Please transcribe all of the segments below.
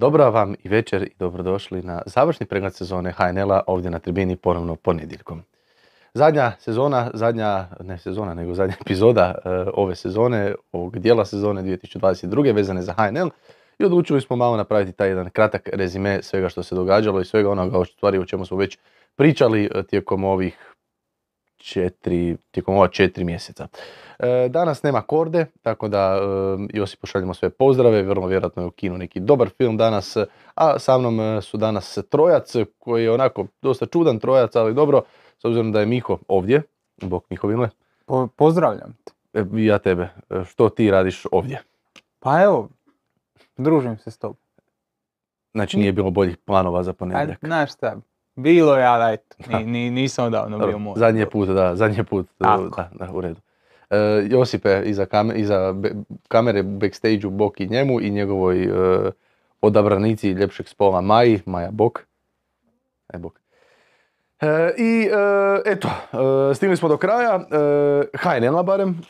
Dobra vam i večer i dobrodošli na završni pregled sezone HNL-a ovdje na tribini ponovno ponedjeljkom. Zadnja sezona, zadnja, ne sezona, nego zadnja epizoda e, ove sezone, ovog dijela sezone 2022. vezane za HNL i odlučili smo malo napraviti taj jedan kratak rezime svega što se događalo i svega onoga o stvari o čemu smo već pričali e, tijekom ovih četiri, tijekom ova četiri mjeseca. E, danas nema korde, tako da e, Josip pošaljemo sve pozdrave, vrlo vjerojatno je u kinu neki dobar film danas, a sa mnom e, su danas trojac koji je onako dosta čudan trojac, ali dobro, s obzirom da je Miho ovdje, bok Miho Vile. pozdravljam te. Ja tebe, što ti radiš ovdje? Pa evo, družim se s tobom. Znači nije bilo boljih planova za ponedjeljak. Znaš šta, bilo je, ali eto, ni, nisam odavno bio moj. Zadnji put, da, zadnji put, da, da, u redu. Uh, Josipe, iza, kam, iza be, kamere backstage-u Bok i njemu i njegovoj uh, odabranici ljepšeg spola Maji, Maja Bok. E, Bok. Uh, I eto, stigli smo do kraja, uh, HNL-a barem.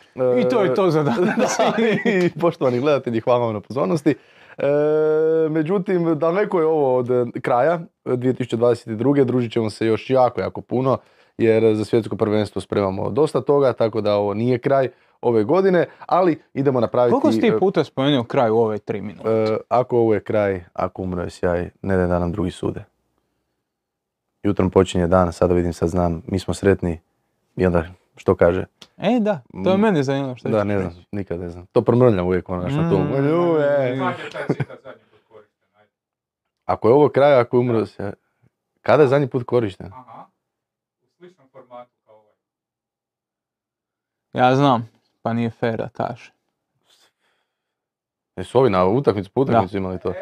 I to je to za danas. I poštovani gledatelji, hvala vam na pozornosti. E, međutim, daleko je ovo od kraja 2022. Družit ćemo se još jako, jako puno jer za svjetsko prvenstvo spremamo dosta toga, tako da ovo nije kraj ove godine, ali idemo napraviti... Koliko si ti puta spomenuo kraj u ove tri minute? E, ako ovo je kraj, ako umro je sjaj, ne da nam drugi sude. Jutrom počinje dan, sada vidim, sad znam, mi smo sretni i onda što kaže? E, da, to je mm. mene zanimljivo što Da, ne znam, nikad ne znam. To promrljam uvijek ono na tu. Mm. Ako je ovo kraj, ako je umro se... Kada je zadnji put korišten? Aha, u sličnom formatu kao ovaj. Ja znam, pa nije fair da kaže. Jesu ovi na utakmicu po utakmicu imali to?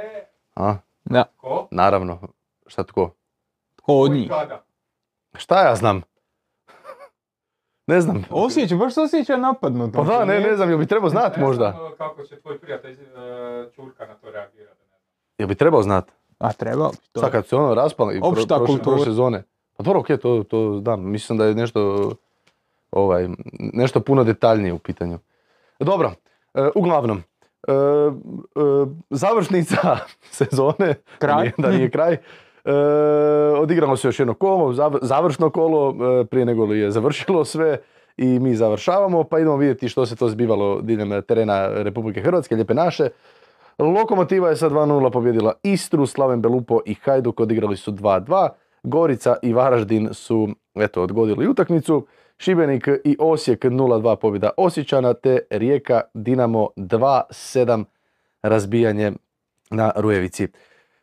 A? Da. Ko? Naravno. Šta tko? Tko od njih? Šta ja znam? Ne znam. Osjeća, baš se osjeća napadnut. Pa da, ne, ne znam, jel bi trebao znat možda? Ne kako će tvoj prijatelj Čurka na to reagirati. Jel bi trebao znat? A trebao bi to. Sad kad se ono raspali Opšta pro, prošle sezone. Pa dobro, okej, to, to znam. Mislim da je nešto, ovaj, nešto puno detaljnije u pitanju. Dobro, uh, uglavnom, uh, uh, završnica sezone, kraj. da nije kraj, E, odigramo se još jedno kolo, završno kolo, e, prije nego li je završilo sve i mi završavamo, pa idemo vidjeti što se to zbivalo diljem terena Republike Hrvatske, lijepe naše. Lokomotiva je sa 2-0 pobjedila Istru, Slaven Belupo i Hajduk odigrali su 2-2. Gorica i Varaždin su eto, odgodili utakmicu. Šibenik i Osijek 0-2 pobjeda Osjećana, te Rijeka Dinamo 2-7 razbijanje na Rujevici.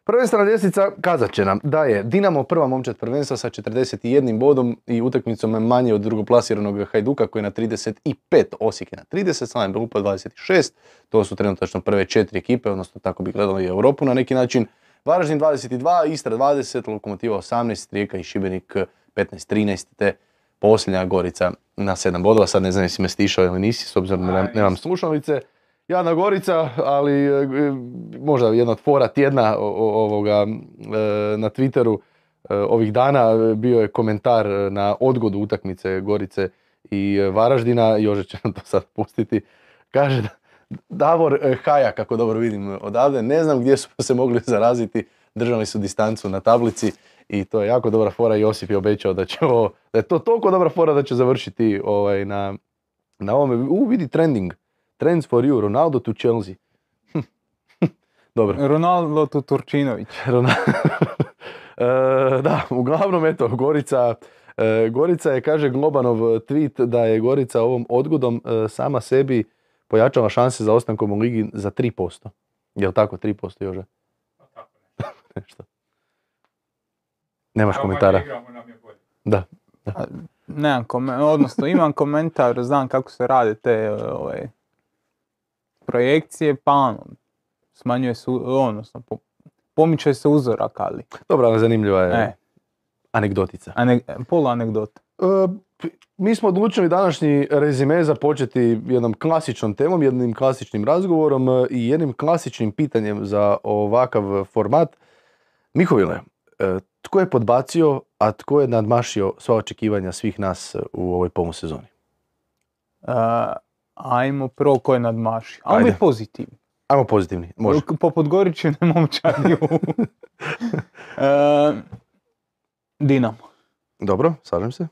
Prvenstvena ljestvica kazat će nam da je Dinamo prva momčad prvenstva sa 41 bodom i utakmicom manje od drugoplasiranog Hajduka koji je na 35, Osijek je na 30, Slaven Belupa 26. To su trenutačno prve četiri ekipe, odnosno tako bi gledali i Europu na neki način. Varaždin 22, Istra 20, Lokomotiva 18, Rijeka i Šibenik 15-13, te posljednja Gorica na 7 bodova. Sad ne znam jesi me stišao ili nisi, s obzirom da nemam slušalice. Jadna Gorica, ali e, možda jedna fora tjedna ovoga, e, na Twitteru e, ovih dana bio je komentar na odgodu utakmice Gorice i Varaždina, Jože će nam to sad pustiti, kaže da Davor Haja, kako dobro vidim odavde, ne znam gdje su se mogli zaraziti, držali su distancu na tablici i to je jako dobra fora. Josip je obećao da će ovo, da je to toliko dobra fora da će završiti ovaj, na, na ovome. U, vidi trending. Trends for you, Ronaldo to Chelsea. Dobro. Ronaldo to Turčinović. E, da, uglavnom eto, Gorica, e, Gorica je, kaže Globanov tweet da je Gorica ovom odgodom e, sama sebi pojačala šanse za ostankom u ligi za 3%. Je li tako 3% Jože? Nešto. Nemaš komentara? Da. da. Nemam komentar, odnosno imam komentar, znam kako se rade te ovaj, projekcije, pa ono, smanjuje se, odnosno, pomiče se uzorak, ali... Dobro, ali zanimljiva je e. anegdotica. Ane, pola anegdota. E, mi smo odlučili današnji rezime započeti jednom klasičnom temom, jednim klasičnim razgovorom e, i jednim klasičnim pitanjem za ovakav format. Mihovile, e, tko je podbacio, a tko je nadmašio sva očekivanja svih nas u ovoj pomusezoni? Uh, ajmo prvo ko je nadmašio. Ajmo je pozitivno. Ajmo pozitivni, može. Poput Goričine momčadi u... E, Dinamo. Dobro, slažem se.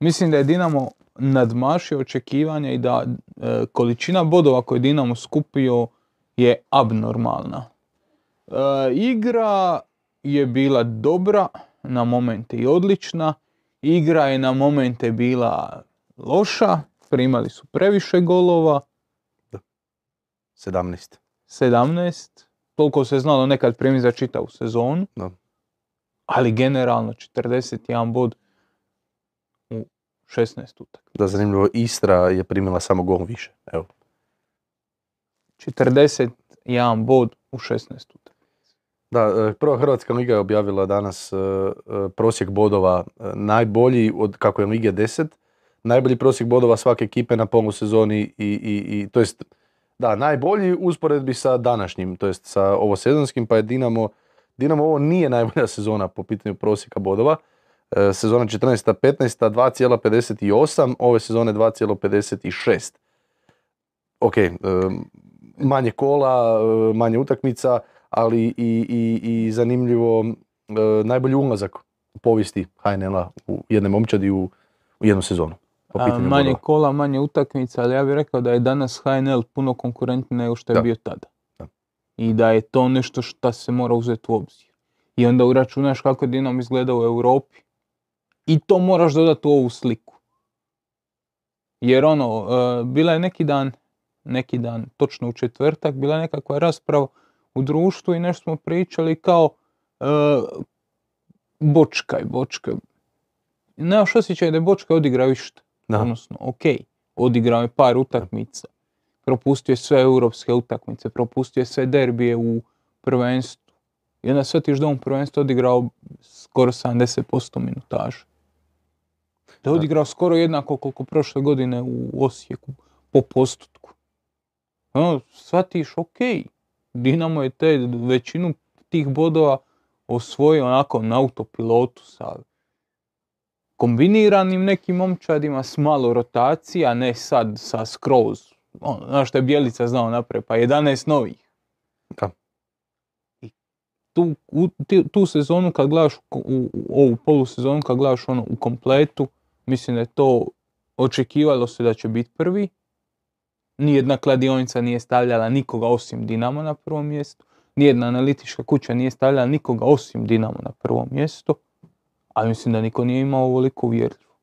Mislim da je Dinamo nadmašio očekivanja i da e, količina bodova koje je Dinamo skupio je abnormalna. E, igra je bila dobra, na momente i odlična. Igra je na momente bila loša, primali su previše golova, 17. 17. Toliko se znalo nekad primi za čitavu sezonu. Da. Ali generalno 41 bod u 16 utakmica. Da, zanimljivo, Istra je primila samo gol više. Evo, 41 bod u 16 utakmica. Da, e, prva Hrvatska liga je objavila danas e, e, prosjek bodova najbolji od kako je lige 10, najbolji prosjek bodova svake ekipe na polusezoni i, i, i to jest da, najbolji usporedbi sa današnjim, to jest sa ovo sezonskim, pa je Dinamo, Dinamo ovo nije najbolja sezona po pitanju prosjeka bodova. E, Sezona 14. 15. 2,58, ove sezone 2,56. Ok, e, manje kola, e, manje utakmica, ali i, i, i zanimljivo najbolji ulazak u povijesti HNL-a u jedne momčadi u, u jednu sezonu. Po A, pitanju manje bodova. kola, manje utakmica, ali ja bih rekao da je danas HNL puno konkurentniji nego što je Da. bio tada. Da. I da je to nešto što se mora uzeti u obzir. I onda uračunaš kako je Dinamo izgleda u Europi. I to moraš dodati u ovu sliku. Jer ono, e, bila je neki dan, neki dan, točno u četvrtak, bila je nekakva rasprava u društvu i nešto smo pričali kao e, bočkaj, bočkaj. Nemaš osjećaj da je bočkaj odigrao išta. Da. Odnosno, ok, odigrao je par utakmica, propustio je sve europske utakmice, propustio je sve derbije u prvenstvu. I onda shvatiš da on u prvenstvu odigrao skoro 70% minutaža. Da je odigrao skoro jednako koliko prošle godine u Osijeku, po postotku. Ono, shvatiš, ok, Dinamo je te većinu tih bodova osvojio onako na autopilotu sa kombiniranim nekim momčadima s malo rotacija, ne sad sa skroz. Ono, znaš što je Bjelica znao napraviti, pa 11 novih. Da. I tu, u, tu sezonu kad gledaš, u, u- u ovu polusezonu kad gledaš ono u kompletu, mislim da je to očekivalo se da će biti prvi. Nijedna kladionica nije stavljala nikoga osim Dinamo na prvo mjesto. Nijedna analitička kuća nije stavljala nikoga osim Dinamo na prvo mjesto. Ali mislim da niko nije imao ovoliko uvjerljivo.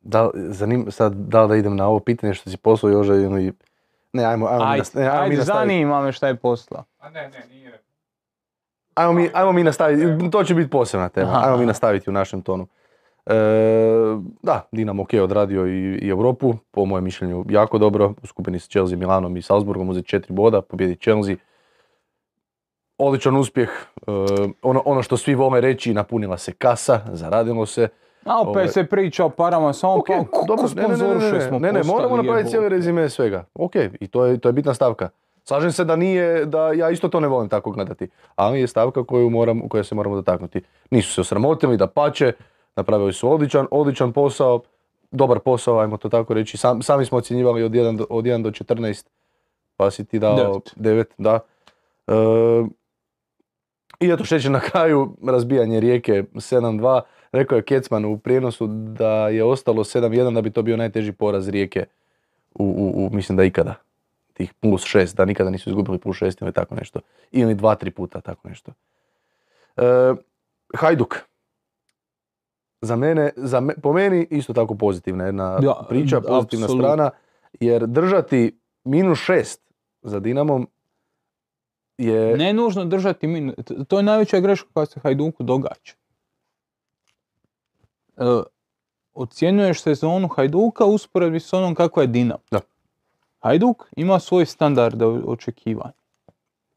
Da, zanim, sad, da li da idem na ovo pitanje što si poslao Jože ili... Ne, ajmo, ajmo, mi, Ajde, ne, ajmo mi ajde nastaviti. zanima me šta je posla. A ne, ne, nije. Ajmo mi, ajmo mi nastaviti, to će biti posebna tema, Aha, ajmo mi nastaviti u našem tonu. E, da, Dinamo ok odradio i, i Europu, po mojem mišljenju jako dobro, u skupini s Chelsea, Milanom i Salzburgom uzeti četiri boda, pobjedi Chelsea. Odličan uspjeh, e, ono, ono što svi vole reći, napunila se kasa, zaradilo se. A opet Ovaj- se priča o parama, samo Ok, pa kako dobro, ne, ne, ne, ne, ne, smo ne, ne, moramo napraviti cijeli rezime svega. Ok, i to je, to je bitna stavka. Slažem se da nije, da ja isto to ne volim tako gledati, ali je stavka koju moram, u kojoj se moramo dotaknuti. Nisu se osramotili, da pače, napravili su odličan, odličan posao, dobar posao, ajmo to tako reći. Sam, sami smo ocjenjivali od 1 do, od 1 do 14, pa si ti dao Devet. 9, da. E, I eto šeće na kraju, razbijanje rijeke 7-2. Rekao je Kecman u prijenosu da je ostalo 7-1 da bi to bio najteži poraz rijeke u, u, u mislim da ikada. Tih plus 6, da nikada nisu izgubili plus 6 ili tako nešto. Ili 2-3 puta tako nešto. E, Hajduk. Za mene, za me- po meni isto tako pozitivna jedna Da, priča, pozitivna apsolutno. strana. Jer držati minus 6 za Dinamom je... Ne nužno držati min... t- To je najveća greška koja se Hajduku događa. E, ocjenjuješ sezonu Hajduka usporedbi s onom kakva je Dinamo. Da. Hajduk ima svoje standarde o- očekivanja.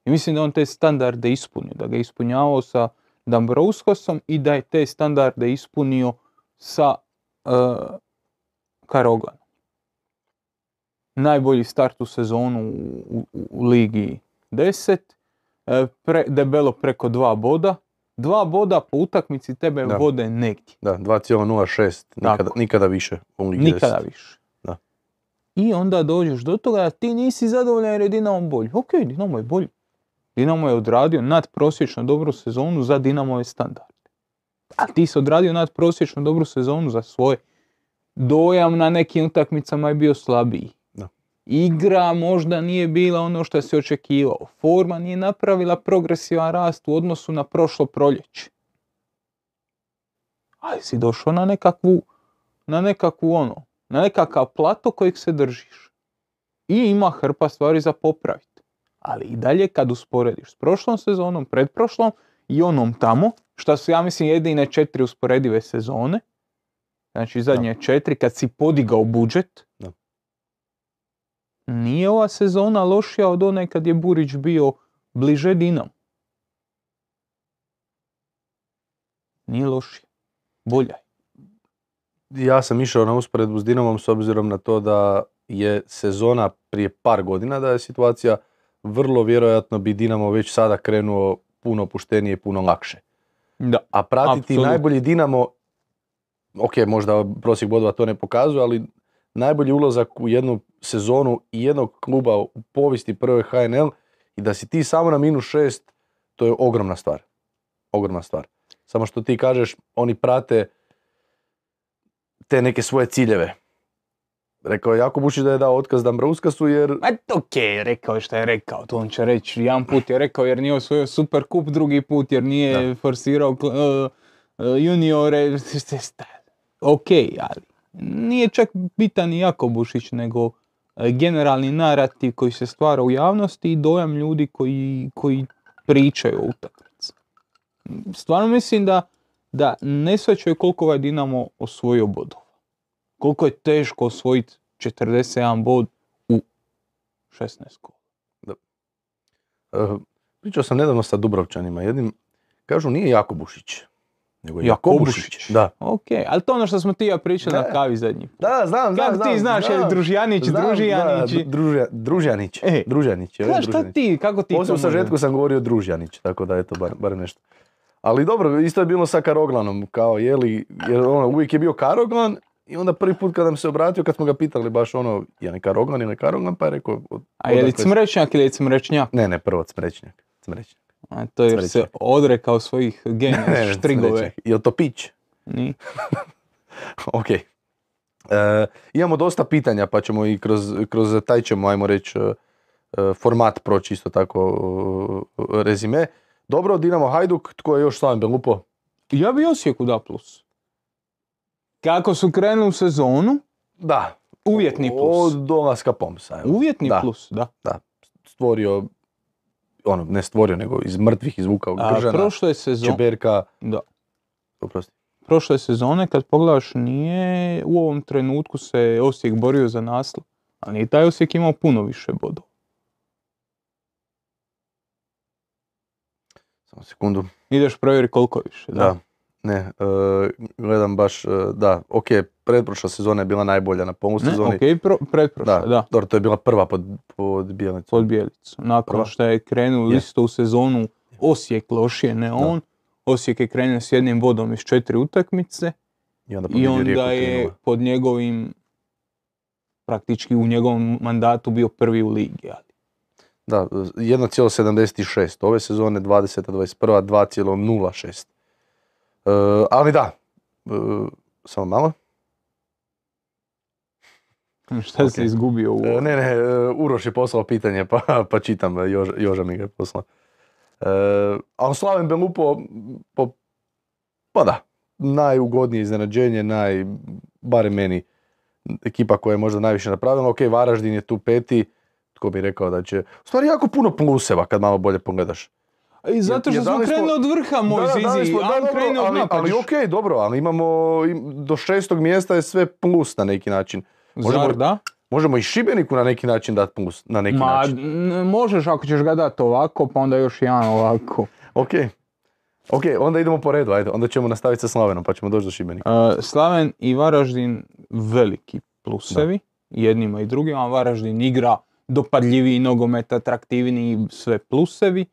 I mislim da on te standarde ispunio, da ga je ispunjavao sa Dambrouskosom i da je te standarde ispunio sa e, Karoganom. Najbolji start u sezonu u, u, u Ligi 10, e, pre, debelo preko dva boda. Dva boda po utakmici tebe Da. vode negdje. Da, 2,06, nikada, nikada više Nikada 10. više. Da. I onda dođeš do toga da ti nisi zadovoljan jer je Dinamo bolji. Ok, Dinamo je bolji. Dinamo je odradio nadprosječno dobru sezonu za Dinamove standarde. A ti si odradio nadprosječno dobru sezonu za svoj dojam na nekim utakmicama je bio slabiji. Igra možda nije bila ono što si očekivao. Forma nije napravila progresivan rast u odnosu na prošlo proljeće. Ali si došao na nekakvu, na nekakvu ono, na nekakav plato kojeg se držiš. I ima hrpa stvari za popraviti. Ali i dalje kad usporediš s prošlom sezonom, predprošlom i onom tamo, što su ja mislim jedine četiri usporedive sezone, znači zadnje četiri, kad si podigao budžet. Nije ova sezona lošija od one kad je Burić bio bliže Dinamo. Nije lošija. Bolja je. Ja sam išao na usporedbu s Dinamom s obzirom na to da je sezona prije par godina da je situacija vrlo vjerojatno bi Dinamo već sada krenuo puno opuštenije i puno lakše. Da. A pratiti Apsolutno. najbolji Dinamo, ok, možda prosjek bodova to ne pokazuje, ali najbolji ulazak u jednu sezonu i jednog kluba u povijesti prve HNL i da si ti samo na minus šest, to je ogromna stvar. Ogromna stvar. Samo što ti kažeš, oni prate te neke svoje ciljeve. Rekao je Jako Bušić da je dao otkaz Dambrauskasu jer Ma ok, rekao je što je rekao, to on će reći. Jedan put je rekao jer nije osvojio super kup, drugi put jer nije forsirao kl- uh, uh, juniore. Ok, ali nije čak bitan i Jakobušić, nego uh, generalni narativ koji se stvara u javnosti i dojam ljudi koji, koji pričaju o utakmici. Stvarno mislim da, da ne shvaćaju koliko ovaj Dinamo osvojio bodova. Koliko je teško osvojiti 41 bod u 16 kola. Uh, pričao sam nedavno sa Dubrovčanima, jednim, kažu nije Jakobušić, nego Jakobušić. Jakobušić. Da. Ok, ali to ono što smo ti ja pričali na kavi zadnji. Da, znam, znam, Kako ti znaš, je znam. Družjanić, Znam, Družijanić? da, Družja, Družjanić, E. Družjanić. je, Znaš šta Družjanić. ti, kako ti Poslije u to sažetku sam govorio Družjanić, tako da eto, bar, bar nešto. Ali dobro, isto je bilo sa Karoglanom, kao je li, jer ono, uvijek je bio Karoglan i onda prvi put kad nam se obratio, kad smo ga pitali baš ono, je li Karoglan ili Karoglan, pa je rekao... od- A je li cmrečnjak ili je cmrečnjak? Ne, ne, prvo Cmrećnjak. Cmrećnjak. A to je se odrekao svojih gena, Ne, ne, štrigove. Je to pić? Ni. Ok. E, imamo dosta pitanja, pa ćemo i kroz, kroz taj ćemo, ajmo reći, e, format proći isto tako e, rezime. Dobro, Dinamo Hajduk, tko je još Slaven Belupo? Ja bi Osijeku da plus. Kako su krenuli u sezonu, Da. uvjetni plus. Od dolaska Pomsa. evo. Uvjetni Da. plus, da. Stvorio, ono, ne stvorio, nego iz mrtvih izvukao A Gržana, prošle sezone, Čeberka, da. oprosti. prošle sezone kad pogledaš nije u ovom trenutku se Osijek borio za naslov, a nije taj Osijek imao puno više bodova. Samo sekundu. Ideš provjeri koliko više, da. Da. Ne, e, gledam baš, e, da, ok, pretprošla sezona je bila najbolja na Ne, polusezoni. ok, pro, pretprošla, Da, da. dobro, to je bila prva pod, pod Bijelicom. pod Bijelicu. Nakon Prva. što je krenuo Je. isto u sezonu Osijek lošije, ne on. Osijek je krenuo s jednim bodom iz četiri utakmice I onda, i onda je 3:0. pod njegovim, praktički u njegovom mandatu bio prvi u ligi. Ali. Da, 1,76. Ove sezone 20-21, 2,06. E, ali da, e, samo malo. Šta Ok. se izgubio u... E, ne, ne, Uroš je poslao pitanje, pa, pa čitam, Joža, Joža mi ga je poslao. E, ali Slaven Belupo, po, pa da, najugodnije iznenađenje, naj, barem meni, ekipa koja je možda najviše napravila. Ok, Varaždin je tu peti, tko bi rekao da će... U stvari jako puno pluseva kad malo bolje pogledaš. I zato što Jer smo krenuli od vrha, moj Da, da, zizi, smo- da, dobro, krenuo ali, ali ok, dobro, ali imamo im- do šestog mjesta je sve plus na neki način. možemo- Zar da? Možemo i Šibeniku na neki način dati plus, na neki Ma, način. n- možeš ako ćeš ga dati ovako, pa onda još jedan ovako. Ok. Ok, onda idemo po redu, ajde. Onda ćemo nastaviti sa Slavenom, pa ćemo doći do Šibenika. Uh, Slaven i Varaždin veliki plusevi, jednima i drugima. Varaždin igra dopadljiviji nogomet, atraktivniji, sve plusevi.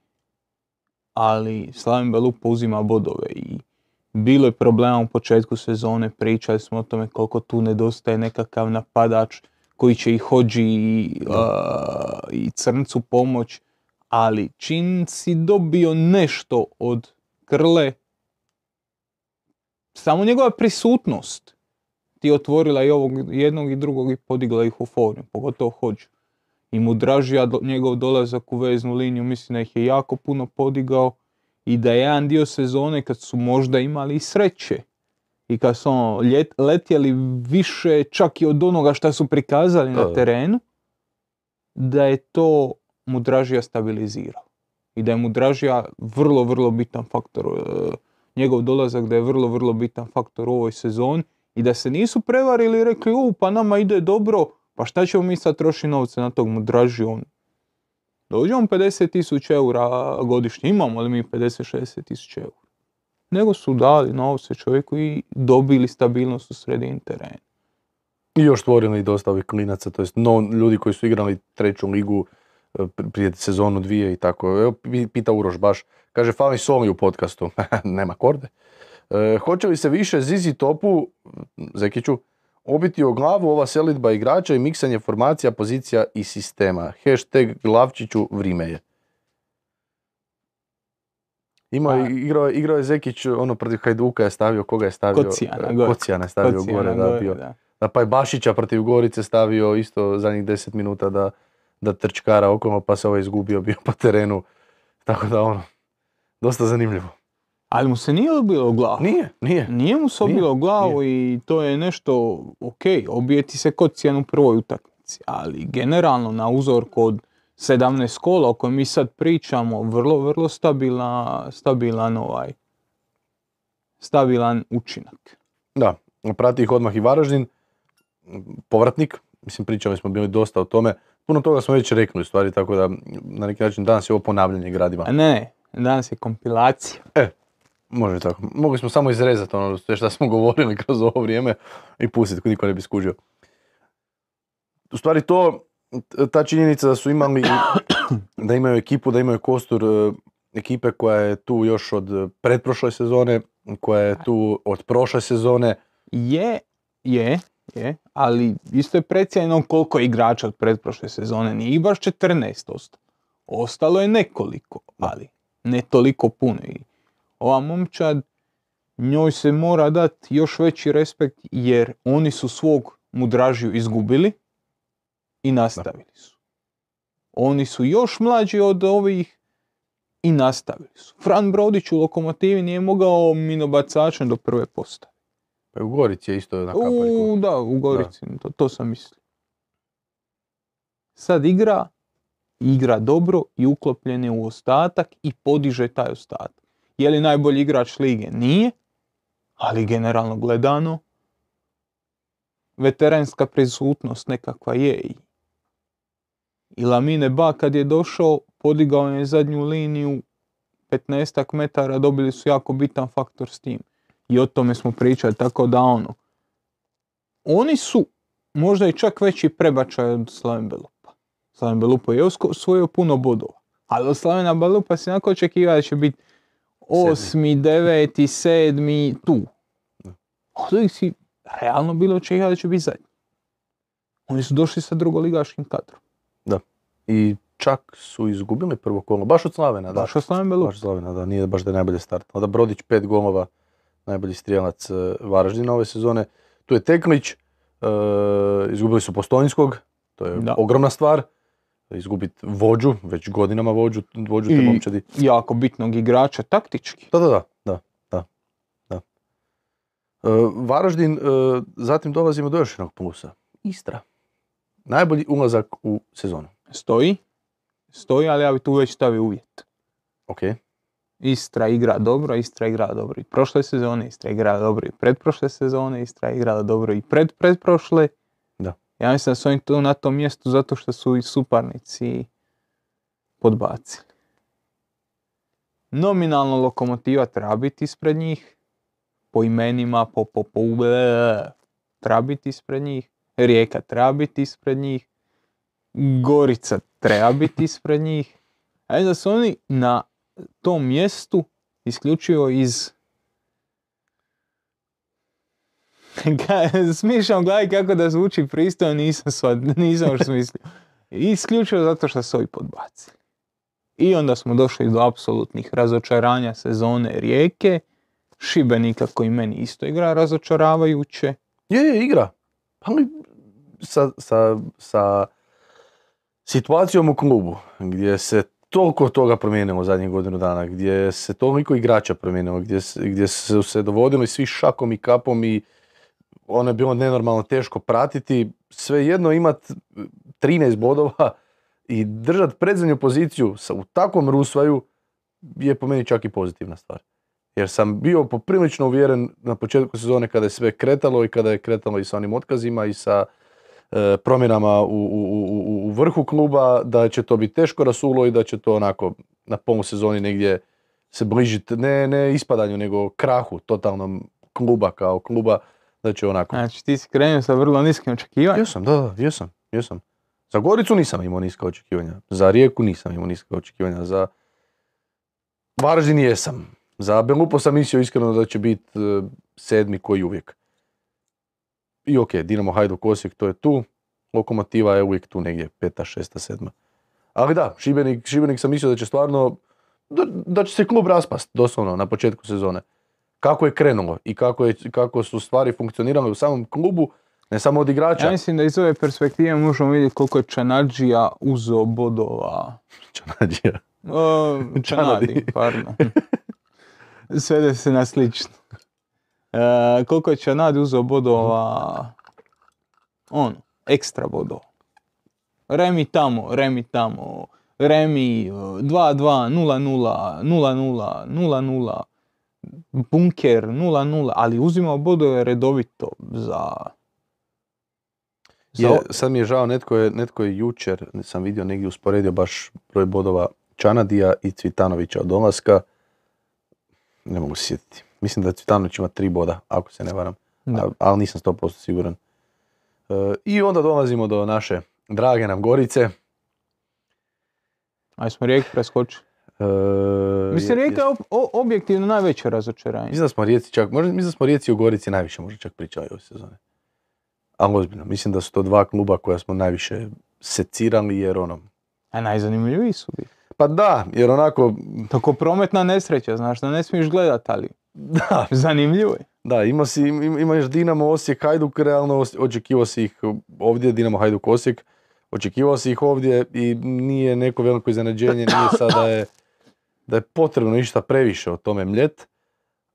Ali Slaven Belupo uzima bodove i bilo je problema u početku sezone, pričali smo o tome koliko tu nedostaje nekakav napadač koji će i Hođi i, a, i Crncu pomoć, ali čim si dobio nešto od Krle, samo njegova prisutnost ti otvorila i ovog jednog i drugog i podigla ih u formu, pogotovo Hođu. I mu dražija do- njegov dolazak u veznu liniju, mislim da ih je jako puno podigao i da je jedan dio sezone kad su možda imali i sreće i kad su ono, ljet- letjeli više čak i od onoga što su prikazali Da. na terenu, da je to Mudražija stabilizirao. I da je Mudražija vrlo, vrlo bitan faktor, e, njegov dolazak da je vrlo, vrlo bitan faktor u ovoj sezoni i da se nisu prevarili i rekli, u, pa nama ide dobro, pa šta ćemo mi sad trošiti novce na tog Mudražiju, on Dođe on 50 tisuća eura godišnje, imamo li mi 50-60 tisuća eura? Nego su dali novce čovjeku i dobili stabilnost u sredini terena. I još stvorili dosta ovih klinaca, to jest no, ljudi koji su igrali treću ligu e, pr- prije sezonu dvije i tako. Evo, pi- pita Uroš baš, kaže fali Soli u podcastu, nema korde. E, hoće li se više Zizi Topu, Zekiću, obiti o glavu ova selitba igrača i miksanje formacija, pozicija i sistema? Hashtag Glavčiću vrime je. Ima, Pa- igrao, igrao je Zekić, ono protiv Hajduka je stavio, koga je stavio? Kocijana gore. Kocijana je stavio Kocijana gore, da, bio. da. Da, pa je Bašića protiv Gorice stavio isto zadnjih 10 minuta da, da trčkara okolo, pa se ovaj izgubio bio po terenu. Tako da ono, dosta zanimljivo. Ali mu se nije obilo glavu. Nije, nije. Nije mu se obilo glavu i to je nešto, ok, obijeti se kod cijenu u prvoj utakmici, ali generalno na uzorku od 17 kola o kojem mi sad pričamo, vrlo, vrlo stabilna, stabilan ovaj, stabilan učinak. Da, prati ih odmah i Varaždin, povratnik, mislim pričali smo bili dosta o tome, puno toga smo već rekli u stvari, tako da na neki način danas je ovo ponavljanje gradiva. A ne, ne, danas je kompilacija. Može tako. Mogli smo samo izrezati ono što smo govorili kroz ovo vrijeme i pustiti, niko ne bi skužio. U stvari to, ta činjenica da su imali, da imaju ekipu, da imaju kostur e, ekipe koja je tu još od pretprošle sezone, koja je tu od prošle sezone. Je, je, je, ali isto je precijenjeno koliko igrača od pretprošle sezone, nije baš 14 ostalo. Ostalo je nekoliko, ali ne toliko puno. I ova momčad, njoj se mora dati još veći respekt jer oni su svog mudražiju izgubili i nastavili su. Oni su još mlađi od ovih i nastavili su. Fran Brodić u Lokomotivi nije mogao minobacačem do prve postave. Pa u Gorici je isto na U, da, u Gorici, to, to sam mislio. Sad igra, igra dobro i uklopljen je u ostatak i podiže taj ostatak. Je li najbolji igrač lige? Nije, ali generalno gledano, veteranska prisutnost nekakva je i Lamine Ba kad je došao, podigao je zadnju liniju 15 metara, dobili su jako bitan faktor s tim. I o tome smo pričali, tako da ono, oni su možda i čak veći prebačaj od Slaven Belupa. Slaven Belupa je osvojio puno bodova, ali od Slavena Belupa se onako očekiva da će biti osmi, deveti, sedmi, tu. Da. Od ovih si realno bilo očekivati da će biti zadnji. Oni su došli sa drugoligaškim kadrom. I čak su izgubili prvo kolo, baš od Slavena, da. Baš od Slaven Belupa. Baš Slavena, da, nije baš da je najbolje start. Onda Brodić pet golova, najbolji strijelac e, Varaždina ove sezone. Tu je Teklić, e, izgubili su Postojnskog, to je Da. ogromna stvar. Izgubiti vođu, već godinama vođu, vođu te I- momčadi. Jako bitnog igrača taktički. Da, da, da, da, da, da. E, Varaždin, e, zatim dolazimo do još jednog plusa. Istra. Najbolji ulazak u sezonu. Stoji, stoji, ali ja bi tu već stavio uvjet. Ok, Istra igra dobro, Istra igra dobro i prošle sezone, Istra igra dobro i pretprošle sezone, Istra igrala dobro i pred pretprošle. Ja mislim da su oni tu na tom mjestu zato što su i suparnici podbacili. Nominalno lokomotiva treba biti ispred njih, po imenima, po, po, po treba biti ispred njih, Rijeka treba biti ispred njih, Gorica treba biti ispred njih. A da su oni na tom mjestu isključivo iz Ka- Smišljam glavi kako da zvuči pristojno, nisam, sva, nisam još smislio. Isključivo zato što su ovi podbacili. I onda smo došli do apsolutnih razočaranja sezone Rijeke, Šibenika koji meni isto igra razočaravajuće. Je, je, igra. Ali sa, sa, sa situacijom u klubu, gdje se toliko toga promijenilo zadnjih godinu dana, gdje se toliko igrača promijenilo, gdje, gdje su se dovodili svi šakom i kapom i ono je bilo nenormalno teško pratiti, svejedno imat 13 bodova i držat predzadnju poziciju sa, u takvom rusvaju je po meni čak i pozitivna stvar. Jer sam bio poprilično uvjeren na početku sezone kada je sve kretalo i kada je kretalo i sa onim otkazima i sa e, promjenama u, u, u, u vrhu kluba, da će to biti teško rasulo i da će to onako na polu sezoni negdje se bližiti, ne, ne ispadanju, nego krahu totalnom kluba kao kluba, da će onako... Znači ti si krenuo sa vrlo niskim očekivanjem. Jesam, da, da, jesam, jesam. Za Goricu nisam imao niska očekivanja, za Rijeku nisam imao niska očekivanja, za Varaždin jesam. Za Belupo sam mislio iskreno da će biti e, sedmi koji uvijek. I ok, Dinamo Hajduk Osijek, to je tu. Lokomotiva je uvijek tu negdje, peta, šesta, sedma. Ali da, Šibenik, Šibenik sam mislio da će stvarno, da, da će se klub raspast, doslovno, na početku sezone. Kako je krenulo i kako, je, kako su stvari funkcionirale u samom klubu, ne samo od igrača. Ja mislim da iz ove perspektive možemo vidjeti koliko je Čanadžija uzeo bodova. Čanadžija. O, Čanadi. Pardon. Svede se na slično. E, koliko je Čanadi uzeo bodova, ono, ekstra bodova. Remi tamo, Remi tamo, Remi 2-2, 0-0, 0-0, 0-0, Bunker 0-0, ali uzimao bodove redovito za... za Je, sad mi je žao, netko je, netko je jučer, sam vidio negdje usporedio baš broj bodova Čanadija i Cvitanovića od dolaska. Ne mogu se sjetiti. Mislim da Cvitanović ima tri boda, ako se ne varam. A- ali nisam 100% siguran. E, I onda dolazimo do naše drage nam Gorice. Aj smo Rijeku preskočili. E, Mislim, je- Rijeka je objektivno najveće razočaranje. Mislim da smo Rijeci čak, možda, mislim da smo Rijeci u Gorici najviše možda čak pričali ove sezone. Ali ozbiljno, mislim da su to dva kluba koja smo najviše secirali jer ono, A najzanimljiviji su bili. pa da, jer onako, Tako prometna nesreća, znaš da ne smiješ gledat, ali da, zanimljivo je. da, ima si, im- imaš Dinamo Osijek, Hajduk, realno očekivao si ih ovdje, Dinamo Hajduk Osijek, očekivao si ih ovdje i nije neko veliko iznenađenje, nije sad da je, da je potrebno išta previše o tome mljet,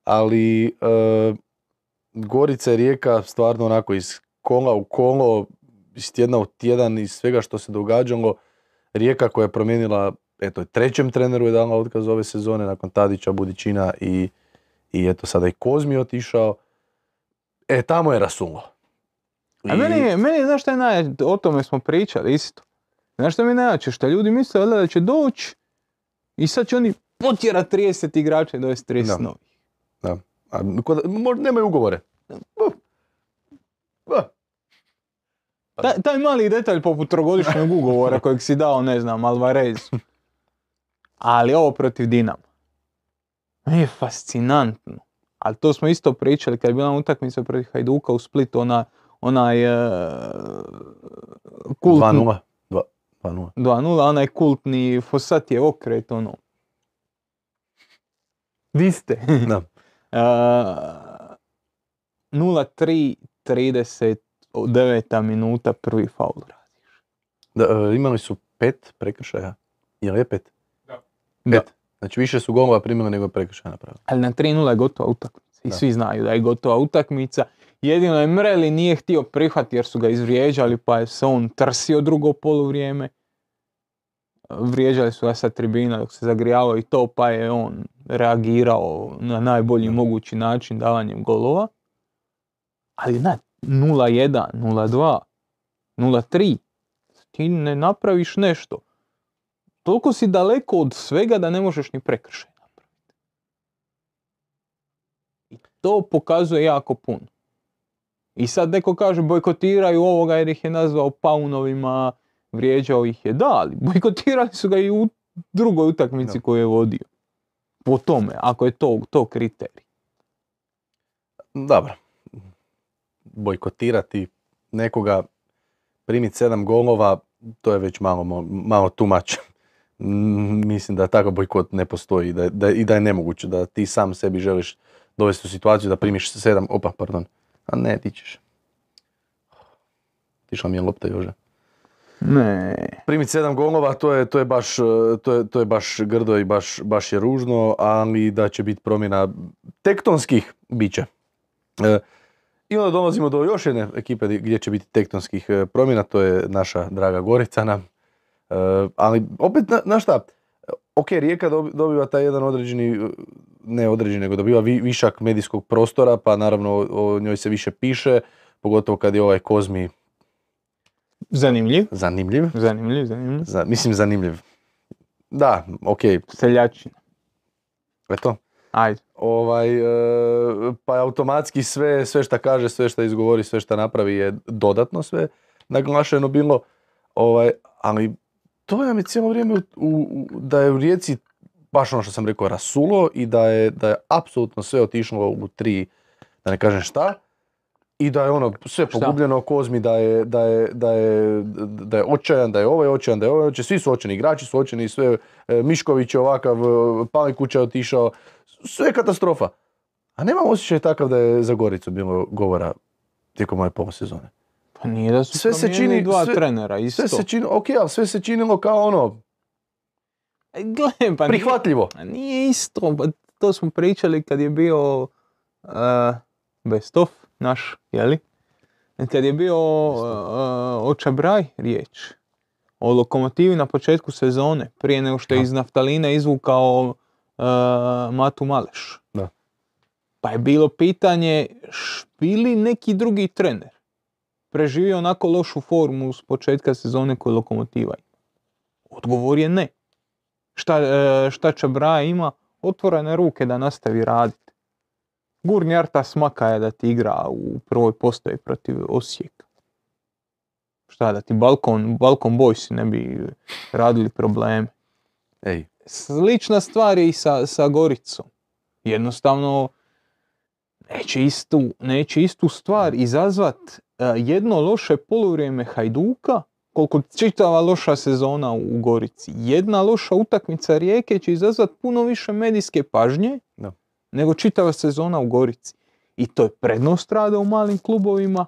ali e, Gorica i Rijeka stvarno onako iz kola u kolo, iz tjedna u tjedan, iz svega što se događalo, Rijeka koja je promijenila, eto, trećem treneru je dala otkaz ove sezone nakon Tadića, Budićina i, i eto sada i Kozmi je otišao. E, tamo je rasulo. A meni je, meni je, znaš šta je najjače, o tome smo pričali isto. Znaš šta mi je najjače, što ljudi misle da će doći i sad će oni potjerat 30 igrača i dovesti 30 Da. novih. Da. A, kod, možda nemaju ugovore. Uh. Uh. Taj, taj mali detalj poput trogodišnjeg ugovora kojeg si dao, ne znam, Alvarezu. Ali ovo protiv Dinama. Je fascinantno. Ali to smo isto pričali kad je bila utakmica protiv Hajduka u Splitu, ona, onaj uh, kultni, 2-0. Dva- 2-0. 2-0, onaj kultni Fosat je okret, ono. Di ste? Da. Uh, 0-3, 39 minuta, prvi faul radiš. Da, e, imali su pet prekršaja. Je li je pet? Da. Pet. Znači više su golova primili nego je prekršaja napravili. Ali na 3-0 je gotova utakmica. I Da. svi znaju da je gotova utakmica. Jedino je Mreli nije htio prihvatiti jer su ga izvrijeđali pa je se on trsio drugo poluvrijeme. Vrijeđali su ga sa tribina dok se zagrijavao i to pa je on reagirao na najbolji mogući način davanjem golova. Ali na 0-1, 0-2, 0-3 ti ne napraviš nešto. Toliko si daleko od svega da ne možeš ni prekršaj napraviti. I to pokazuje jako puno. I sad neko kaže bojkotiraju ovoga jer ih je nazvao paunovima, vrijeđao ih je. Da, ali bojkotirali su ga i u drugoj utakmici Da. koju je vodio. Po tome, ako je to, to kriterij. Dobro. bojkotirati nekoga, primiti sedam golova, to je već malo, malo. Mm, Mislim da takav bojkot ne postoji da, da, i da je nemoguće, da ti sam sebi želiš dovesti u situaciju da primiš sedam, opa, pardon, a ne, ti ćeš. Tišla mi je lopta Jože. Ne. Primiti sedam golova, to je, to je, baš, e, to je, to je baš grdo i baš, baš je ružno, ali da će biti promjena tektonskih, bit će. E, I onda dolazimo do još jedne ekipe gdje će biti tektonskih e, promjena, to je naša draga Gorica nam. E, ali opet, na, znaš šta, ok, Rijeka dobi- dobiva taj jedan određeni, e, ne određeni, nego dobiva vi- višak medijskog prostora, pa naravno o, njoj se više piše, pogotovo kad je ovaj Kozmi Zanimljiv. zanimljiv. Zanimljiv, zanimljiv. Za, mislim zanimljiv. Da, ok, Seljačina. eto. Ajde. Ovaj, e, pa automatski sve, sve šta kaže, sve šta izgovori, sve šta napravi je dodatno sve naglašeno bilo. Ovaj, ali to nam je cijelo vrijeme u, u- da je u Rijeci baš ono što sam rekao rasulo i da je, da je apsolutno sve otišlo u tri, da ne kažem šta. I da je ono sve Šta? pogubljeno Kozmi, da je, da je, da je, da je očajan, da je ovaj očajan, da je ovaj očajan, svi su očajni, igrači su očajni, sve, e, Mišković je ovakav, e, Palikuća je otišao, sve je katastrofa. A nemam osjećaj takav da je za Goricu bilo govora tijekom ove polusezone. Pa nije da su Sve se čini- dva sve- trenera, isto. Sve se činilo, ok, ali sve se činilo kao ono, E, Gle, pa nije- prihvatljivo. A nije isto, pa to smo pričali kad je bio uh, Best of naš, jeli? Kad je bio uh, o Čabraj riječ. O lokomotivi na početku sezone, prije nego što je iz naftalina izvukao uh, Matu Maleš. Da. Pa je bilo pitanje, š- bi li neki drugi trener preživio onako lošu formu s početka sezone koju lokomotiva ima? Odgovor je ne šta, e, šta Čabraja ima, otvorene ruke da nastavi raditi. Gurni Arta smaka je da ti igra u prvoj postoji protiv Osijeka. Šta da ti Balkon, Balkon Boys ne bi radili probleme. Ej, Slična stvar je i sa, sa Goricom. Jednostavno neće istu, neće istu stvar izazvat jedno loše poluvrijeme Hajduka koliko čitava loša sezona u Gorici. Jedna loša utakmica Rijeke će izazvat puno više medijske pažnje Da. nego čitava sezona u Gorici. I to je prednost rada u malim klubovima.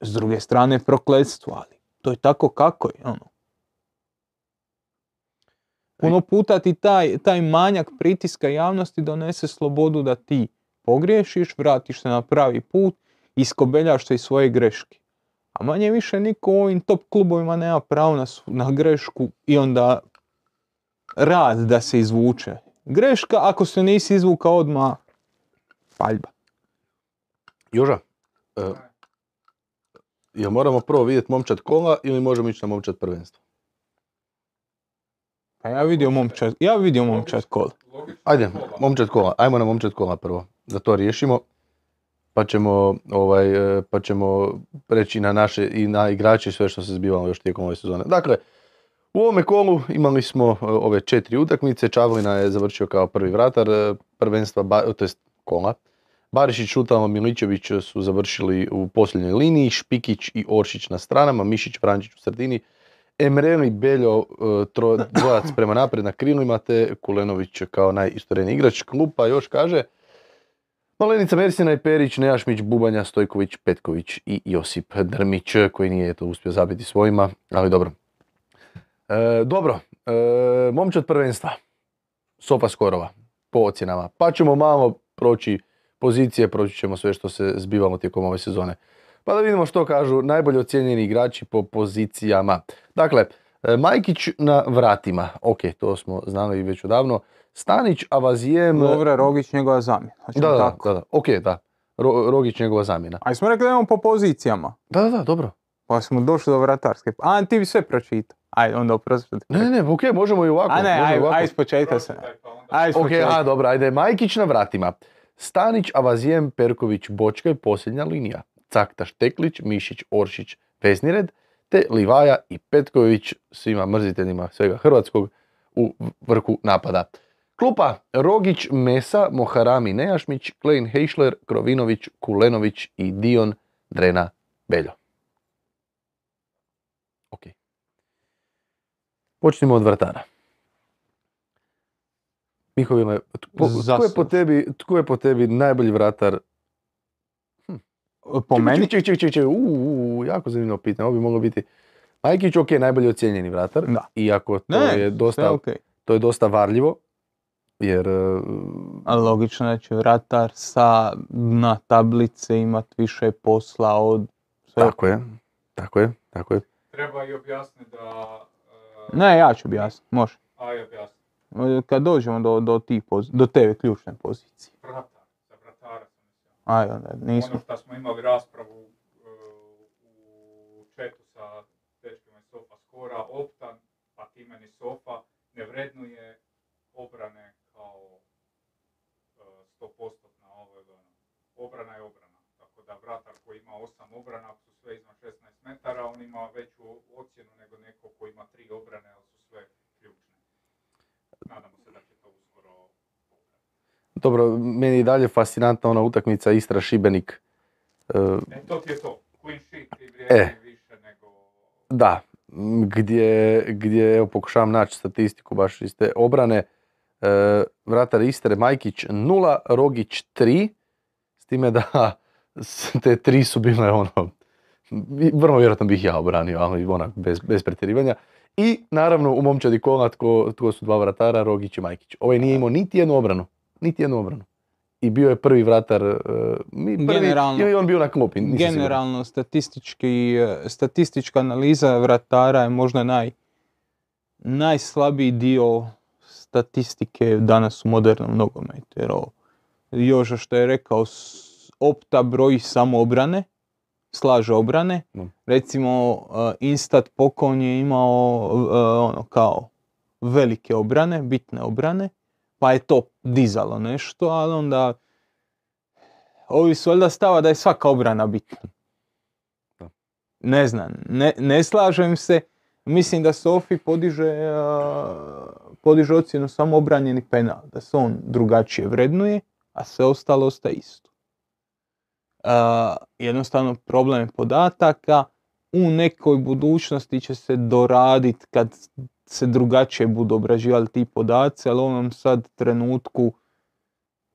S druge strane prokletstvo, ali to je tako kako je. Ono. Puno puta ti taj, taj manjak pritiska javnosti donese slobodu da ti pogriješiš, vratiš se na pravi put, iskobeljaš se iz svoje greške. A manje više niko u ovim top klubovima nema pravo na, na grešku i onda rad da se izvuče. Greška, ako se nisi izvukao odmah, paljba. Joža, e, jel moramo prvo vidjeti momčad kola ili možemo ići na momčad prvenstvo? Pa ja vidio momčad, ja vidio momčad kol. Logično Ajde, kola. momčad kola, ajmo na momčad kola prvo, da to riješimo. Pa ćemo, ovaj, e, pa ćemo preći na naše i na igrače i sve što se zbivalo još tijekom ove sezone. Dakle, u ovome kolu imali smo e, ove četiri utakmice. Čavlina je završio kao prvi vratar e, prvenstva, to jest kola. Barišić, Šutalo, Miličević su završili u posljednjoj liniji, Špikić i Oršić na stranama, Mišić, Frančić u sredini, Emreli, Beljo, dvojac prema naprijed na krilima, te Kulenović kao najistoreniji igrač. Klupa još kaže, Malenica Mersina i Perić, Nejašmić, Bubanja, Stojković, Petković i Josip Drmić, koji nije eto uspio zabiti svojima, ali dobro. E, dobro, e, momčad prvenstva, Sofa Skorova, po ocjenama. Pa ćemo malo proći pozicije, proći ćemo sve što se zbivalo tijekom ove sezone. Pa da vidimo što kažu najbolje ocijenjeni igrači po pozicijama. Dakle, e, Majkić na vratima, ok, to smo znali već odavno. Stanić, Avazijem... Lovre Rogić, njegova zamjena. Da, da, tako. da, da, ok, da. Ro- Rogić njegova zamjena. A smo rekli da imamo po pozicijama. Da, da, da, dobro. Pa smo došli do vratarske. A, ti bi sve pročitao. Ajde, onda oprosti. Ne, ne, ok, možemo i ovako. A ne, aj, ovako. aj s početka se. Aj s Ok, a dobro, ajde, Majkić na vratima. Stanić, Avazijem, Perković, Bočkaj, posljednja linija. Cakta, Šteklić, Mišić, Oršić, vezni red, te Livaja i Petković, svima mrziteljima svega hrvatskog, u vrhu napada. Klupa Rogić, Mesa, Moharami, Nejašmić, Klein, Heišler, Krovinović, Kulenović i Dion Drena Beljo. Ok. Počnimo od vratara. Mihovile, tko, tko je po tebi, tko je po tebi najbolji vratar? Po Čekaj, meni, Čekaj, čekaj, čekaj, čekaj, u, u, jako zanimljivo pitanje, ovo bi moglo biti. Majkić, ok, najbolje ocijenjeni vratar, Da. iako to ne, je dosta, okej. to je dosta varljivo, jer e, Ali logično da će vratar sa na tablice imat više posla od sve. tako je, tako je, tako je. Treba i objasniti da... e, Ne, ja ću objasniti, može. Aj, objasni. Kad dođemo do, do, tih poz- do te ključne pozicije. Vratar, za vratara sam. Aj, onda nismo. Ono što smo imali raspravu e, u četu sa dečkima iz Sofa Skora, Optan, pa ti meni Sofa, ne vrednuje obrane kao e, 100% ovo ili ono. Obrana je obrana. Tako da vratar koji ima 8 obrana, ako su sve iznad 16 metara, on ima veću ocjenu nego neko koji ima 3 obrane, ali su sve ključne. Nadamo se da će to uskoro Dobro, meni je dalje fascinantna ona utakmica Istra-Šibenik. E, E, to ti je to. Clean sheet i vrijedi E. više nego... Da, gdje, gdje evo pokušavam naći statistiku baš iz te obrane. E, vratar Istre Majkić 0, Rogić 3, s time da te tri su bile ono, vrlo vjerojatno bih ja obranio, ali onak bez, bez pretjerivanja. I naravno u momčadi kola tko, tko su dva vratara, Rogić i Majkić. Ovaj nije imao niti jednu obranu, niti jednu obranu. I bio je prvi vratar, e, prvi, Generalno- je on bio na klopi. Generalno statistički, e, statistička analiza vratara je možda naj, najslabiji dio statistike danas u modernom nogometu. Jer ovo, Joža što je rekao, opta broji samo obrane, slaže obrane. Mm. Recimo, e, Instat Pokon je imao e, ono kao velike obrane, bitne obrane, pa je to dizalo nešto, ali onda ovi su valjda stava da je svaka obrana bitna. Ne znam, ne, ne slažem se. Mislim da Sofi podiže, a, podiže ocjenu samo obranjeni penal, da se on drugačije vrednuje, a sve ostalo ostaje isto. A, jednostavno problem podataka, u nekoj budućnosti će se doraditi kad se drugačije budu obrađivali ti podaci, ali u ovom sad trenutku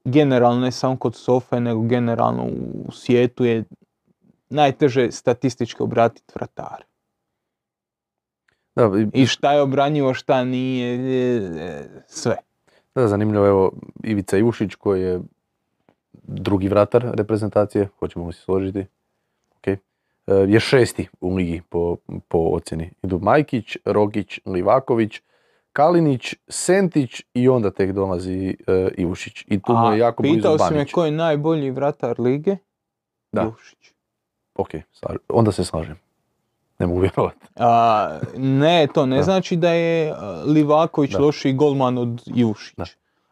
generalno ne samo kod Sofe, nego generalno u svijetu je najteže statistički obratiti vratar. Da, i- I šta je obranjivo, šta nije, e, sve. Da, zanimljivo, evo, Ivica Ivušić koji je drugi vratar reprezentacije, hoćemo li se složiti, ok, e, je šesti u ligi po, po ocjeni. Idu Majkić, Rogić, Livaković, Kalinić, Sentić i onda tek dolazi e, Ivušić. I tu mu je jako blizu pitao si me Banić. ko je najbolji vratar lige? Da. Jušić. Ok, onda se slažem. Ne mogu vjerovati. A, ne, to ne Da. znači da je Livaković Da. lošiji golman od Ivušića. Da.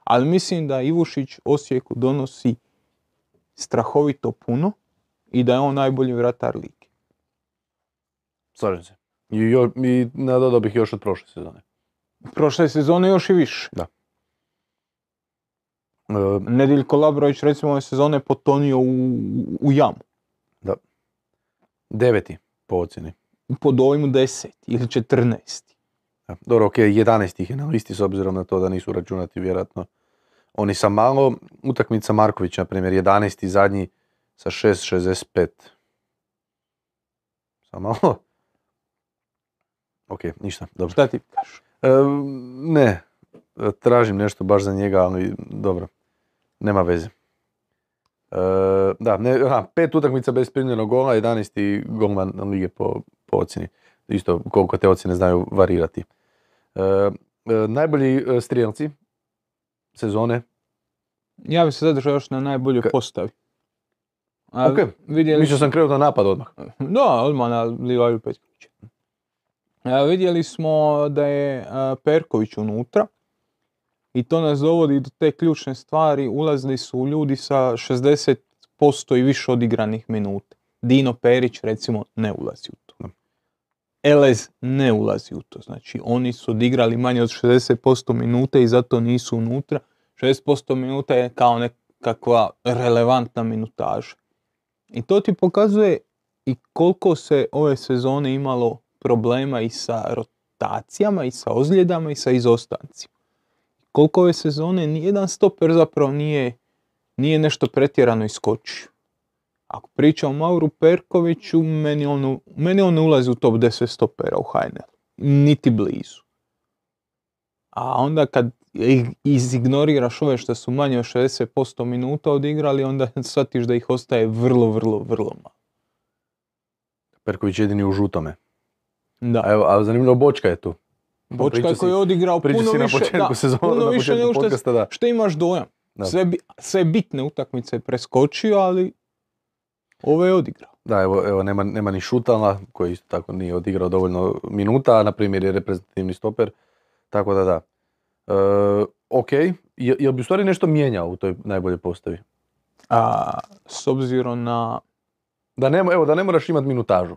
Ali mislim da Ivušić Osijeku donosi strahovito puno i da je on najbolji vratar lige. Slažem se. I, jo, i nadodao bih još od prošle sezone. Prošle sezone još i više. E, Nediljko Labrović recimo ove sezone potonio u, u jamu. deveti po ocjeni. Po dojmu 10 ili 14. Da, Dobro, ok, 11 ih je na listi s obzirom na to da nisu računati vjerojatno oni sa malo. Utakmica Marković, na primjer, 11. zadnji sa 6.65. Sa malo. Ok, ništa, dobro. Šta ti kažeš? E, ne, tražim nešto baš za njega, ali dobro, nema veze. E, da, ne, aha, pet utakmica bez primljenog gola, 11. golman lige po, po ocjeni. Isto koliko te ocjene znaju varirati. E, e, najbolji e, strijelci sezone, Ja bih se zadržao još na najboljoj Ka- postavi. A Ok, vidjeli mislio sam krenuti na napad odmah. Da, odmah na Livaju Petkovića. Vidjeli smo da je a, Perković unutra i to nas dovodi do te ključne stvari. Ulazili su ljudi sa 60% i više odigranih minuta. Dino Perić recimo ne ulazi u to. Elez ne ulazi u to. Znači oni su odigrali manje od 60% minuta i zato nisu unutra. 60% minuta je kao nekakva relevantna minutaža. I to ti pokazuje i koliko se ove sezone imalo problema i sa rotacijama, i sa ozljedama, i sa izostancima. Koliko ove sezone nijedan stoper zapravo nije, nije nešto pretjerano iskočio. Ako pričam o Mauru Perkoviću, meni on, meni on ne ulazi u top 10 stopera u HNL. Niti blizu. A onda kad ih izignoriraš ove što su manje od 60% minuta odigrali, onda shvatiš da ih ostaje vrlo, vrlo, vrlo malo. Perković jedini u žutome. Da. A evo, a zanimljivo Bočka je tu. Bočka koji je odigrao puno si na više, početku da, sezone, puno na više nego što, podcasta, da. što imaš dojam. Da. Sve, sve bitne utakmice je preskočio, ali ove je odigrao. Da, evo, evo nema, nema ni Šutala koji isto tako nije odigrao dovoljno minuta, a na primjer je reprezentativni stoper, tako da da. E, ok, je, jel bi u stvari nešto mijenjao u toj najboljoj postavi? A, s obzirom na... Da ne, evo, da ne moraš imati minutažu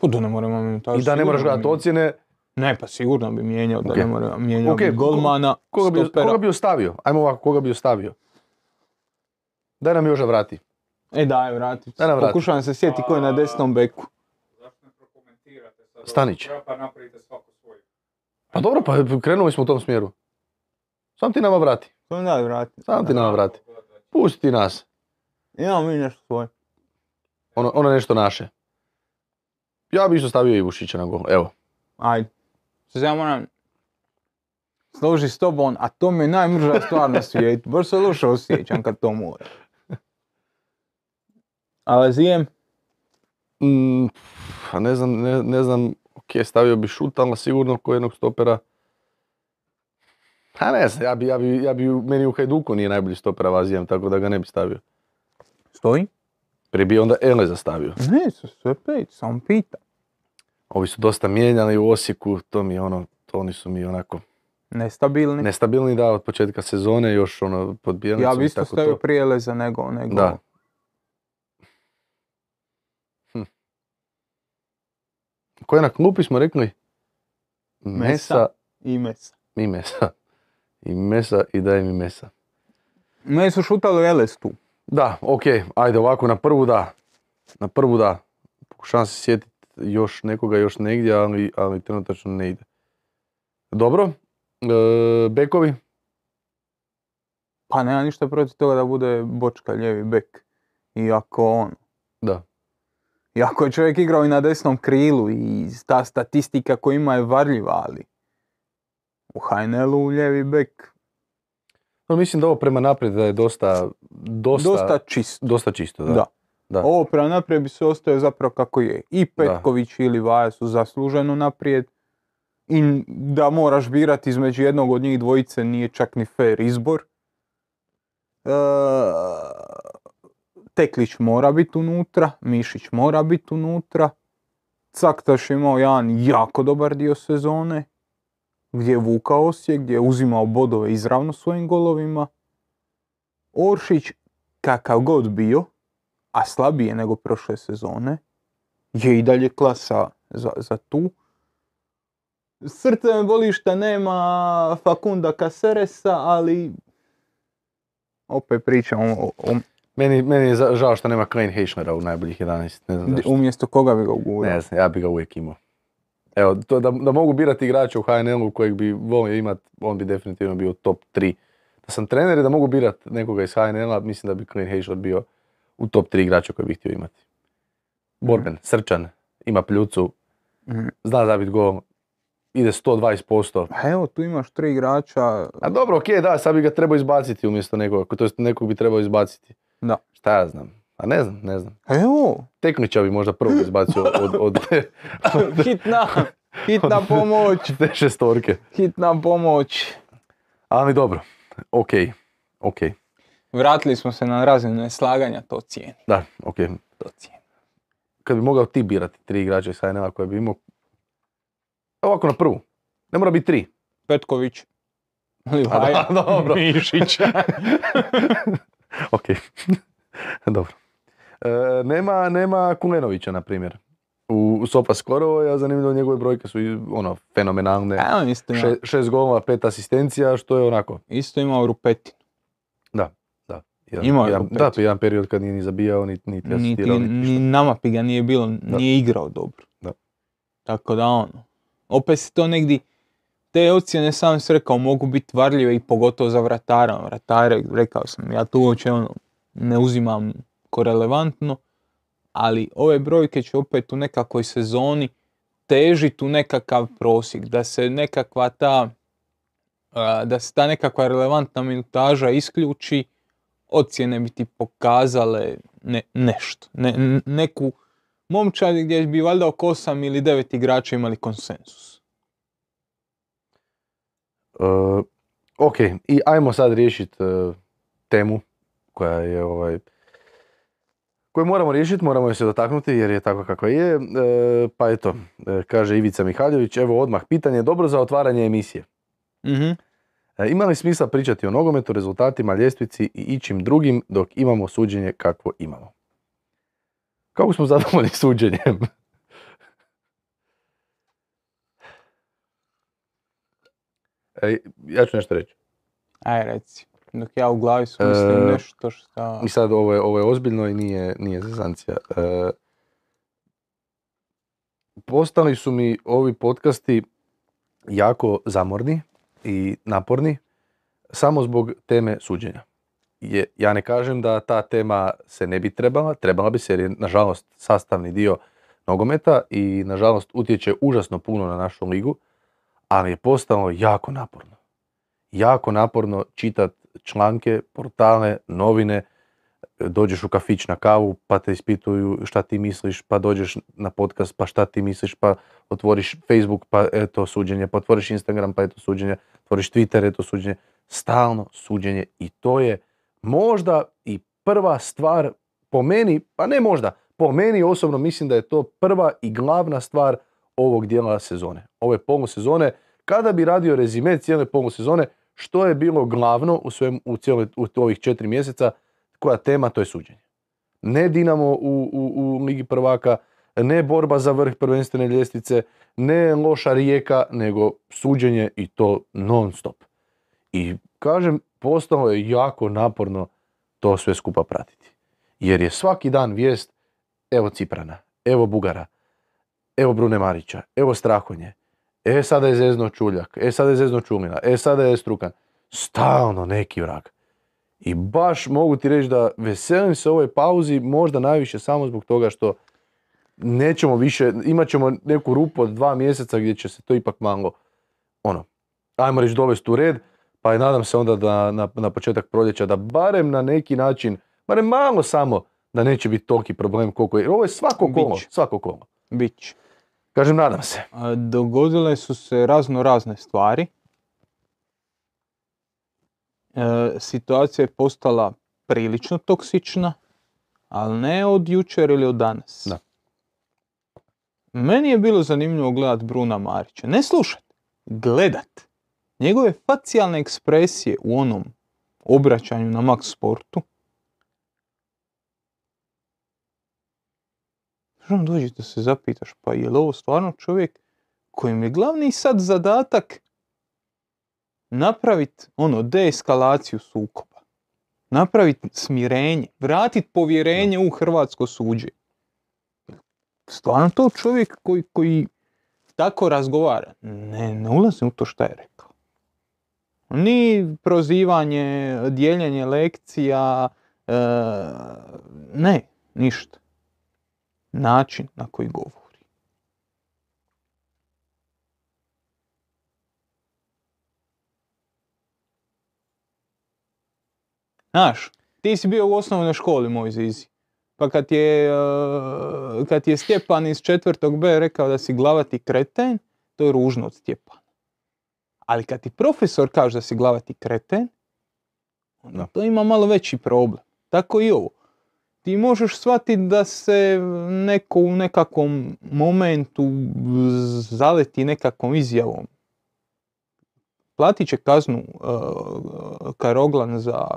Pa da ne moramo minutažu. i da ne moraš gledati bi- ocjene, Ne, pa sigurno bi mijenjao, da Ok. ne mora mijenjao Ok, bi golmana, koga bi, stopera. koga bi ostavio? Ajmo ovako, koga bi ostavio? Daj nam Joža vrati. E daj, vrati. Daj nam vrati. Pokušavam se sjetiti ko je na desnom beku. Zašto ne prokomentirate sad? Stanić. Pa napravite svako svoju. Pa dobro, pa krenuli smo u tom smjeru. Sam ti nama vrati. To daj, vrati. Sam ti nama vrati. Pusti ti nas. Imamo mi nešto svoje. Ono, ono nešto naše. Ja bi isto stavio Ivušića na gol. Evo. Ajde. Sad ja moram složi s tobom, a to mi je najmrža stvar na svijetu. Baš se loše osjećam kad to mora. Ali Mm, pa ne znam, ne, ne znam, ok, stavio bi Šutala sigurno ko jednog stopera. Pa ne znam, ja bi, ja bi, ja bi, meni u Hajduku nije najbolji stoper Avazijem, tako da ga ne bi stavio. stoji? Prije bi onda Eleza stavio. Ne, sve- sve pet, samo pita. Ovi su dosta mijenjani u Osijeku, to mi je ono, to oni su mi onako Nestabilni. nestabilni da od početka sezone, još ono pod ja bi isto stavio prije Leza nego, nego Da. Ko je na klupi smo rekli? Mesa, Mesa. i Mesa. i Mesa. I Mesa i daj mi Mesa. Meni su šutali Eles tu. Da, ok, ajde ovako na prvu da. Na prvu da. Pokušavam se sjetiti još nekoga još negdje, ali, ali trenutačno ne ide. Dobro, e, bekovi, Pa nema ništa protiv toga da bude Bočka lijevi bek. Iako on. Iako je čovjek igrao i na desnom krilu i ta statistika koju ima je varljiva, ali u HNL-u lijevi bek No, mislim da ovo prema naprijed da je dosta, dosta, dosta čist. dosta čisto. Da. Da. Da. Ovo prema naprijed bi se ostaje zapravo kako je. I Petković ili Vaja su zasluženo naprijed. I da moraš birati između jednog od njih dvojice nije čak ni fair izbor. E, Teklić mora biti unutra, Mišić mora biti unutra. Caktaš je imao jedan jako dobar dio sezone, gdje je vukao Osijek, gdje je uzimao bodove izravno svojim golovima. Oršić, kakav god bio, a slabije nego prošle sezone, je i dalje klasa za, za tu. Srce me boli što nema Fakunda Caceresa, ali opet pričam o, o, Meni, meni je žao što nema Klein Heichnera u najboljih 11, ne znam zašto. umjesto koga bi ga ugurao. Ne znam, ja bi ga uvijek imao. Evo, to da, da mogu birati igrača u HNL-u kojeg bi volio imat, on bi definitivno bio top 3. Da sam trener i da mogu birati nekoga iz HNL-a, mislim da bi Klein Heichner bio u top 3 igrača koje bih htio imati. Borben, srčan, ima pljucu, Mhm. zna zabit gol, ide 120%. A evo, tu imaš tri igrača, A dobro, okej, da, sad bi ga trebao izbaciti umjesto nekoga, to jest nekog bi trebao izbaciti. Da. Šta ja znam? A ne znam, ne znam. evo, Teknića bi možda prvo izbacio od, od, hitna, hitna pomoć, te šestorke. hitna pomoć. Ali dobro, ok, ok, Vratili smo se na razinu neslaganja, to cijeni, da, ok. to cijeni. Kad bi mogao ti birati tri igrača iz HNL-a koje bi imao, ovako na prvu, ne mora biti tri. Petković, Livaja, dobro. Mišić. ok, dobro. E, nema, nema Kulenovića, na primjer. U, u Sopa Skorovo, a zanimljivo njegove brojke su ono, fenomenalne. A on isto ima, Še, šest golova, pet asistencija, što je onako, isto ima u Rupetin. Jedan, Imao je jedan, opet. da, jedan period kad nije ni zabijao, ni, niti Niti, asistirao, niti ni ništa. namapi ga nije bilo, nije igrao dobro. Da. Tako da ono, opet se to negdje, te ocjene sam si rekao mogu biti varljive i pogotovo za vratara. Vratare, rekao sam, ja tu uopće ono, ne uzimam ko relevantno, ali ove brojke će opet u nekakvoj sezoni težiti u nekakav prosjek, da se nekakva ta, da se ta nekakva relevantna minutaža isključi, ocjene bi ti pokazale ne, nešto, ne, neku momčad gdje bi valjda oko 8 ili 9 igrača imali konsensus. Uh, ok, i ajmo sad riješiti temu koja je ovaj koju moramo riješiti, moramo je se dotaknuti jer je tako kakva je. E, pa eto, kaže Ivica Mihaljević, evo odmah pitanje, dobro za otvaranje emisije. Mhm. E, ima li smisla pričati o nogometu, rezultatima, ljestvici i ičim drugim dok imamo suđenje kakvo imamo? Kako smo zadovoljni suđenjem? E, ja ću nešto reći. Aj reci, dok ja u glavi smislim E, nešto šta... I sad ovo je, ovo je ozbiljno i nije, nije zezancija. E, postali su mi ovi podcasti jako zamorni i naporni samo zbog teme suđenja. Je, ja ne kažem da ta tema se ne bi trebala, trebala bi se jer je nažalost sastavni dio nogometa i nažalost utječe užasno puno na našu ligu, ali je postalo jako naporno. Jako naporno čitat članke, portale, novine, dođeš u kafić na kavu pa te ispituju šta ti misliš, pa dođeš na podcast pa šta ti misliš, pa otvoriš Facebook pa eto suđenje, pa otvoriš Instagram pa eto suđenje, otvoriš Twitter eto suđenje, stalno suđenje. I to je možda i prva stvar po meni, pa ne možda, po meni osobno mislim da je to prva i glavna stvar ovog dijela sezone, ove polusezone. Kada bi radio rezime cijele polusezone, što je bilo glavno u, svem, u, ovih četiri mjeseca, koja tema, to je suđenje. Ne Dinamo u, u, u Ligi prvaka, ne borba za vrh prvenstvene ljestvice, ne loša rijeka, nego suđenje i to non stop. I kažem, postalo je jako naporno to sve skupa pratiti. Jer je svaki dan vijest, evo Ciprana, evo Bugara, evo Brune Marića, evo Strahonje, e sada je zezno Čuljak, e sada je zezno Čulina, e sada je Strukan. Stalno neki vrag. I baš mogu ti reći da veselim se ovoj pauzi možda najviše samo zbog toga što nećemo više, imat ćemo neku rupu od dva mjeseca gdje će se to ipak malo, ono, ajmo reći dovesti u red, pa i nadam se onda da na, na početak proljeća da barem na neki način, barem malo samo, da neće biti toliki problem koliko je. Ovo je svako kolo, Biće. svako kolo. Bić. Kažem, nadam se. Dogodile su se razno razne stvari. E, situacija je postala prilično toksična, ali ne od jučer ili od danas. Da. Meni je bilo zanimljivo gledat Bruna Marića. Ne slušat, gledat. Njegove facijalne ekspresije u onom obraćanju na Max Sportu. Što dođi da se zapitaš, pa je li ovo stvarno čovjek kojem je glavni sad zadatak napraviti ono deeskalaciju sukoba. Napraviti smirenje, vratiti povjerenje u hrvatsko suđe. Stvarno to čovjek koji, koji tako razgovara. Ne, ne ulazim u to šta je rekao. Ni prozivanje, dijeljenje lekcija, e, ne, ništa. Način na koji govori. Znaš, ti si bio u osnovnoj školi, moj zizi. Pa kad je, e, kad je Stjepan iz četvrtog B rekao da si glavati kreten, to je ružno od Stjepana. Ali kad ti profesor kaže da si glavati kreten, onda Da. to ima malo veći problem. Tako i ovo. Ti možeš shvatiti da se neko u nekakvom momentu zaleti nekakvom izjavom. Platit će kaznu uh, Karoglan za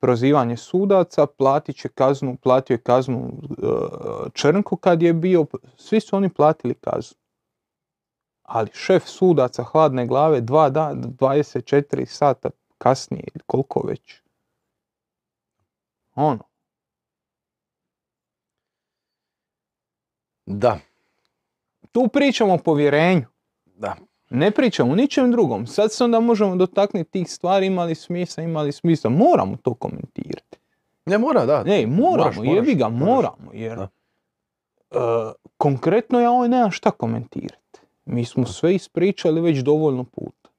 prozivanje sudaca, platit će kaznu, platio je kaznu uh, Črnko kad je bio, svi su oni platili kaznu. Ali šef sudaca hladne glave dva dana, 24 sata kasnije, koliko već, Ono, Da, tu pričamo o povjerenju. da. Ne pričamo o ničem drugom. Sad se onda možemo dotaknuti tih stvari, imali smisla, imali smisla. Moramo to komentirati. Ne mora, da. Ej, moramo, Moraš, jebi ga, moraš. moramo. Jer Da. e, konkretno ja ovo nemam šta komentirati. Mi smo sve ispričali već dovoljno puta.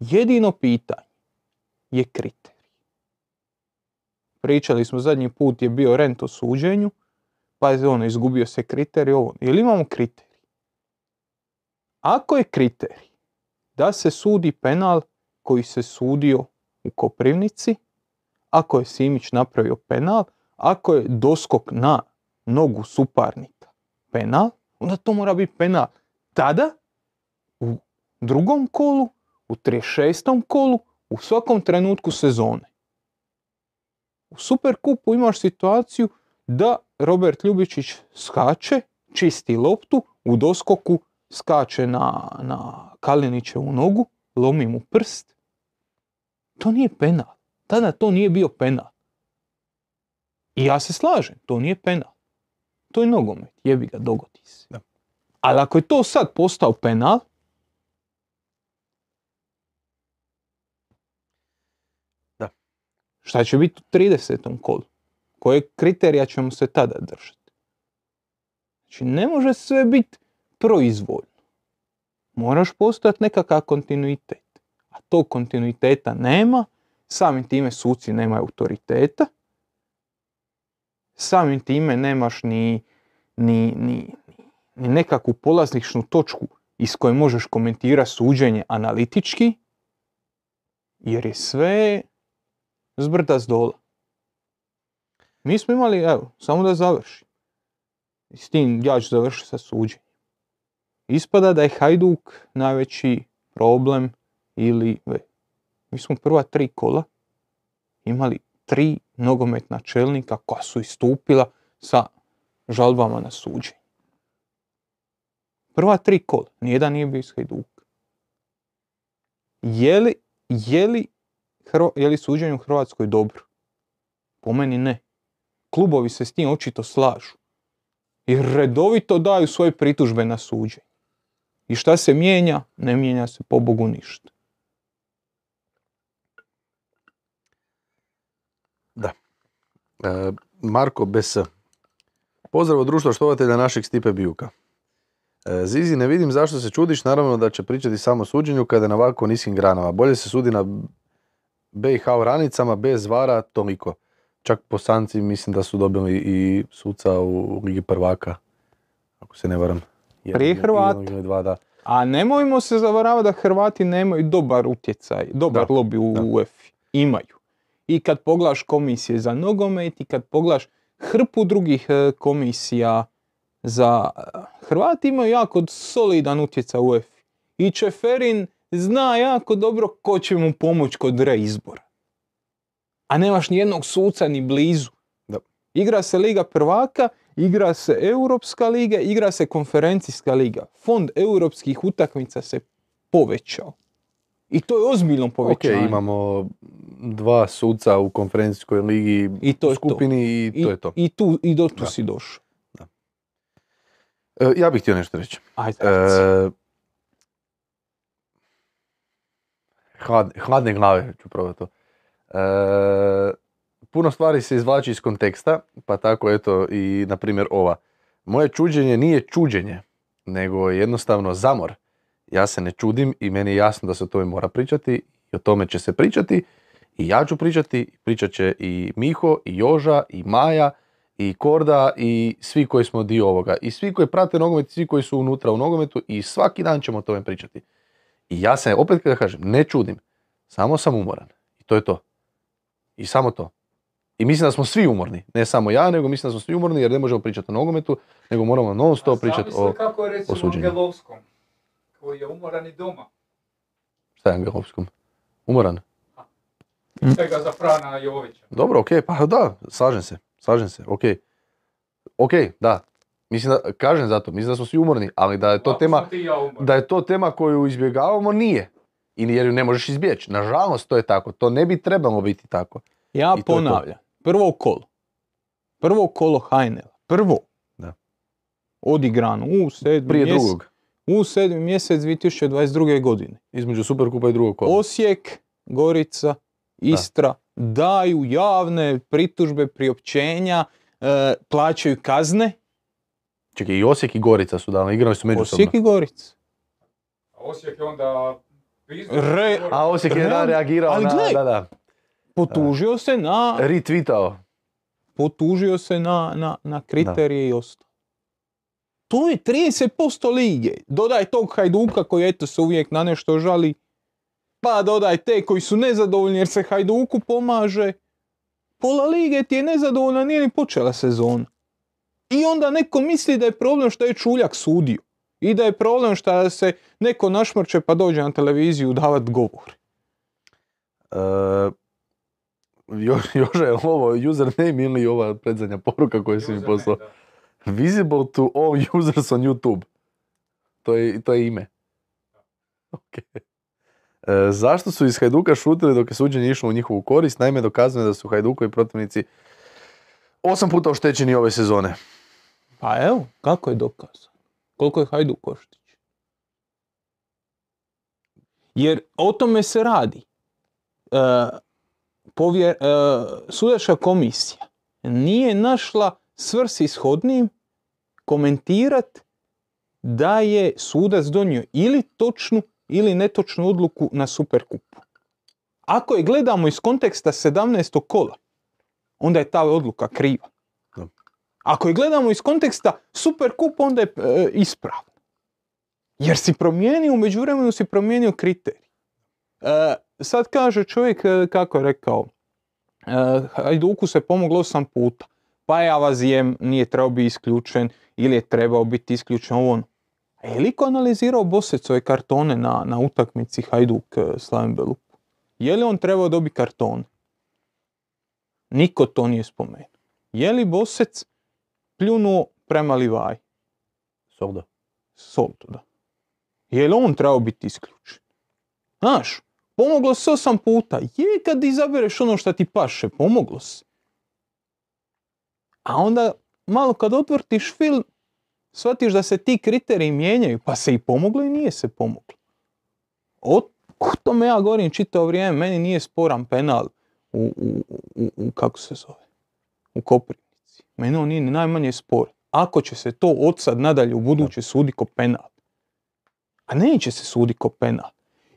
Jedino pitanje je kriterij. Pričali smo zadnji put je bio rent o suđenju, pa je ono, izgubio se kriterij, ovo. Jel imamo kriterij? Ako je kriterij da se sudi penal koji se sudio u Koprivnici, ako je Simić napravio penal, ako je doskok na nogu suparnika penal, onda to mora biti penal. Tada, u drugom kolu, u 36. kolu, u svakom trenutku sezone. U Superkupu imaš situaciju da Robert Ljubičić skače, čisti loptu, u doskoku skače na, na Kalinićevu nogu, lomi mu prst. To nije penal. Tada to nije bio penal. I ja se slažem, to nije penal. To je nogomet, jebi ga, dogodi se. Da. Ali ako je to sad postao penal, Da. šta će biti u 30. kolu? Koje kriterija ćemo se tada držati? Znači, ne može sve biti proizvoljno. Moraš postojati nekakav kontinuitet. A tog kontinuiteta nema, samim time suci nemaju autoriteta, samim time nemaš ni, ni, ni, ni nekakvu polazničnu točku iz koje možeš komentirati suđenje analitički, jer je sve zbrda s dola. Mi smo imali, evo, samo da završim. I s tim ja ću završiti sa suđenjem. Ispada da je Hajduk najveći problem ili. Mi smo prva tri kola imali tri nogometna čelnika koja su istupila sa žalbama na suđenje. Prva tri kola, nijedan nije bio iz Hajduka. Je li, je li, je li suđenje u Hrvatskoj dobro? Po meni ne. Klubovi se s tim očito slažu. Jer redovito daju svoje pritužbe na suđenje. I šta se mijenja? Ne mijenja se po Bogu ništa. E, Marko BS. Pozdrav od društva štovatelja našeg Stipe Bijuka. E, Zizi, ne vidim zašto se čudiš, naravno da će pričati samo suđenju kada je na ovako niskim granama. Bolje se sudi na BiH oranicama, bez vara, toliko. Čak posanci mislim da su dobili i suca u Ligi prvaka, ako se ne varam. Jedan Prije Hrvata. ili dva, da. A nemojmo se zavaravati da Hrvati nemaju dobar utjecaj, dobar Da, lobby u da. UEFA. Imaju. I kad poglaš komisije za nogomet i kad poglaš hrpu drugih e, komisija za... e, Hrvati imaju jako solidan utjecaj u UEFA. I Čeferin zna jako dobro ko će mu pomoći kod reizbora. A nemaš ni jednog suca ni blizu. Da. Igra se Liga prvaka, igra se Europska liga, igra se konferencijska liga. Fond europskih utakmica se povećao. I to je ozbiljno Ok, povećanje. imamo dva suca u konferencijskoj ligi I to u je to. skupini i I, to je to. I, tu, i do tu Da. si došao. E, ja bih htio nešto reći. Ajde. E, hlad- hladne glave ću probati to. E, puno stvari se izvlači iz konteksta, pa tako eto i na primjer ova. Moje čuđenje nije čuđenje, nego je jednostavno zamor. Ja se ne čudim i meni je jasno da se o tome mora pričati i o tome će se pričati i ja ću pričati, pričat će i Miho, i Joža, i Maja, i Korda, i svi koji smo dio ovoga. I svi koji prate nogomet, svi koji su unutra u nogometu i svaki dan ćemo o tome pričati. I ja se, opet kada kažem, ne čudim, samo sam umoran. I to je to. I samo to. I mislim da smo svi umorni. Ne samo ja, nego mislim da smo svi umorni jer ne možemo pričati o nogometu, nego moramo non stop pričati o... kako je recimo suđenju. Angelovskom, koji je umoran i doma. Šta je Angelovskom? Umoran. Svega za Frana Jovića. Dobro, ok, pa da, slažem se, slažem se, ok. Ok, da. Mislim da, kažem zato, mislim da smo svi umorni, ali da je to tema, ja da je to tema koju izbjegavamo, nije. I jer ju ne možeš izbjeći. Nažalost, to je tako. To ne bi trebalo biti tako. ja i to je to. ponavljam. Prvo kolo. Prvo kolo Hajnela. Prvo. Da. Odigrano u sedmi Prije mjesec, drugog. u sedmi mjesec 2022. godine. Između Superkupa i drugog kola. Osijek, Gorica, Istra daju javne pritužbe, priopćenja, e, plaćaju kazne. Čekaj, i Osijek i Gorica su dali, igrali su međusobno. Osijek i Gorica. A Osijek je onda... Re- A Osijek je da, reagirao ali na, da, Potužio se na, retweetao. potužio se na, na, na kriterije i ostalo. To je 30% lige. Dodaj tog Hajduka koji eto se uvijek na nešto žali. Pa dodaj te koji su nezadovoljni jer se Hajduku pomaže. Pola lige ti je nezadovoljna, nije ni počela sezona. I onda neko misli da je problem što je Čuljak sudio. I da je problem što se neko našmrče pa dođe na televiziju davat govor. E, jo, Jože, je ovo username ili ova predzadnja poruka koju si mi poslao? Visible to all users on YouTube. To je, to je ime. Ok. E, zašto su iz Hajduka šutili dok je suđenje išlo u njihovu korist? Naime, dokazano je da su Hajdukovi protivnici osam puta oštećeni ove sezone. Pa evo, kako je dokaz? Koliko je Hajduk Koštić? Jer o tome se radi. E, povjer, e, sudačka komisija nije našla svrsishodnim komentirat da je sudac donio ili točnu ili netočnu odluku na Superkupu. Ako je gledamo iz konteksta 17. kola, onda je ta odluka kriva. Ako je gledamo iz konteksta Superkup, onda je e, ispravno. Jer si promijenio, u međuvremenu si promijenio kriterij. E, sad kaže čovjek, e, kako je rekao, e, Hajduku se pomoglo osam puta. Pa je Avazijem nije trebao biti isključen ili je trebao biti isključen. A je li ko analizirao Bosecove kartone na, na utakmici Hajduk e, Slaven Belup? Je li on trebao dobiti karton? Niko to nije spomenuo. Je li Bosec pljunuo prema Livaj? Soldo. Solto, da. Je li on trebao biti isključen? Znaš, pomoglo se osam puta. Je kad izabereš ono što ti paše, pomoglo se. A onda malo kad otvrtiš film, shvatiš da se ti kriteriji mijenjaju, pa se i pomoglo i nije se pomoglo. O, o tome ja govorim čitavo vrijeme, meni nije sporan penal u, u, u, u kako se zove, u Koprivnici. Meni on nije ni najmanje spor. Ako će se to od sad nadalje u buduće sudi ko penal, a neće se sudi ko penal.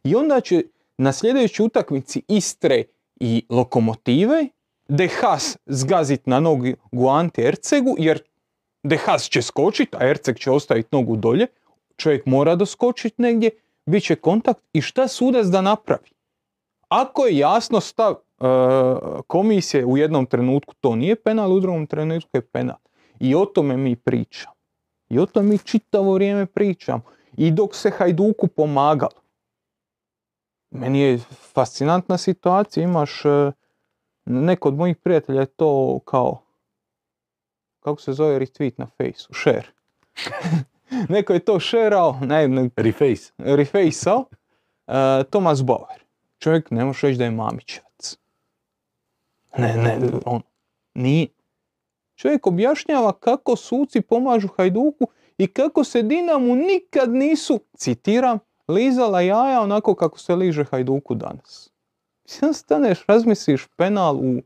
I onda će na sljedećoj utakmici Istre i Lokomotive Dehas zgazit na nogu Ante Ercegu, jer Dehas će skočit, a Erceg će ostaviti nogu dolje, čovjek mora doskočit negdje, bit će kontakt i šta sudac da napravi? Ako je jasno stav komisije u jednom trenutku to nije penal, u drugom trenutku je penal. I o tome mi pričamo. I o tome mi čitavo vrijeme pričamo. I dok se Hajduku pomagalo. Meni je fascinantna situacija, imaš e, neko od mojih prijatelja je to kao kako se zove retweet na fejsu, share. neko je to šerao, ne, ne, Reface. refejsao, e, Thomas Bauer. Čovjek ne može reći da je Mamićevac. Ne, ne, on nije. Čovjek objašnjava kako suci pomažu Hajduku i kako se Dinamu nikad nisu, citiram, lizala jaja onako kako se liže Hajduku danas. Sad staneš, razmisliš penal u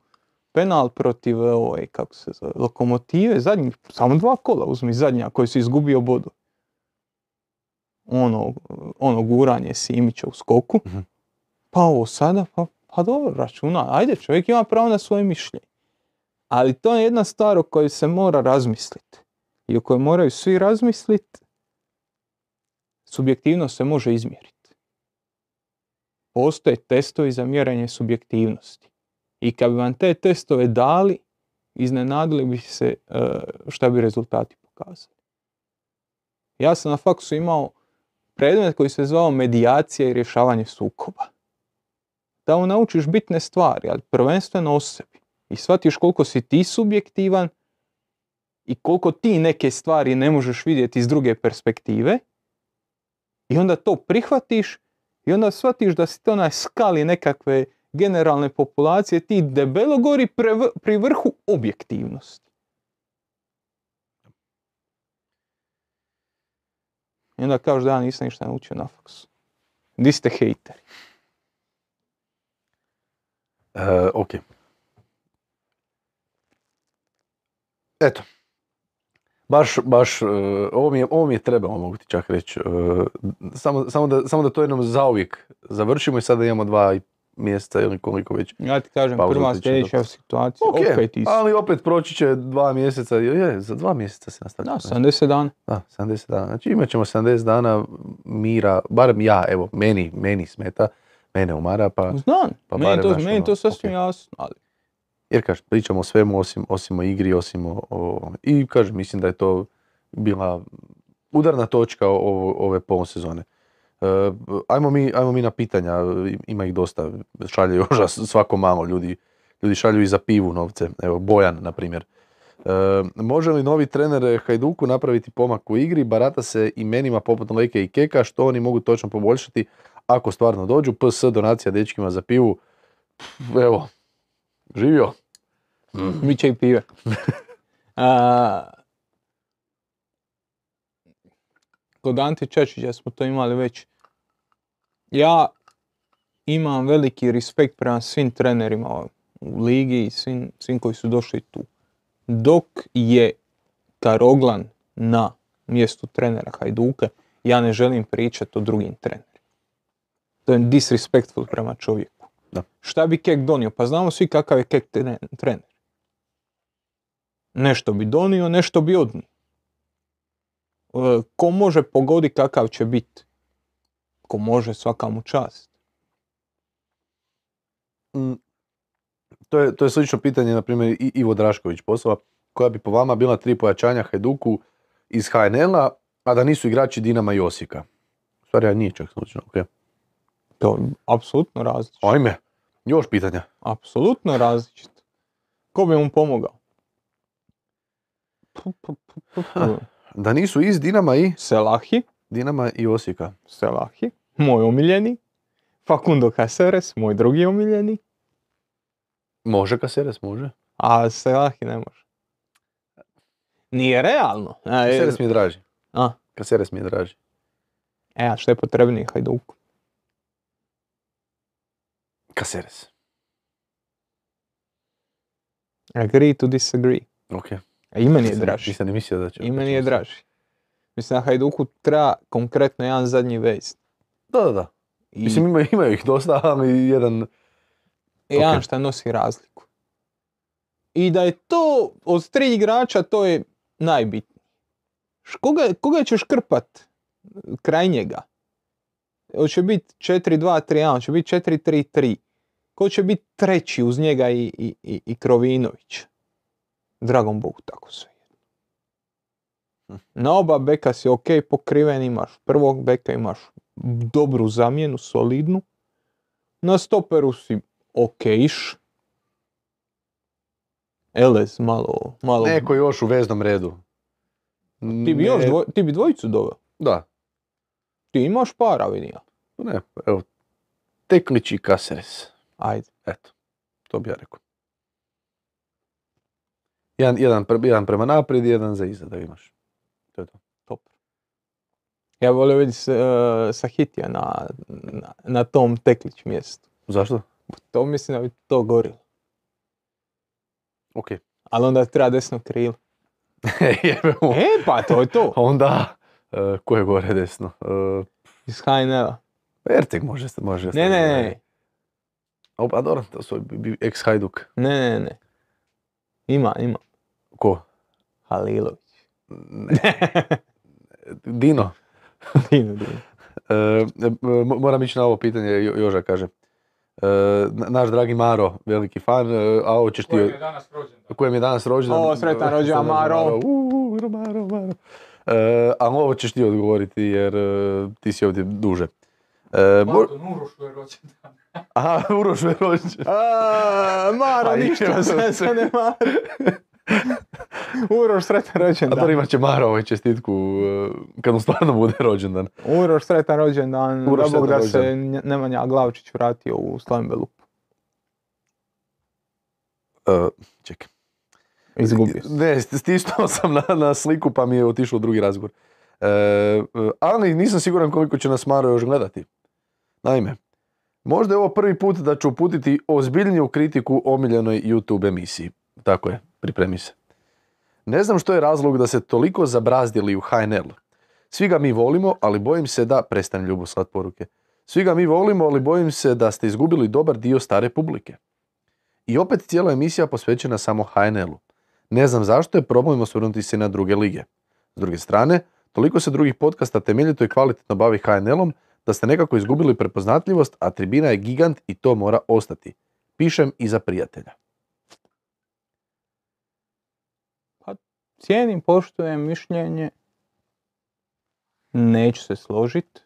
penal protiv ovaj, kako se zove, lokomotive, zadnjih, samo dva kola uzmi zadnja koji su izgubio bodu. Ono, ono guranje Simića u skoku. Mhm. Pa ovo sada, pa, pa dobro, računa, ajde, čovjek ima pravo na svoje mišljenje. Ali to je jedna stvar o kojoj se mora razmisliti. I o kojoj moraju svi razmisliti. Subjektivnost se može izmjeriti. Postoje testovi za mjerenje subjektivnosti. I kad bi vam te testove dali, iznenadili bi se e, šta bi rezultati pokazali. Ja sam na faksu imao predmet koji se zvao medijacija i rješavanje sukoba da on naučiš bitne stvari, ali prvenstveno o sebi. I shvatiš koliko si ti subjektivan i koliko ti neke stvari ne možeš vidjeti iz druge perspektive. I onda to prihvatiš i onda shvatiš da si to na skali nekakve generalne populacije ti debelo gori pri vrhu objektivnosti. I onda kažu da ja nisam ništa naučio na faksu. Di ste hejteri. E, ok. Eto. Baš, baš, e, ovo mi je, ovo mi je trebalo, mogu ti čak reći. E, samo, samo, da, samo da to jednom zauvijek završimo i sada imamo dva i mjeseca ili koliko već. Ja ti kažem, Pauza prva sljedeća situacija, Ok, opet isto. ali opet proći će dva mjeseca, je, je, za dva mjeseca se nastavlja. Da, 70 dana. Da, 70 dana. Znači imat ćemo 70 dana mira, barem ja, evo, meni, meni smeta, mene umara, pa, Znam, Pa meni, to, znaš, meni ono, to sasvim ok. jasno, ali jer kažem, pričamo o svemu osim, osim o igri, osim o, o- i kažem, mislim da je to bila udarna točka ovo, ove polosezone. E, ajmo, mi, ajmo mi na pitanja, ima ih dosta, šalje još svako malo ljudi, ljudi šalju i za pivu novce, evo Bojan na primjer. E, može li novi trener Hajduku napraviti pomak u igri, barata se imenima poput Leke i Keka, što oni mogu točno poboljšati ako stvarno dođu, PS donacija dečkima za pivu, evo, živio. bit će i pive. A, kod Ante Čačića smo to imali već. Ja imam veliki respekt prema svim trenerima u ligi i svim, svim koji su došli tu. Dok je Karoglan na mjestu trenera Hajduka, ja ne želim pričati o drugim trenerima. To je disrespectful prema čovjeku. Da. Šta bi Kek donio? Pa znamo svi kakav je Kek tre- trener. Nešto bi donio, nešto bi odnio. E, Ko može pogodi kakav će biti? Ko može, svaka mu čast. Mm, To je, to je slično pitanje, na primjer, i Ivo Drašković poslova, koja bi po vama bila tri pojačanja Hajduku iz HNL-a, a da nisu igrači Dinama i Osijeka. Stvari, ja nije čak slučajno, ok. To je apsolutno različito. Ajme, još pitanja. Apsolutno različito. Ko bi mu pomogao? Pu, pu, pu, pu, pu. Da nisu iz Dinama i Selahi, Dinama i Osijeka. Selahi, moj omiljeni. Facundo Caceres, moj drugi omiljeni. Može Kaseres, može. A Selahi ne može. Nije realno. A, Kaseres mi je draži. a, Kaseres mi je draži. e, a što je potrebnije Hajduku? Kaseres. Agree to disagree. Ok. A i meni je draži. Nisam ni mislio da će. I meni je draži. Mislim na Hajduku treba konkretno jedan zadnji vez. Da, da, da. I Mislim, ima, imaju ih dosta, ali jedan... jedan šta nosi razliku. I da je to od tri igrača to je najbitnije. Koga, koga ćeš krpat kraj njega? Hoće biti 4-2-3-1, hoće biti 4-3-3. Ko će biti treći uz njega i, i, i, i Krovinović? Dragom Bogu, tako sve. Hm. Na oba beka si ok pokriven, imaš prvog beka, imaš dobru zamjenu, solidnu. Na stoperu si ok-iš. Elez malo, malo... Neko još u veznom redu. Ti bi, još dvoj- ti bi dvojicu doveo. Da, Ti imaš para, vidim ja. ne, evo. Teklić i Kaseres. Ajde. Eto, to bi ja rekao. Jedan, jedan, jedan prema naprijed i jedan za iza da imaš. To je to. Top. Ja volio vidjeti uh, Sahitija na, na, na tom teklić mjestu. Zašto? To mislim da bi to gorilo. Ok. Ali onda treba desno krilo. E, pa to je to. Onda, e, ko je gore desno? E, Iz HNL-a. Može, može. Ne, ne, ne. A pa dobro, to su ex Hajduk. Ne, ne, ne. Ima, ima. Ko? Halilović. Ne. Dino. Dino, Dino. E, e, mo- moram ići na ovo pitanje, Jo- Joža kaže. E, na- naš dragi Maro, veliki fan, e, a ovo ćeš ti... Kojem je danas rođendan? kojem je danas rođendan. O, sretan rođendan, Maro. Uuu, Maro, Maro. E, ali ovo ćeš ti odgovoriti jer e, ti si ovdje duže. E, mo- Pardon, Urošu je rođendan. Aha, Uroš je rođendan. A, Maro, Pa ništa se, se. ne mara. Uroš, sretan A rođendan. to imat će Maro ovaj čestitku e, kad mu stvarno bude rođendan. Uroš, sretan rođendan. Uroš, sretan da se Nemanja Glavčić vratio u Slambelup. E, čekaj. Izgubio. Ne, st- stisnuo sam na, na sliku pa mi je otišao drugi razgovor. E, e, ali nisam siguran koliko će nas Maro još gledati. Naime, možda je ovo prvi put da ću uputiti ozbiljniju kritiku omiljenoj YouTube emisiji. Tako je, pripremi se. Ne znam što je razlog da se toliko zabrazdili u HNL. Svi ga mi volimo, ali bojim se da, prestani ljubo slat poruke, svi ga mi volimo, ali bojim se da ste izgubili dobar dio stare publike. I opet cijela emisija posvećena samo HNL-u. Ne znam zašto je problem osvrnuti se na druge lige. S druge strane, toliko se drugih podcasta temeljito i kvalitetno bavi HNL-om da ste nekako izgubili prepoznatljivost, a tribina je gigant i to mora ostati. Pišem i za prijatelja. Cijenim, poštujem mišljenje. Neću se složiti.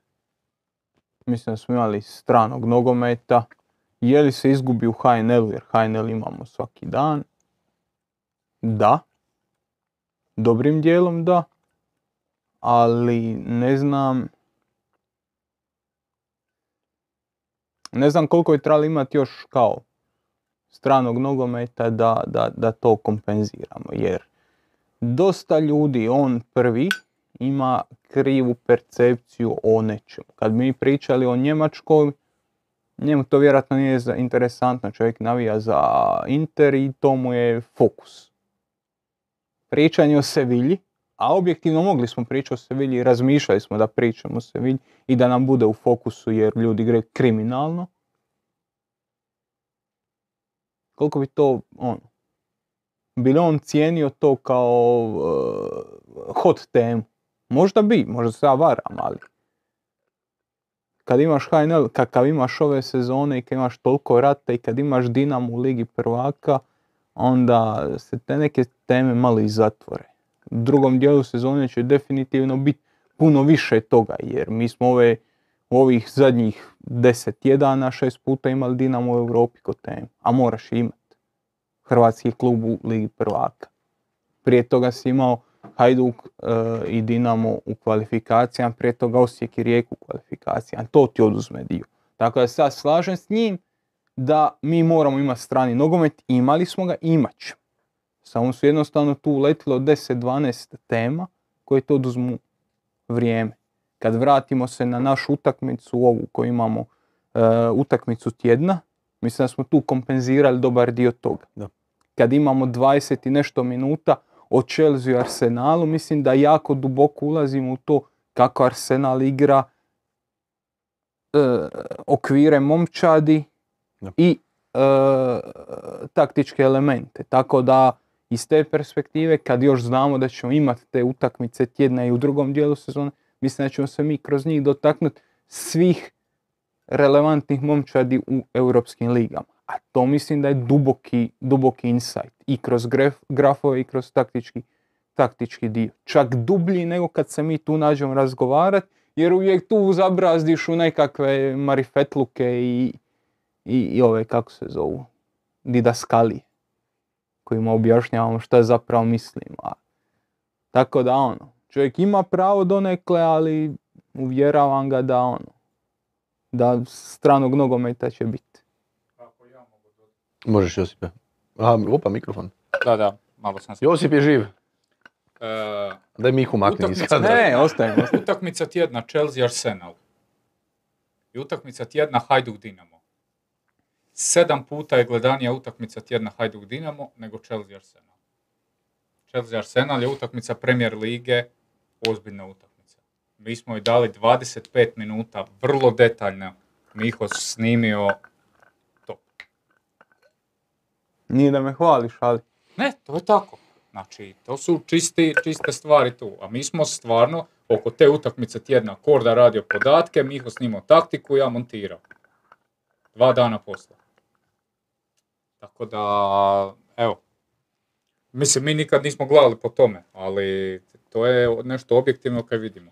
Mislim da smo imali stranog nogometa. Je li se izgubi u HNL-u jer HNL imamo svaki dan? Da. Dobrim dijelom da. Ali ne znam... Ne znam koliko je trebalo imati još kao stranog nogometa da, da, da to kompenziramo. Jer dosta ljudi, on prvi, ima krivu percepciju o nečemu. Kad mi pričali o Njemačkoj, njemu to vjerojatno nije interesantno, čovjek navija za Inter i to mu je fokus. Pričanje o Sevilji, a objektivno mogli smo pričati o Sevilji i razmišljali smo da pričamo o Sevilji i da nam bude u fokusu jer ljudi igraju kriminalno. Koliko bi to, ono, bi li on cijenio to kao uh, hot temu? Možda bi, možda se ja varam, ali kad imaš HNL, kakav imaš ove sezone i kad imaš toliko rata i kad imaš Dinamo u Ligi prvaka, onda se te neke teme malo i zatvore. Drugom dijelu sezone će definitivno biti puno više toga, jer mi smo ove, ovih zadnjih deset tjedana šest puta imali Dinamo u Europi kod teme, a moraš imati hrvatski klub u Ligi prvaka. Prije toga si imao Hajduk e, i Dinamo u kvalifikacijama, prije toga Osijek i Rijeku u kvalifikacijama. To ti oduzme dio. Tako da ja slažem s njim da mi moramo imati strani nogomet, imali smo ga imat ćemo. Samo su jednostavno tu uletilo 10-12 tema koje to oduzmu vrijeme. Kad vratimo se na našu utakmicu, ovu koju imamo, e, utakmicu tjedna, mislim da smo tu kompenzirali dobar dio toga. Da. Kad imamo 20 i nešto minuta o Chelsea i Arsenalu, mislim da jako duboko ulazimo u to kako Arsenal igra, e, okvire momčadi Da. i e, taktičke elemente. Tako da iz te perspektive, kad još znamo da ćemo imati te utakmice tjedna i u drugom dijelu sezone, mislim da ćemo se mi kroz njih dotaknuti svih relevantnih momčadi u europskim ligama. A to mislim da je duboki, duboki insight i kroz graf, grafove i kroz taktički, taktički dio. Čak dublji nego kad se mi tu nađemo razgovarati, jer uvijek tu zabrazdiš u nekakve marifetluke i, i, i ove, kako se zovu, didaskalije, kojima objašnjavamo šta zapravo mislimo. A, tako da ono, čovjek ima pravo donekle, ali uvjeravam ga da ono, da stranog nogometa će biti. Kako ja mogu dodati? Možeš Josipe. Aha, opa, mikrofon. Da, da, malo sam se... Josip je živ. E, Daj Mihu makni iz kadra. Ne, ostavimo. utakmica tjedna Chelsea Arsenal. I utakmica tjedna Hajduk Dinamo. Sedam puta je gledanija utakmica tjedna Hajduk Dinamo nego Chelsea Arsenal. Chelsea Arsenal je utakmica Premier lige, ozbiljna utakmica. Mi smo joj dali 25 minuta, vrlo detaljno. Miho snimio to. Nije da me hvališ, ali Ne, to je tako. Znači, to su čisti, čiste stvari tu. A mi smo stvarno oko te utakmice tjedna Korda radio podatke, Miho snimao taktiku, ja montirao. Dva dana poslije. Tako da, evo. Mislim, mi nikad nismo gledali po tome, ali to je nešto objektivno kad vidimo.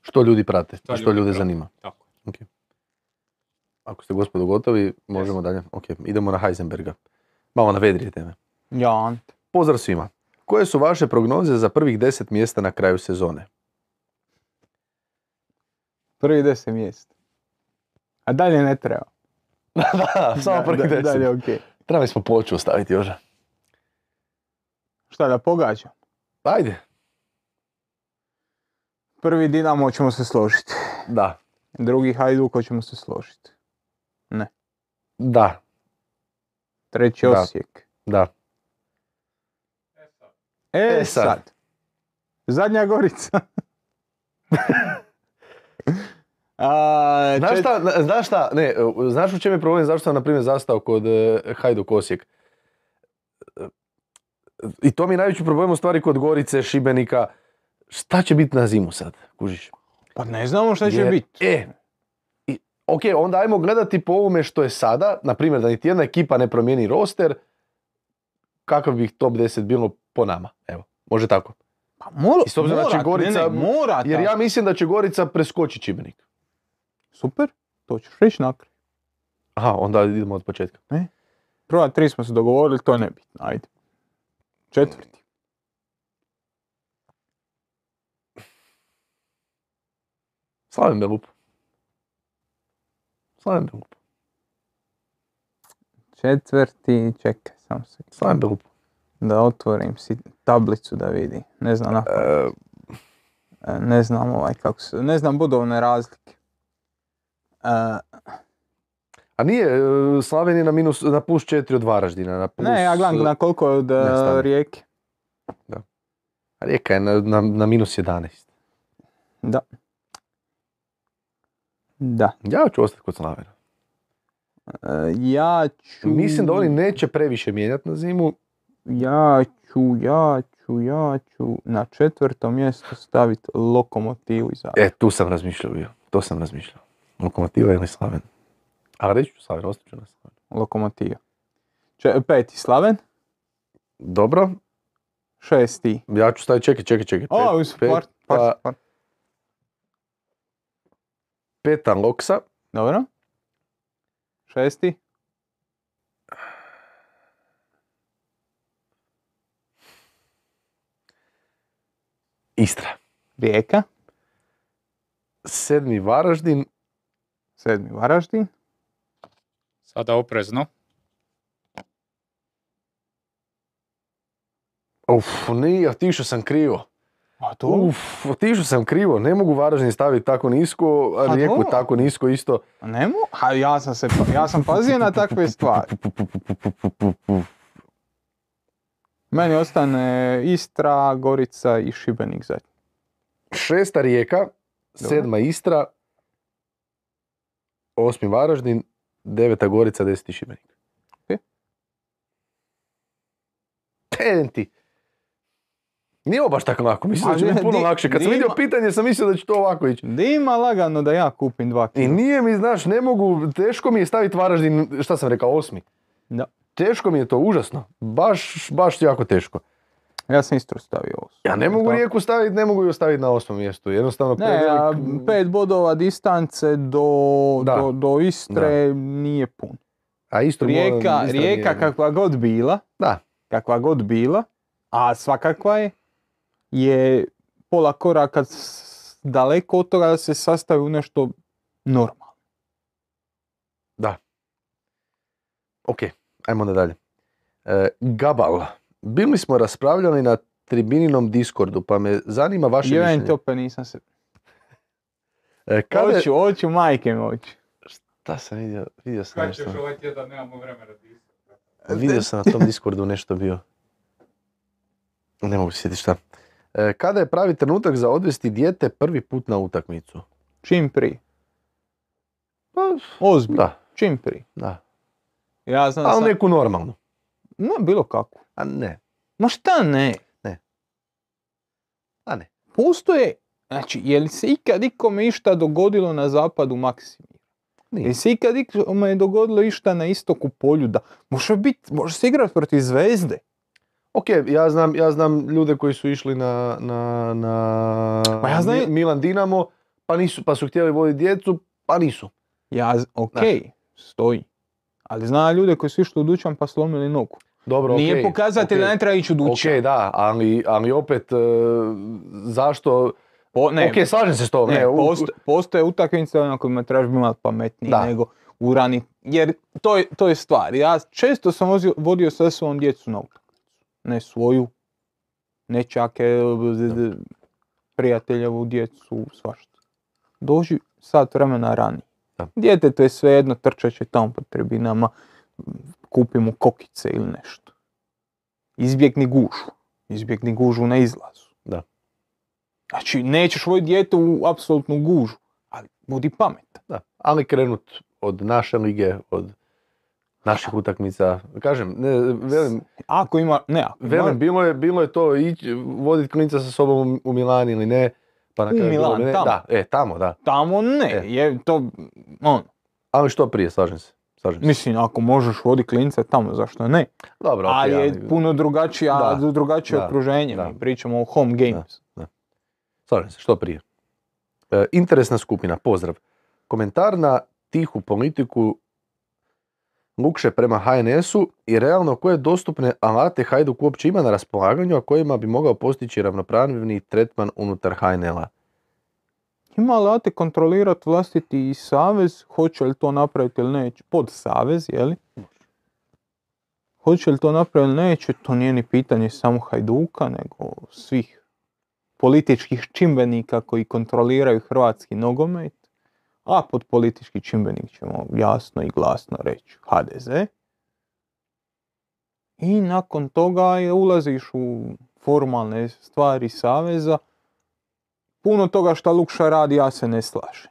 Što ljudi prate, Što što ljudi ljude prate. zanima. Tako. Ako ste gospodo gotovi, možemo dalje. Ok, idemo na Heisenberga. Malo na vedrije teme. ja. Pozdrav svima. Koje su vaše prognoze za prvih 10 mjesta na kraju sezone? Prvi deset mjesta. A dalje ne treba. da, samo prvih Da- 10. Dalje okej. Trebali smo poču ostaviti još. Šta da pogađam? Ajde. Prvi Dinamo ćemo se složiti. Da. Drugi Hajduk ćemo se složiti. Da. Treći Da. Osijek. Da. E sad, E, sad. Zadnja Gorica. A, Znaš čet- šta, na- znaš šta, ne, e, znaš u čem je problem, zašto sam na primjer zastao kod e, Hajduk Osijek? E, I to mi je najveći problem u stvari kod Gorice, Šibenika. Šta će biti na zimu sad, kužiš? Pa ne znamo šta će Jer- biti. E, i, ok, onda ajmo gledati po ovome što je sada, na primjer da niti jedna ekipa ne promijeni roster, kakav bi top 10 bilo po nama, evo, može tako. Pa mora, I s obzirom da će mora, Gorica- ne, ne, mora Jer ja mislim da će Gorica preskočiti Šibenik. Super, to ćeš reći nakraj. Aha, onda idemo od početka. Prva tri smo se dogovorili, to je nebitno, ajde. Četvrti. Slavim Belup. Slavim Belup. Četvrti, čekaj, sam se Slavim Belup. da otvorim si tablicu da vidi. Ne znam na E, E, ne znam ovaj kako se, ne znam budovne razlike. A nije, e, Slaven je na, minus, na plus 4 od Varaždina. Na plus, ne, ja gledam na koliko od e, ne, rijeke. Rijeka je na, na, na minus 11. Da. Da. Ja ću ostati kod Slavena. E, ja ću... Mislim da oni neće previše mijenjati na zimu. Ja ću, ja ću, ja ću na četvrto mjesto staviti lokomotivu iz. E, tu sam razmišljao bio. To sam razmišljao. Lokomotiva ili Slaven. Ali reći ću Slaven, ostat ću na Slaven. Lokomotiva. Če, peti Slaven, Dobro, šesti. ja ću staviti, čekaj, čekaj, čekaj. O, Pet- uz par, pa- par, par. Peta Loksa, Dobro. Šesti. Istra. Rijeka. Sedmi Varaždin, Sedmi Varaždin. sada oprezno. Uf, nije, otišao sam krivo. A to? Uf, otišao sam krivo. Ne mogu Varaždin staviti tako nisko, a Rijeku tako nisko isto. Nemo? A ja sam se, pa- ja sam pazio na takve stvari. Meni ostane Istra, Gorica i Šibenik zadnji. Šesta Rijeka, sedma Istra, osmi Varaždin, deveta Gorica, deseti Šibenik. Ok. Ti. Nije ovo baš tako lako, mislim da će biti puno lakše. Kad sam di vidio pitanje sam mislio da će to ovako ići. Da ima lagano da ja kupim dva I kila. nije mi, znaš, ne mogu, teško mi je staviti Varaždin, šta sam rekao, osmi. Da. Teško mi je to, užasno. Baš, baš jako teško. Ja sam Istru stavio. Ja ne mogu. Rijeku staviti, ne mogu ju staviti na osmom mjestu. Jednostavno Ne, a prevelik- pet bodova distance do, Da. do, do Istre nije pun. A Istru Rijeka, Rijeka nije- kakva god bila, Da. kakva god bila, a svakakva je, je pola koraka daleko od toga da se sastavi u nešto normalno. Ok, ajmo onda dalje. E, Gabal. Bili smo raspravljali na tribininom Discordu, pa me zanima vaše Jevent mišljenje. opet nisam se... E, kada, Hoću, hoću, majke mi hoću. šta sam vidio? Vidio sam Kad nešto. ćeš ovaj tjedan, nemamo vremena disati. Vidio sam na tom Discordu nešto bio. Ne mogu se sjetiti šta. E, kada je pravi trenutak za odvesti dijete prvi put na utakmicu? Čim prije. Pa, Ozbiljno. da, Čim prije. da. Ja znam da Ali sam... neku normalnu. Ne, bilo kako. A ne, Ma šta ne? a ne. Postoje, znači, je li se ikad ikome išta dogodilo na zapadu Maksimira? Je Nije. li se ikad ikome dogodilo išta na istoku Poljuda? Može biti, može se igrati protiv zvezde. Ok, ja znam, ja znam ljude koji su išli na, na, na Pa ja znam- Mi- Milan Dinamo, pa, nisu, pa su htjeli voditi djecu, pa nisu. Ja, ok, stoji. Ali zna ljude koji su išli u dućan pa slomili nogu. Dobro, Nije okej, pokazatelj da okej. ne treba ići u dućan. Ok, da, ali, ali opet, e, zašto... Po, ne, ok, slažem se s tobom. ne, Ne, u- posto- postoje utakmice na kojima trebaš biti malo pametniji Da. nego urani. Jer to je, to je stvar. Ja često sam vozio, vodio sa svom djecu na utakmicu. Ne svoju, ne čake, prijateljevu djecu, svašta. Dođi sat vremena ranije. Da. Djetetu je svejedno, trčat će tamo po tribinama, kupi mu kokice ili nešto. Izbjegni gužu. Izbjegni gužu na izlazu. Da. Znači, nećeš voditi dijete u apsolutnu gužu, ali budi pametan. Da, ali krenut od naše lige, od naših utakmica. Kažem, ne, velim, Ako ima, ne, ako ima- velim bilo, je, bilo je to ići, voditi klinca sa sobom u, u Milan ili ne. Pa na kraju bilo Milan, ne. tamo. Da, e, tamo, da. tamo ne, E. je to, on, Ali što prije, slažem se. Slažem se. mislim, ako možeš voditi klince tamo, zašto ne? Dobro, ali je puno drugačija, Da, drugačije da, okruženje, da. mi pričamo o home games. Slažem se, što prije. E, interesna skupina, pozdrav. Komentar na tihu politiku Lukše prema HNS-u i realno koje dostupne alate Hajduk uopće ima na raspolaganju, a kojima bi mogao postići ravnopravni tretman unutar HNL-a. Ima alate kontrolirati vlastiti savez, hoće li to napraviti ili neće, pod savez, jeli? Hoće li to napraviti ili neće, to nije ni pitanje samo Hajduka, nego svih političkih čimbenika koji kontroliraju hrvatski nogomet, a pod politički čimbenik ćemo jasno i glasno reći HDZ. I nakon toga je ulaziš u formalne stvari saveza, puno toga što Lukša radi ja se ne slažem.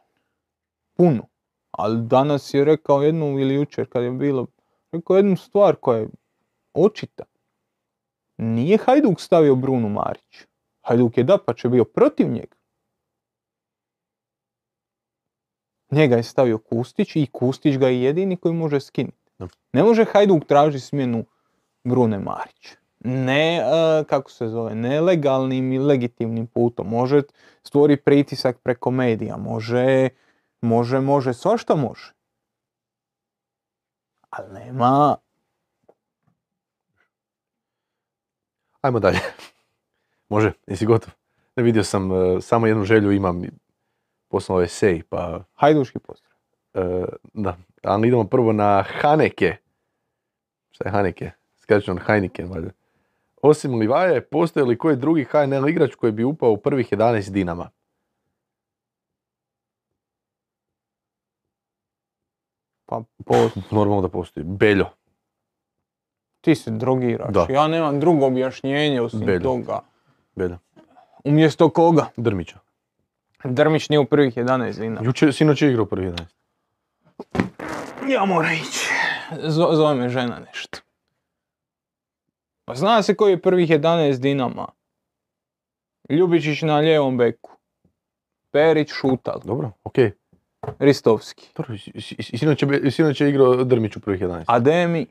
Puno. Ali danas je rekao jednu ili jučer kad je bilo, rekao jednu stvar koja je očita. Nije Hajduk stavio Brunu Marić. Hajduk je dapače bio protiv njega. Njega je stavio Kustić i Kustić ga je jedini koji može skinuti. Da. Ne može Hajduk tražiti smjenu Brune Marić. Ne, e, kako se zove, ne legalnim i legitimnim putom. Može stvori pritisak preko medija, može, može, može, svašta može. Ali nema, Ajmo dalje. Može, jesi gotov? Ne vidio sam, e, samo jednu želju imam, poslao esej, pa hajduški pozdrav. e, da. Ali idemo prvo na Haneke. Šta je Haneke? Skraćeno Heineken, valjda. Osim Livaje, postoji li koji drugi HNL igrač koji bi upao u prvih 11 Dinama? Pa po, Normalno da postoji. Beljo. ti se drogiraš. Da. Ja nemam drugo objašnjenje osim Beljo. toga. Beljo. Umjesto koga? Drmića. Drmić nije u prvih 11 dina. Juče, sinoć je igrao u prvih 11. Ja moram ići. Zo- zove me žena nešto. Pa zna se koji je prvih 11 dinama. Ljubičić na lijevom beku. Perić šutal. Dobro, okej. Ristovski. Dobro, i- i- i- sinoć je, igrao Drmić u prvih 11. Ademi.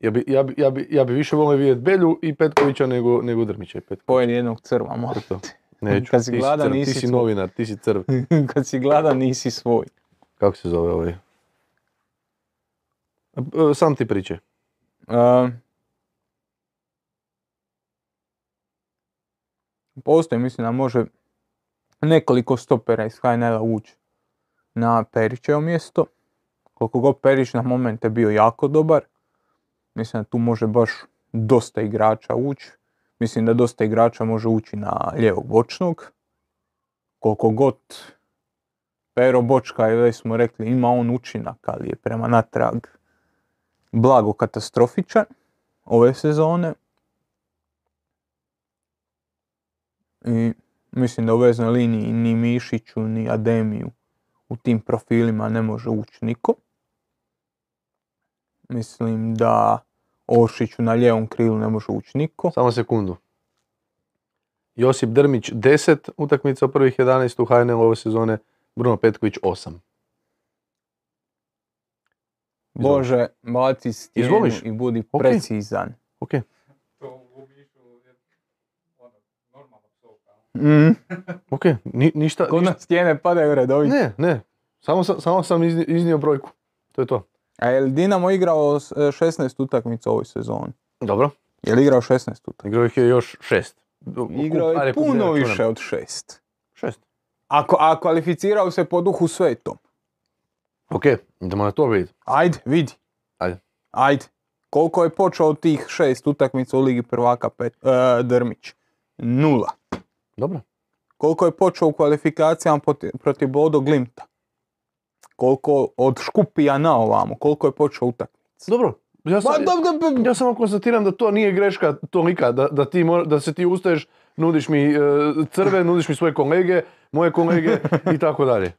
Ja bi, ja bi, ja bi, ja bi više volio vidjeti Belju i Petkovića nego, nego Drmića i Petkovića. Pojedi jednog crva, molim. Neću. Kad si ti gladan, crv, nisi Ti si svoj. novinar, ti si crv. Kad si gladan nisi svoj. Kako se zove ovaj? E, Sam ti pričaj. Uh, postoji, mislim da može nekoliko stopera iz HNL-a ući na Perićevo mjesto. Koliko god Perić na momente bio jako dobar, mislim da tu može baš dosta igrača ući. Mislim da dosta igrača može ući na lijevog bočnog. Koliko god Pero Bočka, je, već smo rekli, ima on učinak, ali je prema natrag blago katastrofičan ove sezone. I mislim da u veznoj liniji ni Mišiću ni Ademiju u tim profilima ne može ući niko. Mislim da Oršiću na lijevom krilu ne može ući niko. Samo sekundu. Josip Drmić 10 utakmica u prvih 11 u HNL ove sezone, Bruno Petković 8. Bože, baci stijenu Izvoliš? i budi Ok. precizan. Ok, To u Omišu je ono, normalna psovka. Mm. ok, Ni, ništa, Kod ništa- nas stijene padaju redovito. Ne, ne, samo sam, samo sam izni- iznio brojku. To je to. A je li Dinamo igrao s- e, 16 utakmica u ovoj sezoni? Dobro, Je li igrao 16 utakmica? igrao ih je još šest. Igrao je puno više od 6. Šest. A, ko- a kvalificirao se po duhu svetom. Ok, idemo na to vidjeti. Ajde, vidi. Ajde. Ajde. Koliko je počeo od tih šest utakmica u Ligi prvaka pet, e, Drmić? Nula. Dobro. koliko je počeo u kvalifikacijama poti- protiv Bodo Glimta, koliko od Škupija na ovamo, koliko je počeo utakmicu. Dobro, ja sam, Ma, da, da, da, ja samo konstatiram da to nije greška tolika, da, da, ti, da se ti ustaješ, nudiš mi e, crve, nudiš mi svoje kolege, moje kolege i tako dalje.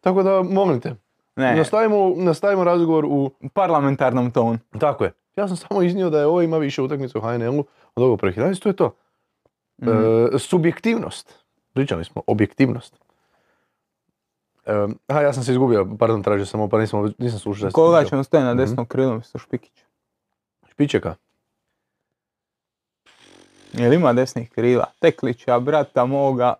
Tako da, molim te, Ne, nastavimo, nastavimo razgovor u... parlamentarnom tonu. Tako je. Ja sam samo iznio da je ovo ima više utakmica u HNL-u od ovog to je to. Mhm. E, subjektivnost. Pričali smo, objektivnost. E, aha, ja sam se izgubio, pardon, tražio sam ovo, pa nisam, nisam slušao. Koga ćemo staviti na Mhm. desnom krilu mjesto Špikića? Špičeka. Jel ima desnih krila? Teklića, brata moga.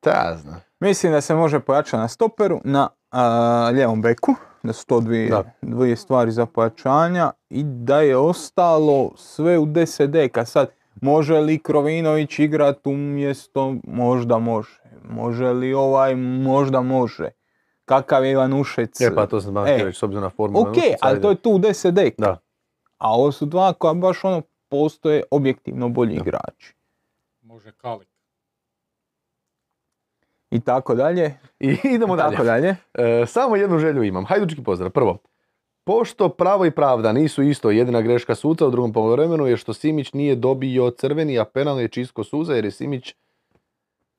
Ta ja znam. Mislim da se može pojačati na stoperu, na a, lijevom beku, da su to dvije, Da. dvije stvari za pojačanja i da je ostalo sve u 10 deka. Sad, može li Krovinović igrat umjesto, možda može. Može li ovaj, možda može. Kakav je Ivanušec? E pa to sam danas E, reći, s obzirom na formu. Ok, ali ajde. to je tu u 10 deka. Da. A ovo su dva koja baš ono postoje objektivno bolji Da. igrači. Može Kalik. I tako dalje. I idemo dalje. Tako dalje. E, samo jednu želju imam. Hajdučki pozdrav. Prvo, pošto pravo i pravda nisu isto, jedina greška suca u drugom poluvremenu je što Simić nije dobio crveni, a penal je čisto suza jer je Simić...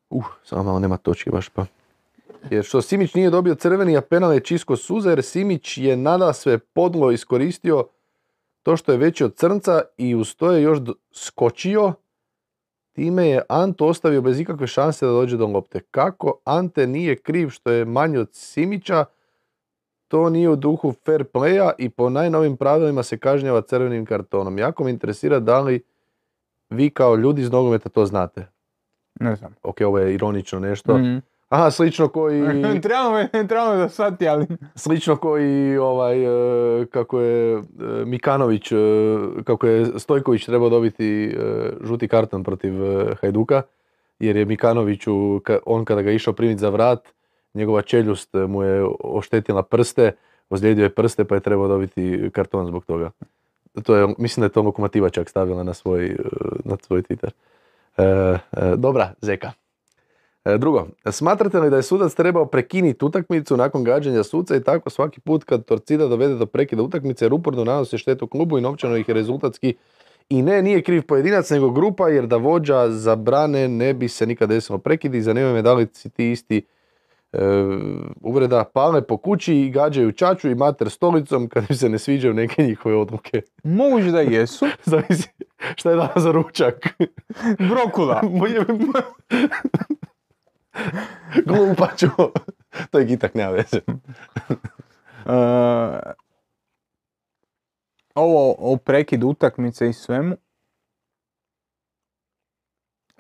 Uh, samo malo nema točke baš pa. Jer što Simić nije dobio crveni, a penal je čisto suza jer Simić je nada sve podlo iskoristio to što je veći od crnca i uz to je još skočio Time je Anto ostavio bez ikakve šanse da dođe do lopte. Kako Ante nije kriv što je manji od Simića, to nije u duhu fair playa i po najnovim pravilima se kažnjava crvenim kartonom. Jako me interesira da li vi kao ljudi iz nogometa to znate. Ne znam. Ok, ovo je ironično nešto. Mhm. Aha, slično koji, trebamo me, trebamo da shvati, ali... slično koji ovaj, e, kako je e, Mikanović, e, kako je Stojković trebao dobiti žuti karton protiv Hajduka, jer je Mikanoviću, ka- on kada ga je išao primiti za vrat, njegova čeljust mu je oštetila prste, ozlijedio je prste pa je trebao dobiti karton zbog toga. To je, mislim da je to Lokomotiva čak stavila na svoj, na svoj Twitter. E, e, dobra, Zeka. E, Drugo, smatrate li da je sudac trebao prekiniti utakmicu nakon gađanja suca i tako svaki put kad Torcida dovede do prekida utakmice jer uporno nanosi štetu klubu i novčano ih je rezultatski i ne, nije kriv pojedinac nego grupa jer da vođa zabrane ne bi se nikad desilo prekidi i zanima me da li si ti isti e, uvreda pale po kući i gađaju čaču i mater stolicom kad im se ne sviđaju neke njihove odluke. Moguće da jesu. Zavisi šta je danas za ručak. Brokula. Glupaču. to je gitak, nema veze. E, ovo o prekidu utakmice i svemu.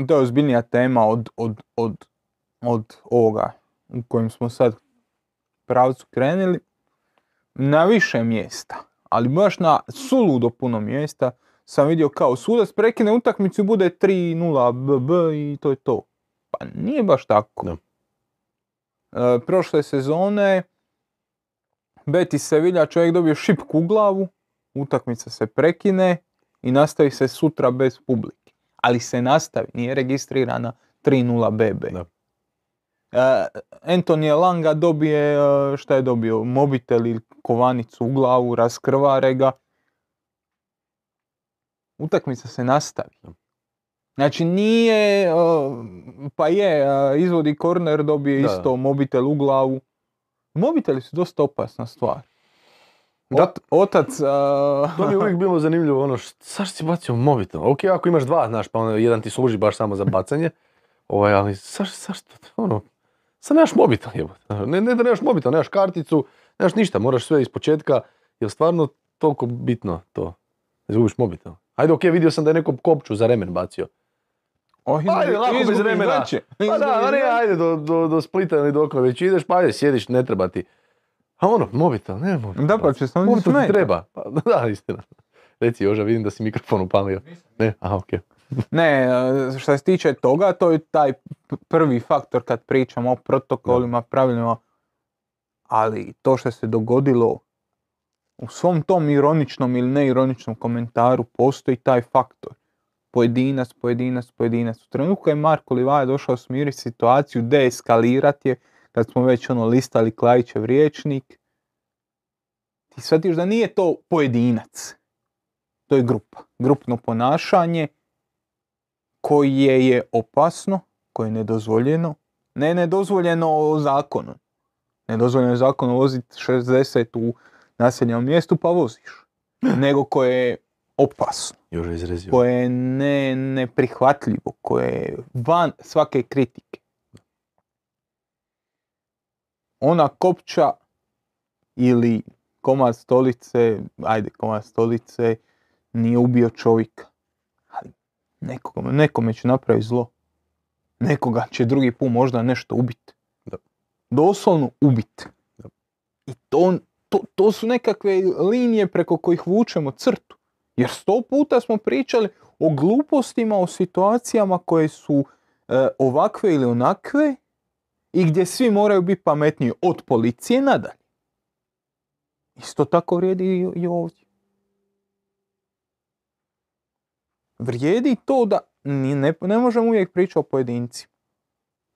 To je ozbiljnija tema od, od, od, od ovoga u kojem smo sad pravcu krenuli. Na više mjesta, ali baš na suludo puno mjesta sam vidio kao sudac prekine utakmicu bude 3-0 BB i to je to. Pa nije baš tako. Da. E, prošle sezone Betis Sevilla čovjek dobio šipku u glavu, utakmica se prekine i nastavi se sutra bez publike. Ali se nastavi, nije registrirana 3-0 BB. Da. E, Antonije Langa dobije, e, šta je dobio, mobitel ili kovanicu u glavu, raskrvare ga. Utakmica se nastavi. Da. Znači nije, pa je, izvodi korner, dobije Da. isto mobitel u glavu. Mobiteli su dosta opasna stvar. Da. Ot- otac... e, To mi je uvijek bilo zanimljivo, ono, št- zašto si bacio mobitel? Ok, ako imaš dva, znaš, pa ono, jedan ti služi baš samo za bacanje, ovaj, ali zašto, ono, sad nemaš mobitel, jebote. Ne, ne da nemaš mobitel, nemaš karticu, nemaš ništa, moraš sve iz početka, je stvarno toliko bitno to, izgubiš mobitel. Ajde, ok, vidio sam da je neko kopču za remen bacio. Oh, Ajde, lako bez izgubi remena. veće. Pa da, a veće. ajde, do, do, do Splita ili dokle već ideš, pa ajde, sjediš, ne treba ti. A ono, mobitel, ne mobitel. Da, pa će Mobitel ti smeta. treba. Pa, da, istina. Reci, Joža, vidim da si mikrofon upalio. Ne, aha, okej. Ne, e, što se tiče toga, to je taj prvi faktor kad pričamo o protokolima, pravilima, ali to što se dogodilo u svom tom ironičnom ili neironičnom komentaru postoji taj faktor. Pojedinac, pojedinac, pojedinac. U trenutku je Marko Livaja došao smiriti situaciju, deeskalirati je, kad smo već ono listali Klajićev riječnik, ti shvatiš da nije to pojedinac. To je grupa. Grupno ponašanje koje je opasno, koje je nedozvoljeno. Ne nedozvoljeno zakonom. Nedozvoljeno je zakonom voziti 60 u naseljenom mjestu pa voziš. Nego koje je opasno, Još izrezio. koje je ne, neprihvatljivo, koje je van svake kritike. Ona kopča ili komad stolice, ajde komad stolice, nije ubio čovjeka. Ali nekome, nekome će napraviti zlo. Nekoga će drugi put možda nešto ubiti. Doslovno ubiti. I to, to, to su nekakve linije preko kojih vučemo crtu. Jer sto puta smo pričali o glupostima, o situacijama koje su e, ovakve ili onakve i gdje svi moraju biti pametniji od policije nadalje. Isto tako vrijedi i- ovdje. Vrijedi to da ne, ne možemo uvijek pričati o pojedincima.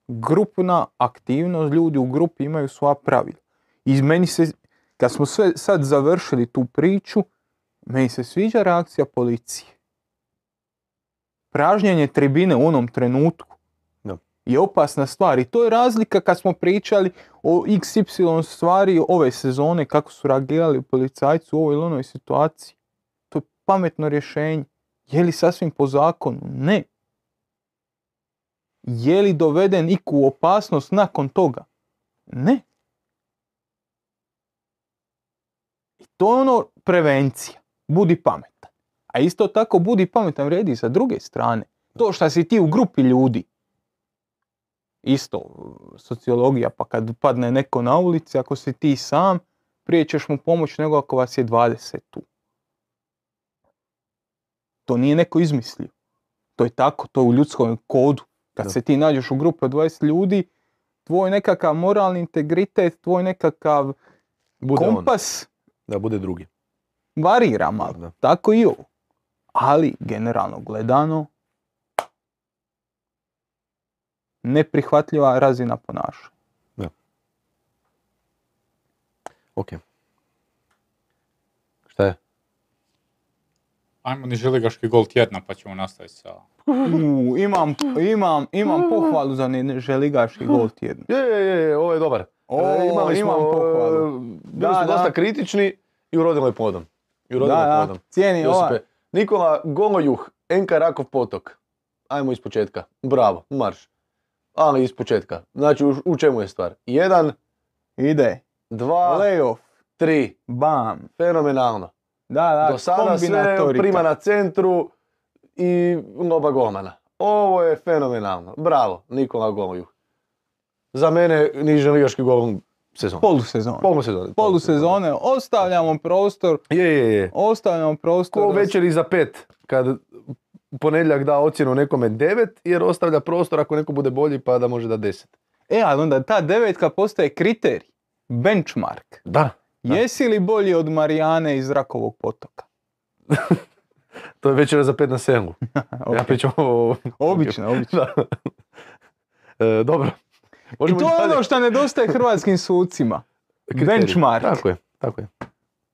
Grupna aktivnost, ljudi u grupi imaju svoja pravila. I meni se, kad smo sve sad završili tu priču, meni se sviđa reakcija policije. Pražnjenje tribine u onom trenutku Da. je opasna stvar. I to je razlika kad smo pričali o XY stvari ove sezone, kako su reagirali policajci u ovoj ili onoj situaciji. To je pametno rješenje. Je li sasvim po zakonu? Ne. Je li doveden iku u opasnost nakon toga? Ne. I to je ono prevencija. Budi pametan. A isto tako budi pametan vrijedi i sa druge strane. To što si ti u grupi ljudi. Isto, sociologija, pa kad padne neko na ulici, ako si ti sam, prije ćeš mu pomoći nego ako vas je 20 tu. To nije neko izmislio. To je tako, to je u ljudskom kodu. Kad Da. se ti nađeš u grupi od 20 ljudi, tvoj nekakav moralni integritet, tvoj nekakav Bude on. kompas Da bude drugi. Varira malo. Da. Tako i ovo. Ali, generalno gledano, neprihvatljiva razina ponašanja. Ok. Šta je? Ajmo ni želigaški gol tjedna pa ćemo nastaviti sa... U, imam, imam, imam pohvalu za želigaški gol tjedna. Je, je, je, ovo je dobar. O, E, imali smo, imam pohvalu. e, bili Da, smo da. dosta kritični i urodilo je plodom. I Da, da, cijeni ova. Josipe, Nikola Golojuh, Enka Rakov potok. Ajmo iz početka. Bravo, marš. Ali iz početka. Znači, u, u čemu je stvar? Jedan, Ide. dva, Playoff. tri. Bam. Fenomenalno. Da, da, Do sada sve prima na centru i loba golmana. Ovo je fenomenalno. Bravo, Nikola Golojuh. Za mene niže ligaški gol sezon. Polusezon. Polusezone. Polusezone. Ostavljamo prostor. Je, je, je. Ostavljamo prostor. Ko večeri za pet, kad u ponedjeljak da ocjenu nekome devet, jer ostavlja prostor ako neko bude bolji pa da može da deset. E, ali onda ta devetka postaje kriterij. Benchmark. Da. Da. Jesi li bolji od Marijane iz Rakovog potoka? To je večera za pet na. Ok. Ja pričam o... Obično, obično. Da. E, dobro. I to je ono što nedostaje hrvatskim sucima. Benchmark. Tako je, tako je.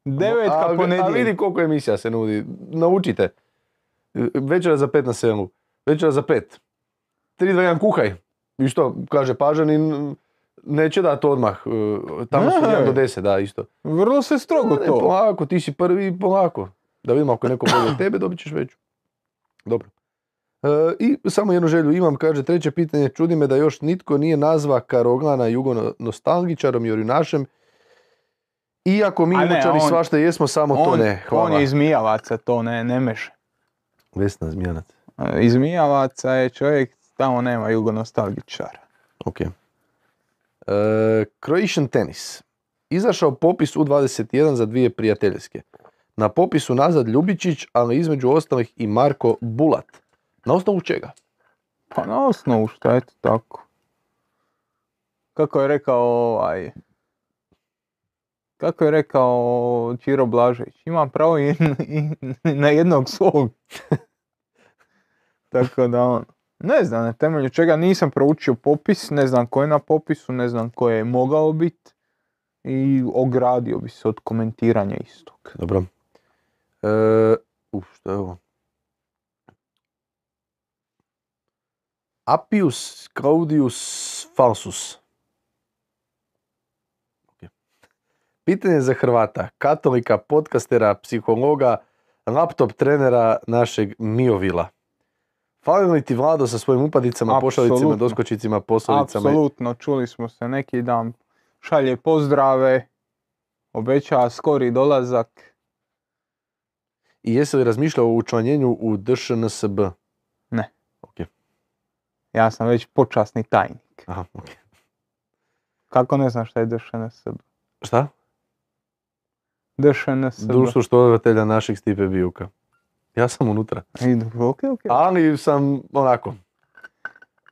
Devetka a, a vidi koliko emisija se nudi. Naučite. Večera za pet na selu. Večera za pet. 3, 2, 1, kuhaj. I što, kaže Pažanin, neće dati odmah. e, Tamo su. 1 do 10, da, isto. Vrlo se strogo Ne, to. polako, ti si prvi, polako. Da vidimo ako je neko bolji od tebe, dobit ćeš veću. Dobro. E, I samo jednu želju imam, kaže treće pitanje, čudi me da još nitko nije nazva Karoglana jugo nostalgičarom i orjunašem. Iako mi on- svašta jesmo, samo to ne. Hvala. on je iz Mijavaca, to ne, ne meše. Vesna Zmijanac. Iz Mijavaca je čovjek, tamo nema jugonostalgičara. Ok. E, Croatian Tennis. Izašao popis U21 za dvije prijateljske. Na popisu nazad Ljubičić, ali između ostalih i Marko Bulat. Na osnovu čega? Pa na osnovu šta je to tako. Kako je rekao ovaj... Kako je rekao Čiro Blažević, imam pravo i, i na jednog svog. Tako da on, ne znam na temelju čega nisam proučio popis, ne znam ko je na popisu, ne znam ko je mogao biti i ogradio bi se od komentiranja istog. Dobro. E, uf, što je ovo? Appius Claudius Falsus. Pitanje za Hrvata, katolika, podcastera, psihologa, laptop trenera našeg Miovila. Fali li ti Vlado sa svojim upadicama, pošalicima, Apsolutno. doskočicima, poslovicama? Apsolutno, čuli smo se neki dan, šalje pozdrave, obećava skori dolazak. I jesi li razmišljao o učlanjenju u DŠNSB? Ne. Ok. Ja sam već počasni tajnik. Aha, ok. Kako ne znam šta je DŠNSB? Šta? DŠNSB. Društvo štovatelja našeg Stipe Bijuka. Ja sam unutra. I, ok, ok. Ali sam onako.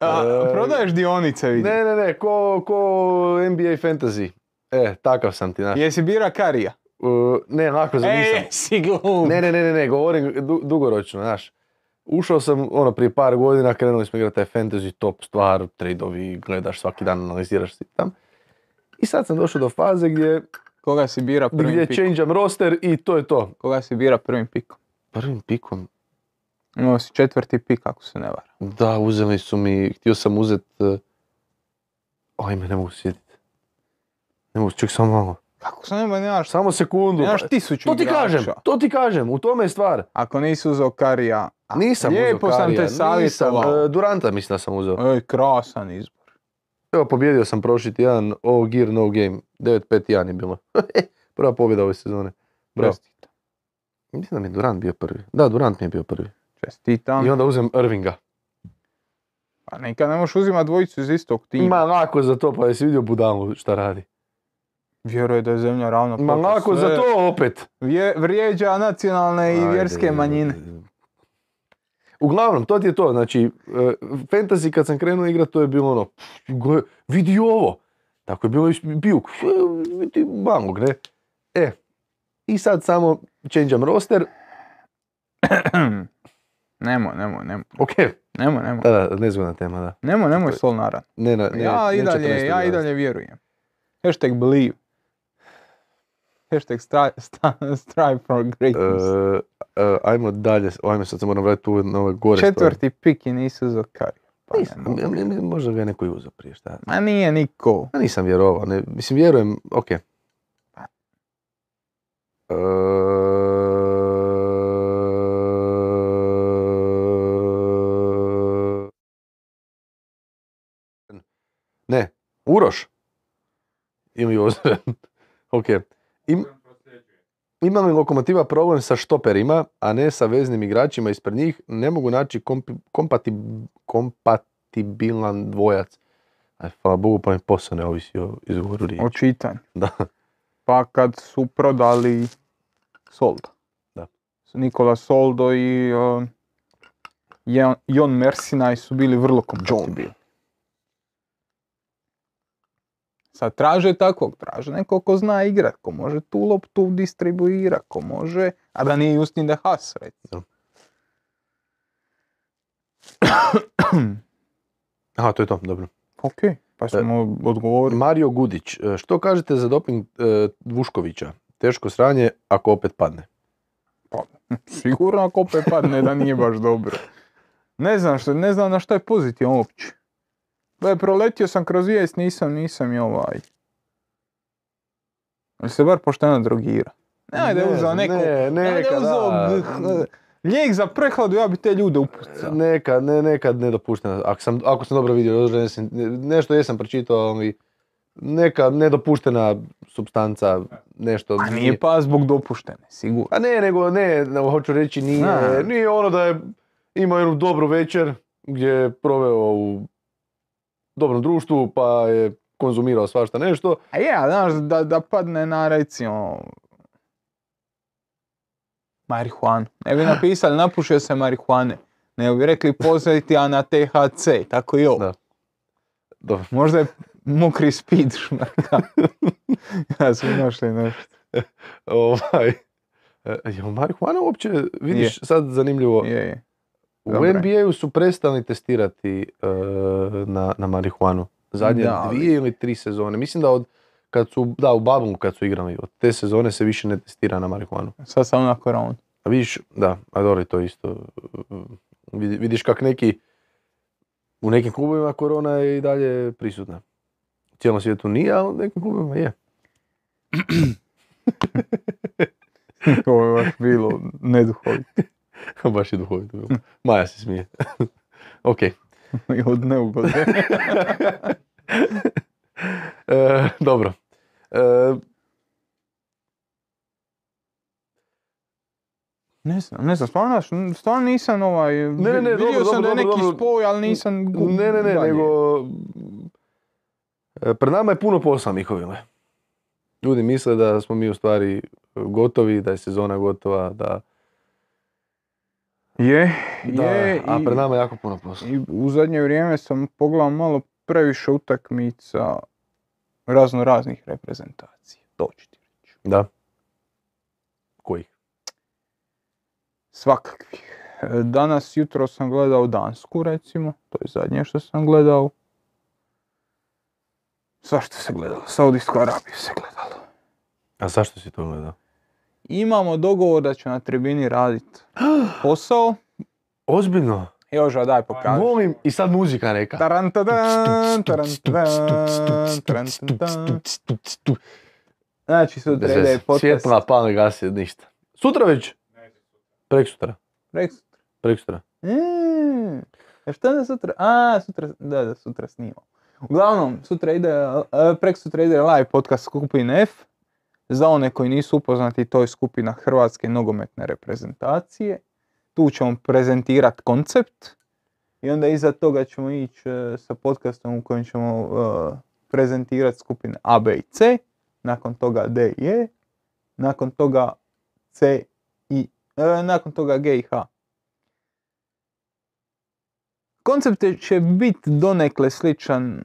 A, e, prodaješ dionice, vidim. Ne, ne, ne, ko, ko NBA fantasy. E, takav sam ti, znaš. Jesi bira Karija? Uh, ne, onako za E, jesi glup. Ne, ne, ne, ne, ne, govorim du- dugoročno, znaš. Ušao sam, ono, prije par godina, krenuli smo igrati taj fantasy top stvar, tradeovi, gledaš svaki dan, analiziraš si tam. I sad sam došao do faze gdje, Koga si bira prvim gdje changeam roster i to je to. Koga si bira prvim pikom? Prvim pikom, Imao si četvrti pik, ako se ne vara. da, uzeli su mi, htio sam uzet, uh, ajme, ne mogu sjetiti. Ne mogu, ček samo malo. Kako se nema, nemaš, Samo sekundu. nemaš pa- tisuću To ti igrača. kažem, to ti kažem, u tome je stvar. Ako nisi uzeo Karija, Nisam lijepo uzeo sam Karija, te savjetovao. nisam, e, Duranta mislim da sam uzeo. Ej, krasan izbor. Evo, pobjedio sam prošli tjedan, all gear, no game. 9-5-1 je bilo. Prva pobjeda ove sezone. Bravo. Čestitam. Mislim da mi je Durant bio prvi. Da, Durant mi je bio prvi. Čestitam. I onda uzem Irvinga. Pa nikad ne možeš uzimati dvojicu iz istog tima. Ma lako za to, pa jesi vidio Budalu šta radi. Vjeruje da je zemlja ravna. Ma lako za to opet. vje- vrijeđa nacionalne i Ajde, vjerske manjine. Uglavnom, to ti je to. Znači, e, fantasy kad sam krenuo igrat, to je bilo ono, pff, gle, vidi ovo. Tako je bilo i Bijuk. E, Vidi bangog, ne? E, i sad samo changeam roster. Nemo, nemo, nemo. Ok, Nemo, nemo. da, da, nezgodna tema, da. Nemo, nemoj sol naran. Ne, ne, ne, Ja i dalje, 14. ja i dalje vjerujem. Hashtag believe. Hashtag strive, strive for greatness. E, e, ajmo dalje, ajmo sad se moram vratiti u na ove gore stvari. Četvrti pik i nisi za Karija. Pa ne Nisam, ja- ne- ne- možda ga je neko i uzeo prije, šta. Ma nije niko. Ja nisam vjerovao, ne, mislim vjerujem, ok. E, Ne, Uroš. Ili Ozren. ok. Im, ima li Lokomotiva problem sa štoperima, a ne sa veznim igračima ispred njih? Ne mogu naći kompatibilan dvojac. Aj, hvala Bogu, pa mi posao ne ovisi o izgovoru riječi. O čitanju. Da. Pa kad su prodali Solda. Da. Nikola Soldo i uh, Jon- Jon Mersinaj su bili vrlo kompatibilni. Sad traže takvog, traže neko ko zna igrat, ko može tu loptu distribuira, ko može, a da nije Justin de Haas, recimo. Aha, to je to, dobro. ok, pa smo odgovorili. Mario Gudić, e, što kažete za doping e, Vuškovića? Teško sranje ako opet padne. Pa, sigurno ako opet padne da nije baš dobro. Ne znam, što, ne znam na što je pozitivan uopće. Da je proletio sam kroz vijest, nisam, nisam i ovaj. Ali se bar pošteno drogira. Ne, ajde Ne uzeo znam, neko, ne, ne, neka, da. g- lijek za prehladu, ja bi te ljude upucao. Nekad, ne, nekad nedopušteno. Ako sam, ako sam dobro vidio, nešto jesam pročitao, ali neka nedopuštena substanca, nešto. A nije pa zbog dopuštene, sigurno. A ne, nego ne, hoću reći nije, A. nije ono da je imao jednu dobru večer gdje je proveo u dobrom društvu pa je konzumirao svašta nešto. A je, a znaš, da, da padne na recimo marihuanu. Ne bi napisali napušio se marihuane. Ne bi rekli pozitivan na THC, tako i ovo. Da. Dobro. Možda je mokri speed šmrka. ja sam našli nešto. Ovaj, e, je marihuana uopće, vidiš sad zanimljivo, Je, je. U. NBA-u su prestali testirati e, na, na marihuanu. Zadnje Da, ali- dvije ili tri sezone. Mislim da od kad su, da u Bablu kad su igrali, od te sezone se više ne testira na marihuanu. Sad samo na koronu. A vidiš, da, a dobro, to isto. Vidi- Vidiš kak neki, u nekim klubovima korona je i dalje prisutna. U cijelom svijetu nije, ali u nekim klubovima je. Ovo je baš bilo neduhovito. Baš je duhovito bilo. Maja se smije. ok. I od neugode. E, dobro. E, Ne znam, ne znam, stvarno, stvarno nisam ovaj... ne, ne, vidio dobro, sam dobro, da je neki dobro. spoj, ali nisam... gu- ne, ne, ne, dalje. nego... e, Pred nama je puno posla, Mihovile. Ljudi misle da smo mi u stvari gotovi, da je sezona gotova, da... Je, da je. a pred nama je jako puno posla. I u zadnje vrijeme sam pogledao malo previše utakmica razno raznih reprezentacija. To ću ti reći. Da. Kojih? Svakakvih. Danas, jutro sam gledao Dansku, recimo. To je zadnje što sam gledao. Svašta se gledalo. Saudijsku Arabiju se gledalo. A zašto si to gledao? Imamo dogovor da ću na tribini raditi posao. Ozbiljno? Joža, daj pokaži. Molim, i sad muzika neka. Tarantadan, tarantadan, tarantadan. Znači, sutra ide podcast. Svjetla, pali, gasi, ništa. Sutra već? Ne znam. Prek sutra. Prek sutra. Mm. A šta da sutra? A, sutra, da, da, sutra snimam. Uglavnom, sutra ide, prek sutra ide live podcast skupin F. Za one koji nisu upoznati, to je skupina Hrvatske nogometne reprezentacije. Tu ćemo prezentirati koncept i onda iza toga ćemo ići e, sa podcastom u kojem ćemo e, prezentirati skupine A, B i C. Nakon toga D i E. Nakon toga C i, e, nakon toga G i H. Koncept će biti donekle sličan e,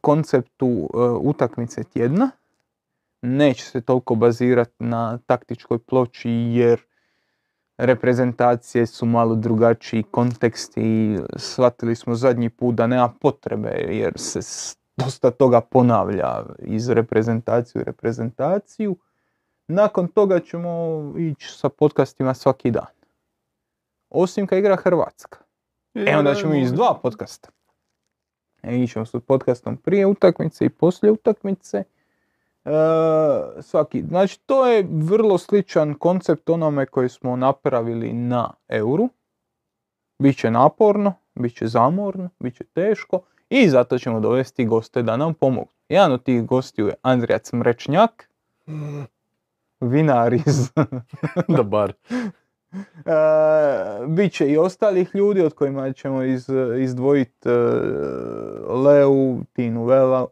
konceptu utakmice tjedna. Neće se toliko bazirati na taktičkoj ploči jer reprezentacije su malo drugačiji kontekst i shvatili smo zadnji put da nema potrebe jer se dosta toga ponavlja iz reprezentacije u reprezentaciju. Nakon toga ćemo ići sa podcastima svaki dan. Osim kad igra Hrvatska. E onda ćemo s dva podcasta. E, ićemo s podcastom prije utakmice i poslije utakmice. E, svaki, znači to je vrlo sličan koncept onome koji smo napravili na euru. Biće naporno, bit će zamorno, bit će teško i zato ćemo dovesti goste da nam pomognu. Jedan od tih gostiju je Andrija Cmrečnjak, vinar iz da E, bit će i ostalih ljudi od kojima ćemo iz, izdvojiti Leu, Tinu Velu,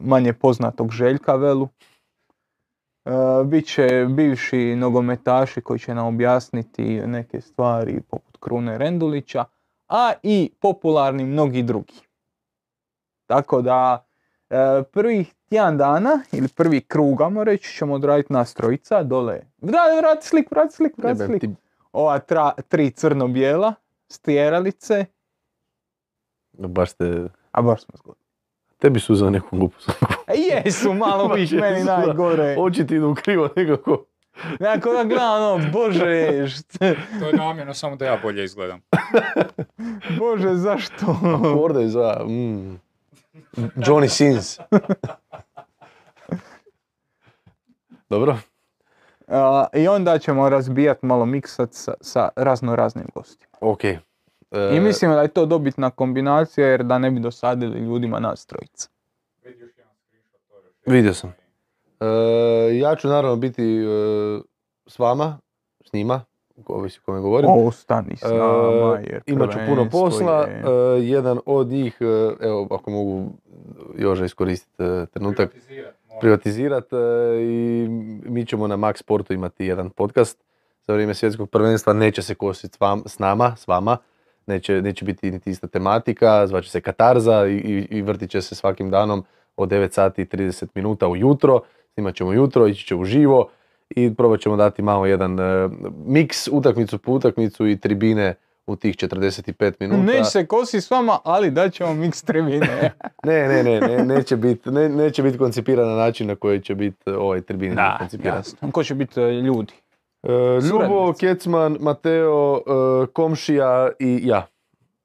manje poznatog Željka Velu. Bit će bivši nogometaši koji će nam objasniti neke stvari poput Krune Rendulića, a i popularni mnogi drugi. Tako da prvih tjedan dana ili prvi krug, ajmo reći, ćemo odraditi nas trojica dole. Da, vrati sliku, vrati sliku, vrati ti, Ova tra, tri crno-bijela, stjeralice, baš te, a baš smo zgodni. tebi su za neku glupost. E, jesu, malo Baš bih meni najgore. Oči ti idu krivo nekako. Nakon da gledam, ono, bože, šta, To je namjerno samo da ja bolje izgledam. bože, zašto? Korde za... Mm. Johnny Sins. Dobro. A, I onda ćemo razbijat malo miksat sa, sa razno raznim gostima. Ok. E, I mislim da je to dobitna kombinacija jer da ne bi dosadili ljudima nas trojica. Vidio sam. e, ja ću naravno biti e, s vama, s njima, ovisi kome govorim. Ostani s nama E, jer Imat ću puno posla. je- e, jedan od njih, e, evo ako mogu Joža iskoristiti trenutak, Privatizirat, i mi ćemo na Max Sportu imati jedan podcast za vrijeme svjetskog prvenstva. Neće se kositi s, vam, s nama, s vama. Neće, neće biti niti ista tematika, zvaće se Katarza i, i, i vrtit će se svakim danom od 9 sati i 30 minuta ujutro. Snimat ćemo ujutro, ići će uživo i probat ćemo dati malo jedan e, miks, utakmicu po utakmicu i tribine u tih 45 minuta. Neće se kosi s vama, ali daćemo mix tribine. Ne, ne, ne, ne, neće biti ne, neće bit koncipiran na način na koji će biti ovaj tribine da, koncipiran. jasno. Ko će biti e, ljudi? E, Ljubo. Kecman, Mateo, e, Komšija i ja.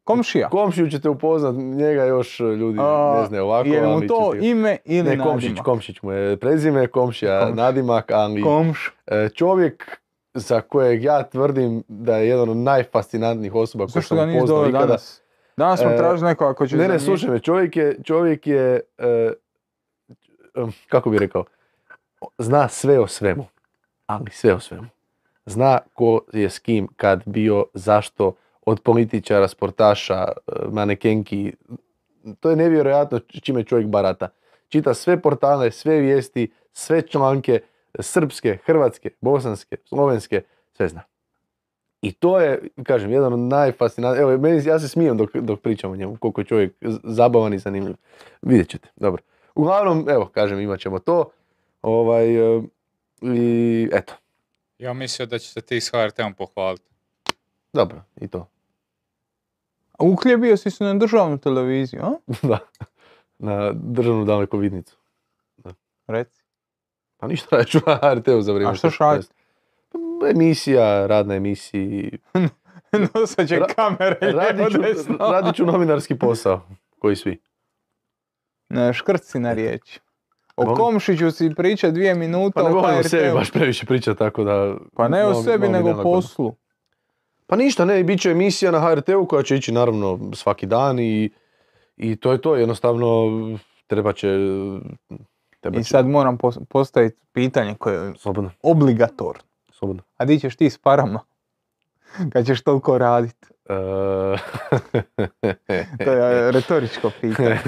Komšija. Komšiju ćete upoznat, njega još ljudi A, ne znaju ovako. Je mu to ćete- ime ili Ne, Komšić, nadimak? Komšić mu je prezime, Komšija Komš. nadimak, ali Komš. e, čovjek za kojeg ja tvrdim da je jedan od najfascinantnijih osoba koje sam upoznao ikada. danas? Danas smo E, tražili nekoga ko će Ne, ne, slušaj me, čovjek je, čovjek je, e, kako bi rekao, zna sve o svemu, ali sve o svemu. Zna ko je s kim, kad bio, zašto, od političara, sportaša, e, manekenki, to je nevjerojatno čime čovjek barata. Čita sve portale, sve vijesti, sve članke, srpske, hrvatske, bosanske, slovenske, sve zna. I to je, kažem, jedan od najfascinantnijih, evo, meni, ja se smijem dok, dok pričam o njemu, koliko je čovjek zabavan i zanimljiv. Vidjet ćete, dobro. Uglavnom, evo, kažem, imat ćemo to. Ovaj, e, I eto, Ja mislio da ćete ti s HRT-om pohvaliti. dobro, i to. A Uhljebio si se na državnu televiziju, a? da, na državnu dalekovidnicu. Reci. Pa ništa raću na HRT-u za vrijeme. A što. Pa, Emisija, rad na emisiji. Nosat će Ra- kamere Radit ću, desno. radit ću novinarski posao, koji svi. Ne, škrci na riječ. O? Komšiću si priča dvije minute Pa ne o volim o HRT-u. sebi baš previše pričati, tako da... Pa ne o sebi, nego o poslu. Pa ništa, ne, bit će emisija na HRT-u koja će ići naravno svaki dan i, i to je to, jednostavno treba će... Treba I će- sad moram pos- postaviti pitanje koje je Slobodno, obligatorno. slobodno. A di ćeš ti s parama? Kad ćeš toliko radit? E, To je retoričko pitanje.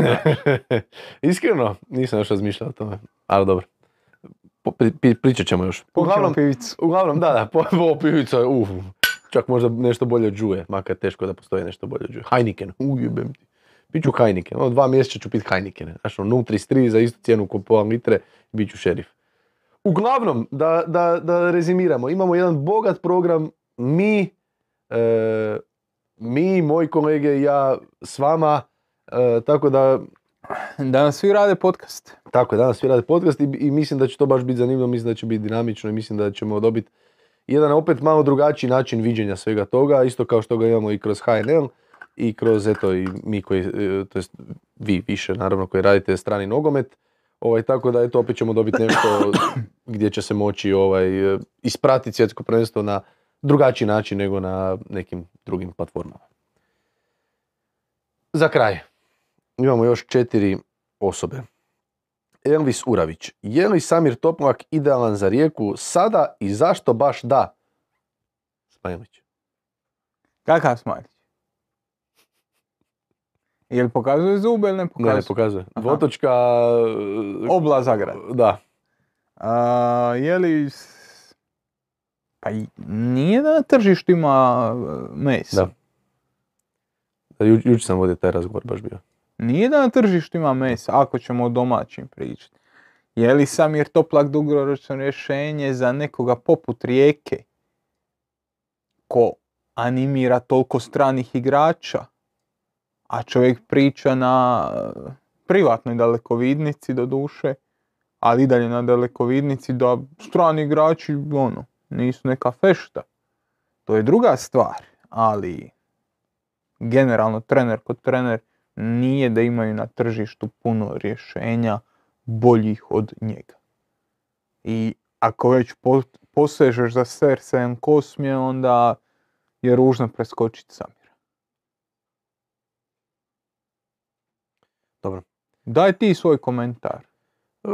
Iskreno, nisam još razmišljao o tome, ali dobro. Pri- pri- pričat ćemo još. Uglavnom, pivicu. uglavnom, da, da, po, po pivica, uf, čak možda nešto bolje od Džuje, makar teško da postoji nešto bolje od Džuje. Heineken, ujebem ti. Piću Heineken, ono dva mjeseca ću pit Heineken. Znaš, ono 0,33 za istu cijenu ko pola litre, bit ću šerif. Uglavnom, da, da, da rezimiramo, imamo jedan bogat program, mi, e, mi, moji kolege i ja s vama, e, tako da Danas svi rade podcast. tako je, danas svi rade podcast i, i mislim da će to baš biti zanimljivo, mislim da će biti dinamično i mislim da ćemo dobiti jedan opet malo drugačiji način viđenja svega toga, isto kao što ga imamo i kroz HNL i kroz eto i mi koji, e, to jest vi više naravno koji radite strani nogomet, ovaj, tako da eto opet ćemo dobiti nešto gdje će se moći ovaj, e, ispratiti svjetsko prvenstvo na drugačiji način nego na nekim drugim platformama. Za kraj, imamo još četiri osobe. Elvis Uravić. Je li Samir Toplak idealan za rijeku sada i zašto baš da? Smajlić. Kakav smajlić? Jel pokazuje zube ili ne Ne, pokazuje? ne pokazuje. Aha. Dvotočka... e, Obla Zagrad. Da. A, je li... Pa nije da na tržištu ima e, mesa. Da. Ju, jučer sam vodio taj razgovor baš bio. Nije da na tržištu ima mesa, ako ćemo o domaćim pričati. Je li Samir Toplak dugoročno rješenje za nekoga poput Rijeke? Ko animira toliko stranih igrača? A čovjek priča na e, privatnoj dalekovidnici do duše, ali i dalje na dalekovidnici da strani igrači ono, nisu neka fešta. To je druga stvar, ali generalno trener kod trener nije da imaju na tržištu puno rješenja boljih od njega. I ako već po- posežeš za Sersejem Kosmije, onda je ružno preskočiti Samira. Dobro. Daj ti svoj komentar. E,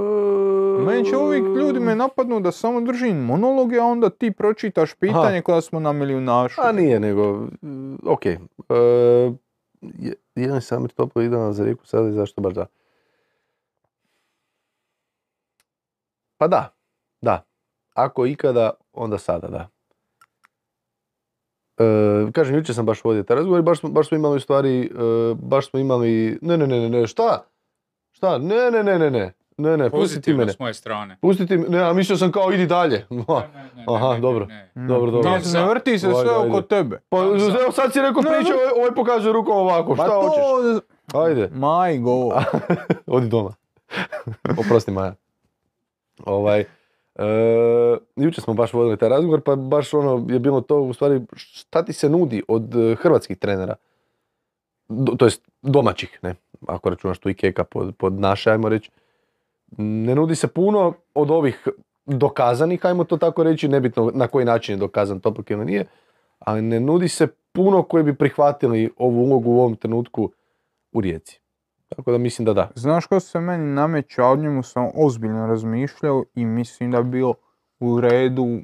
Meni će uvijek ljudi me napadnu da samo držim monologe, a onda ti pročitaš pitanje kada smo na milijunašu. A nije, nego, ok. E, je, je li Samir Toplo idealan za rijeku sada i zašto baš da? Pa da, da. Ako ikada, onda sada, da. E, kažem, jučer sam baš vodio taj razgovor i baš smo, baš smo imali stvari, e, baš smo imali, ne, ne, ne, ne, ne, šta? Šta? Ne, ne, ne, ne, ne. Ne, ne, pusti ti Pozitivno mene. s moje strane. Pusti ti, ne, a mislio sam kao idi dalje. Ne, ne, ne, Aha, ne, ne, dobro. ne. Dobro, dobro. Ne, ne vrti se sve oko tebe. Pa evo sad si rekao priča, ne. ovaj, ovaj pokazuje rukom ovako, šta Pa hoćeš? Ajde, Majgo. odi doma. Oprosti Maja. Ovaj, e, jučer smo baš vodili taj razgovor, pa baš ono je bilo to, u stvari, šta ti se nudi od e, hrvatskih trenera? Do, to jest domaćih, ne? Ako računaš tu i Keka pod, pod naše, ajmo reći. Ne nudi se puno od ovih dokazanih, ajmo to tako reći, nebitno na koji način je dokazan Topak ili nije, ali ne nudi se puno koji bi prihvatili ovu ulogu u ovom trenutku u Rijeci. Tako da mislim da da. Znaš ko se meni nameće, a o njemu sam ozbiljno razmišljao i mislim da bi bilo u redu.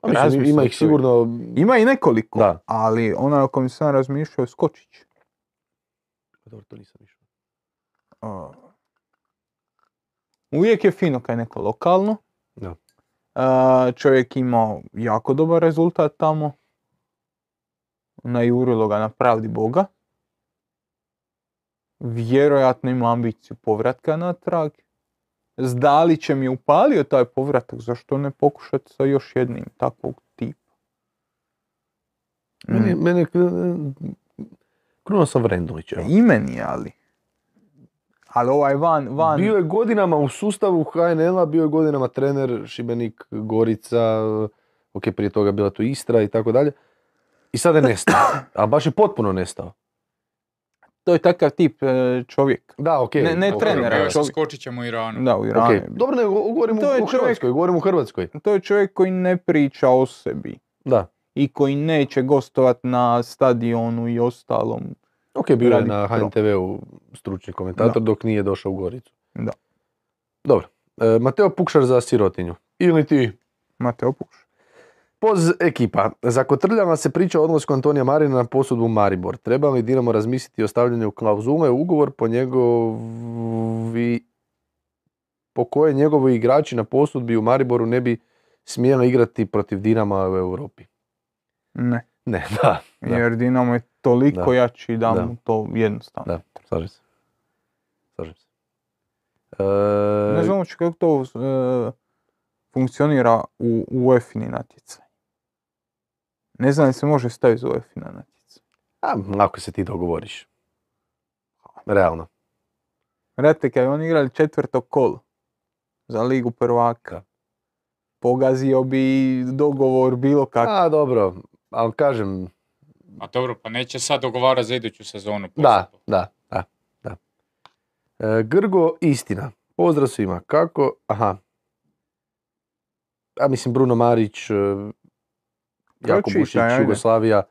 A mislim, ima ih sigurno... Ima i nekoliko, Da. ali onaj o kojem sam razmišljao je Skočić. Dobro, to nisam išao. Uvijek je fino kad je neko lokalno. Da. Uh, čovjek imao jako dobar rezultat tamo. Najurilo ga na pravdi Boga. Vjerojatno ima ambiciju povratka natrag. S Dalićem je upalio taj povratak, zašto ne pokušati sa još jednim takvog tipa? Meni, Mm. mene, kruno sam Vrendulić, evo. I meni, ali. Ali ovaj van, van... Bio je godinama u sustavu HNL-a, bio je godinama trener Šibenik, Gorica, ok, prije toga bila tu Istra i tako dalje. I sada je nestao, a baš je potpuno nestao. To je takav tip e, čovjek. Da, ok. Ne- ne ok, trenera, čovjek. Skočićem u Iranu. Da, u Iranu. bio. Dobro, ne, govorim To je u, u čovjek- Hrvatskoj, govorim u Hrvatskoj. To je čovjek koji ne priča o sebi Da. i koji neće gostovat na stadionu i ostalom. Ok, bio je na. HNTV-u stručni komentator dok nije došao u Goricu. Da. Dobro. E, Mateo Pukšar za sirotinju. Ili ti Mateo Puš. Poz ekipa. Zakotrljava se priča o odlasku Antonija Marina na posudbu Maribor. Treba li Dinamo razmisliti o stavljanju klauzule u ugovor po njegovi po koje njegovi igrači na posudbi u Mariboru ne bi smjeli igrati protiv Dinama u Europi? Ne, Ne, da. Da, jer Dinamo je toliko Da. jači da, Da. mu to jednostavno. da, slažem se. Slažem se. E, Ne znam uopće kako to e, funkcionira u UEFA-ni natjecaj. Ne znam da se može staviti za UEFA-na natjecaj. a, ako se ti dogovoriš. Realno. Rate, kad oni igrali četvrto kolo za ligu prvaka, Da. pogazio bi dogovor bilo kakav. A, dobro. Ali kažem, A dobro, pa neće sad dogovarati za iduću sezonu. Da, posebno. da, da, da. E, Grgo, istina. Pozdrav svima. Kako, aha. Ja mislim Bruno Marić, e, Jako Bušić. Jugoslavija.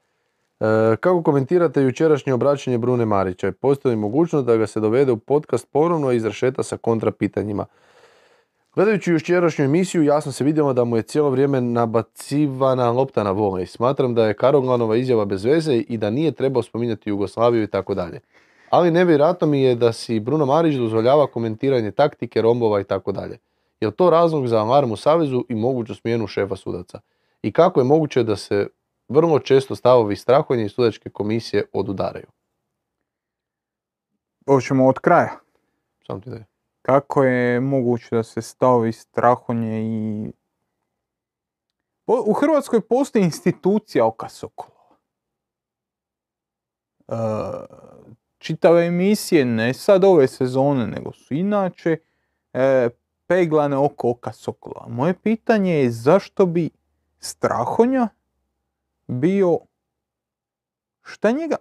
E, kako komentirate jučerašnje obraćanje Brune Marića? Postoji mogućnost da ga se dovede u podcast ponovno i izrašeta sa kontrapitanjima? Gledajući jučerašnju emisiju, jasno se vidjelo da mu je cijelo vrijeme nabacivana lopta na volej. Smatram da je Karoglanova izjava bez veze i da nije trebao spominjati Jugoslaviju i tako dalje. Ali nevjerojatno mi je da si Bruno Marić dozvoljava komentiranje taktike, rombova i tako dalje. Je to razlog za alarm u Savezu i moguću smjenu šefa sudaca? I kako je moguće da se vrlo često stavovi strahonje i sudačke komisije odudaraju? Hoćemo od kraja. Sam ti da je. Kako je moguće da se stavovi strahonje i... U Hrvatskoj postoji institucija Oka Sokolova. E, čitave emisije, ne sad ove sezone, nego su inače e, peglane oko Oka Sokolova. Moje pitanje je zašto bi strahonja bio... Šta njega...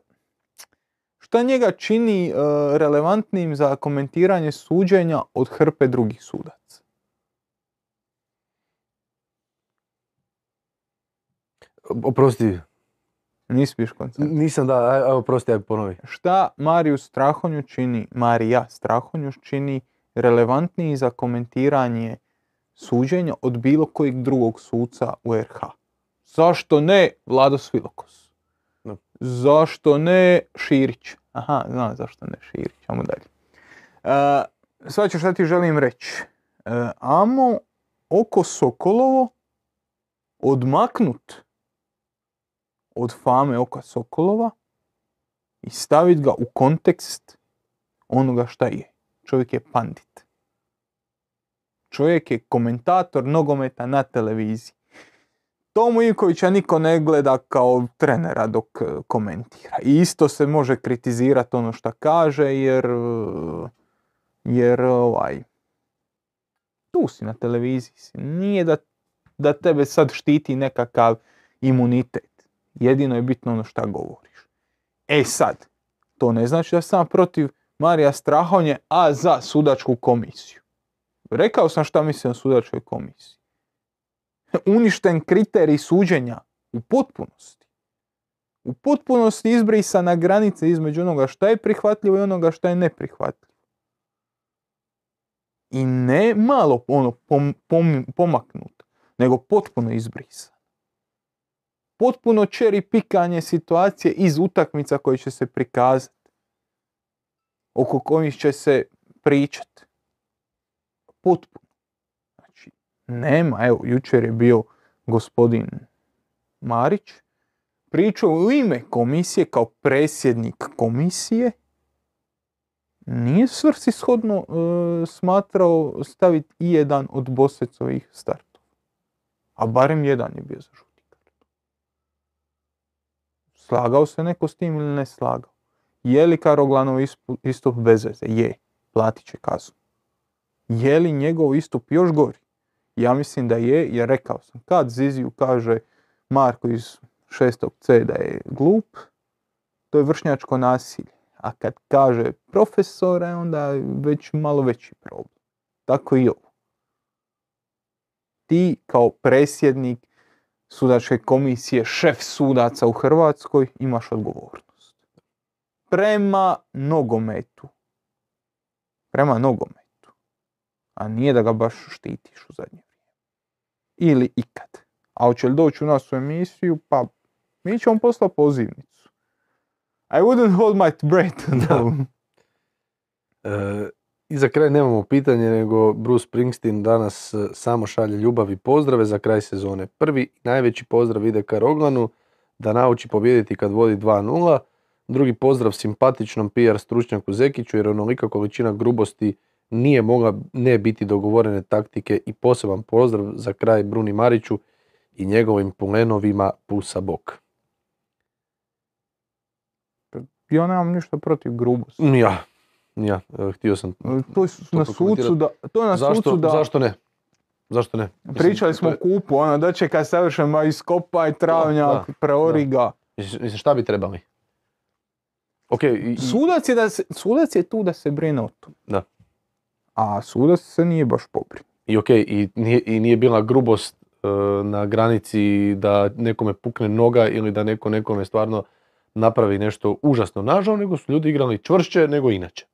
Šta njega čini e, relevantnim za komentiranje suđenja od hrpe drugih sudaca? Oprosti, Nisi biš koncentrat. nisam da, aj, oprosti, aj ponovi. Šta Mariju Strahonju čini, Marija Strahonju čini relevantniji za komentiranje suđenja od bilo kojeg drugog suca u RH? Zašto ne Vlado Svilokos? Da. Zašto ne Širić? Aha, znam zašto ne Širić, ajmo dalje. E, sad ću šta ti želim reći. E, amo oko Sokolovo odmaknut od fame oka Sokolova i staviti ga u kontekst onoga šta je. Čovjek je pandit. Čovjek je komentator nogometa na televiziji. Tomu Ivkovića niko ne gleda kao trenera dok e, komentira. I isto se može kritizirati ono što kaže jer, e, jer ovaj, tu si na televiziji. Nije da, da tebe sad štiti nekakav imunitet. Jedino je bitno ono šta govoriš. E sad, to ne znači da sam protiv Marija Strahonje, a za sudačku komisiju. Rekao sam šta mislim o sudačkoj komisiji. Uništen kriterij suđenja u potpunosti. U potpunosti izbrisana granica između onoga šta je prihvatljivo i onoga šta je neprihvatljivo. I ne malo ono pom, pom, pomaknuto, nego potpuno izbrisano. Potpuno čeri pikanje situacije iz utakmica koje će se prikazati. Oko kojih će se pričati potpuno. Nema, evo, jučer je bio gospodin Marić, pričao u ime komisije kao presjednik komisije, nije svrsishodno e, smatrao staviti i jedan od Bosecovih startova. A barem jedan je bio za žuti. Slagao se neko s tim ili ne slagao? Je li Karoglanov istup bez veze? Je. Platit će kaznu. Je li njegov istup još gori? Ja mislim da je, jer rekao sam, kad Ziziju kaže Marko iz šestog C da je glup, to je vršnjačko nasilje. A kad kaže profesore, onda je već malo veći problem. Tako i ovo. Ti kao presjednik sudačke komisije, šef sudaca u Hrvatskoj, imaš odgovornost. Prema nogometu. Prema nogometu a nije da ga baš štitiš u zadnje. Ili ikad. A hoće li doći u nas u emisiju, pa mi ćemo poslati pozivnicu. I wouldn't hold my breath. Da. E, I za kraj nemamo pitanje, nego Bruce Springsteen danas e, samo šalje ljubav i pozdrave za kraj sezone. Prvi najveći pozdrav ide ka Roglanu, da nauči pobijediti kad vodi 2-0. Drugi pozdrav simpatičnom PR stručnjaku Zekiću, jer onolika količina grubosti nije mogla ne biti dogovorene taktike i poseban pozdrav za kraj Bruni Mariću i njegovim polenovima pusa bok. Ja nemam ništa protiv grubosti. Ja, ja, e, htio sam To je na sucu da, to je na zašto, sucu da, zašto ne? Zašto ne? Mislim, pričali smo to o je- kupu, ono da će kad savršen ma iskopaj travnjak, Da, preori ga. Mislim, mislim, šta bi trebali? Ok, i, i- Sudac je, da se, sudac je tu da se brine o tom. Da. A sudac se nije baš pobrinuo. i ok, i nije, i nije bila grubost e, na granici da nekome pukne noga ili da neko nekome stvarno napravi nešto užasno nažao, nego su ljudi igrali čvršće nego inače.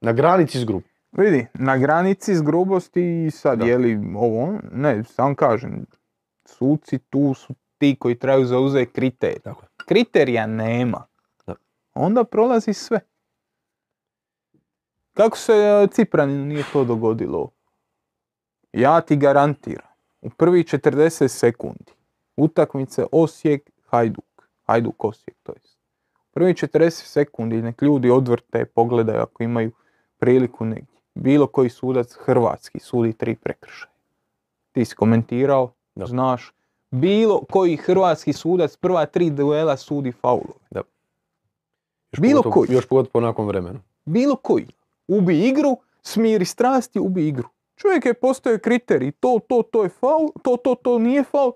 Na granici s grub. Vidi, na granici s grubosti i sad Da. je li ovo, ono? ne, sam kažem, suci tu su ti koji trebaju zauzeti kriterij. Tako je. Kriterija nema. Da. Onda prolazi sve. Kako se e, Cipraninu nije to dogodilo? Ja ti garantiram, u prvih 40 sekundi utakmice Osijek, Hajduk, Hajduk Osijek to jest. U prvih 40 sekundi nek ljudi odvrte, pogledaju ako imaju priliku negdje. Bilo koji sudac hrvatski sudi tri prekršaja. Ti si komentirao, Da. znaš. Bilo koji hrvatski sudac prva tri duela sudi faulove. Još Bilo pogotovo- koji. Još pogotovo po nakon vremenu. Bilo koji. Ubi igru, smiri strasti, ubi igru. Čovjek je postoje kriterij, to, to, to je faul, to, to, to nije faul.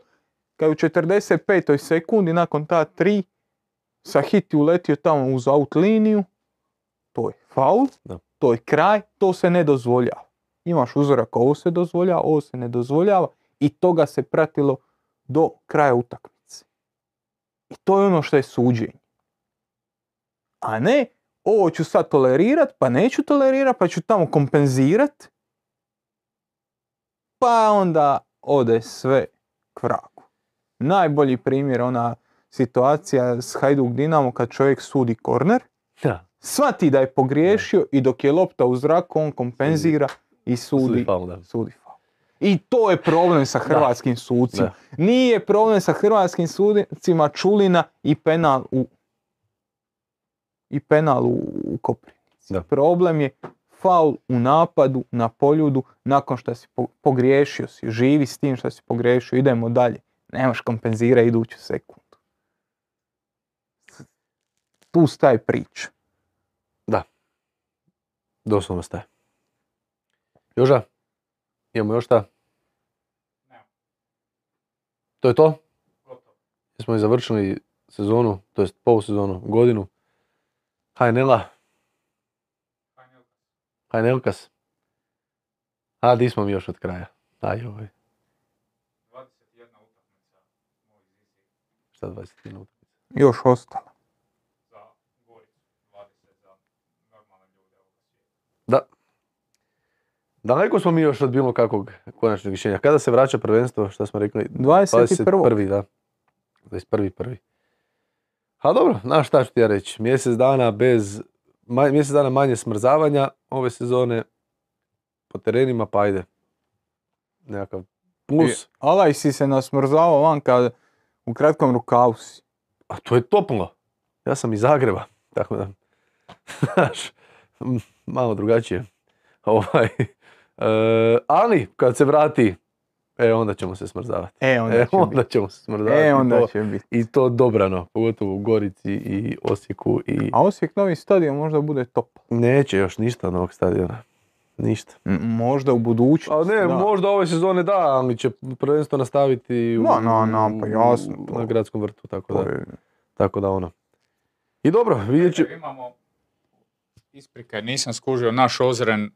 Kad je u 45. sekundi nakon ta tri sa hiti uletio tamo uz out liniju, to je faul, Da. to je kraj, to se ne dozvoljava. Imaš uzorak, ovo se dozvoljava, ovo se ne dozvoljava i toga se pratilo do kraja utakmice. I to je ono što je suđenje. A ne, ovo ću sad tolerirat, pa neću tolerirat, pa ću tamo kompenzirat. Pa onda ode sve k vragu. Najbolji primjer ona situacija s Hajduk Dinamo kad čovjek sudi korner, Da. shvati da je pogriješio i dok je lopta u zraku on kompenzira i sudi, Sudi faul, da. sudi faul. I to je problem sa hrvatskim sucima. Nije problem sa hrvatskim sudicima Čulina i penal u i penal u, u Koprivnici. Da. Problem je faul u napadu na poljudu nakon što si po- pogriješio si, živi s tim što si pogriješio, idemo dalje. Nemaš kompenzira iduću sekundu. Tu staje priča. Doslovno staje. Joža, imamo još šta? To je to? Gotovo. Jesmo i završili sezonu, to jest polusezonu, godinu. HNL-a, HNL. HNL-kas. A, di smo mi još od kraja? Aj, ovaj, 21 utakmica šta 20 minuta. Još ostalo. za Goricu, 20 za normalne ljude ovoga svijeta. Da. Daleko smo mi još od bilo kakvog konačnog rješenja. Kada se vraća prvenstvo, šta smo rekli? 21. 21. da. 21. prvi. Ha dobro, znaš šta ću ti ja reći. Mjesec dana bez, mjesec dana manje smrzavanja ove sezone po terenima, pa ajde. Nekakav plus. Alaj si se nasmrzavao van kad u kratkom rukavu si. A to je toplo. Ja sam iz Zagreba, tako da, znaš, malo drugačije. Ovaj, e, ali, kad se vrati, e, onda ćemo se smrzavati. E, onda E, će onda ćemo se smrzavati. E, i onda to- će biti. I to dobrano, pogotovo u Gorici i Osijeku i... A Osijek novi stadion možda bude top. Neće još ništa novog stadiona. Ništa. M- možda u budućnosti. A ne, da. možda ove sezone da, ali će prvenstvo nastaviti u, Ma, na, na, pa jasno, u- to- na gradskom vrtu, tako da, je- tako da ono. I dobro, vidjet će... Imamo isprike, nisam skužio naš ozren,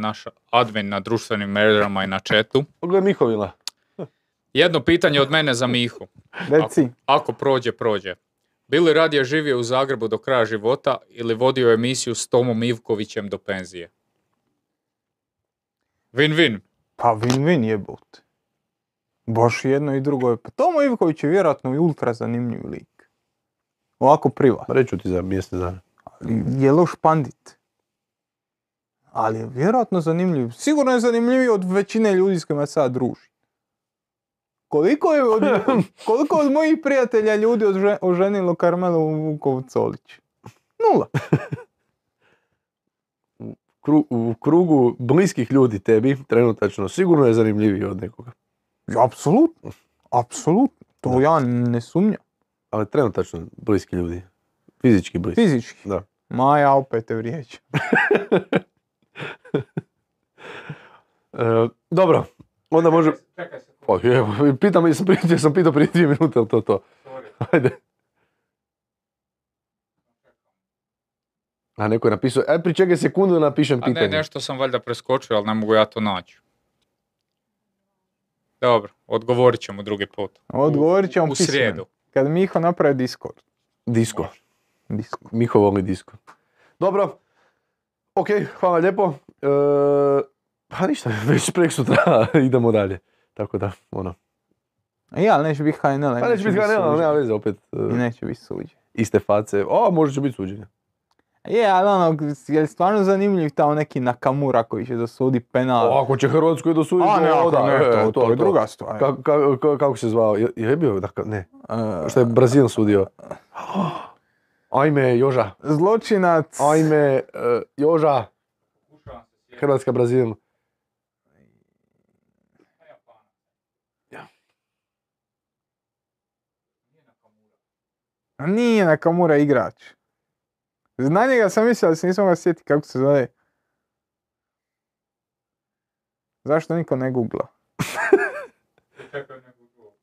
naš admin na društvenim mrežama i na chatu. Pogledaj Mihovila. Jedno pitanje od mene za Mihu. Reci, Ako prođe, prođe. Bili radije živio u Zagrebu do kraja života ili vodio emisiju s Tomom Ivkovićem do penzije? Win-win. pa win-win jebote. Baš i jedno i drugo je. Pa Tomo Ivković je vjerojatno i ultra zanimljiv lik. Ovako privat. Reću ti za mjesec dana. Ali je loš pandit. Ali je vjerojatno zanimljiv. Sigurno je zanimljiviji od većine ljudi s kojima se sad druži. Koliko je od, koliko od mojih prijatelja ljudi odže- oženilo Karmelu Vukov Colić? Nula. Kru- u krugu bliskih ljudi tebi, trenutačno, sigurno je zanimljiviji od nekoga. Apsolutno. Apsolutno. To Da. ja ne sumnjam. Ali trenutačno bliski ljudi. Fizički bliski. Fizički. Da. Maja opet te vrijeđa. E, dobro, onda može... Čekaj se. O, je, pitam, jesam, prije, jesam pitao prije dvije minute, ali to to. Sorry. Ajde. A neko je napisao, aj pričekaj sekundu da napišem A ne, pitanje. nešto sam valjda preskočio, ali ne mogu ja to naći. Dobro, odgovorit ćemo drugi put. Odgovorit ćemo U pismeno. srijedu. Kad Miho napravi Discord. Disko. Discord. Miho voli disko. Dobro. Ok, hvala lijepo. E, pa ništa, već prek sutra idemo dalje. Tako da, ono. Ja, ali neće biti HNL. Pa neće biti HNL, ali nema veze, opet e, I neće biti suđen. iste face. O, možda će biti suđenje. Je, ali ono, je stvarno zanimljiv tamo neki Nakamura koji će dosudi penal? O, ako će Hrvatsku i dosuditi, A ne, ako da, ne, e, to, to je druga stvar. Ka- ka- ka- kako se zvao? Je, je bio? Ne. E, Što je Brazil sudio? Ajme, Joža. Zločinac. Ajme, e, Joža. Hrvatska, Brazil. Ja. Nije Nakamura igrač. Zna njega sam mislio, ali se nisam ga sjetiti kako se zove. Zašto niko ne googla? Čekaj nekog drugog.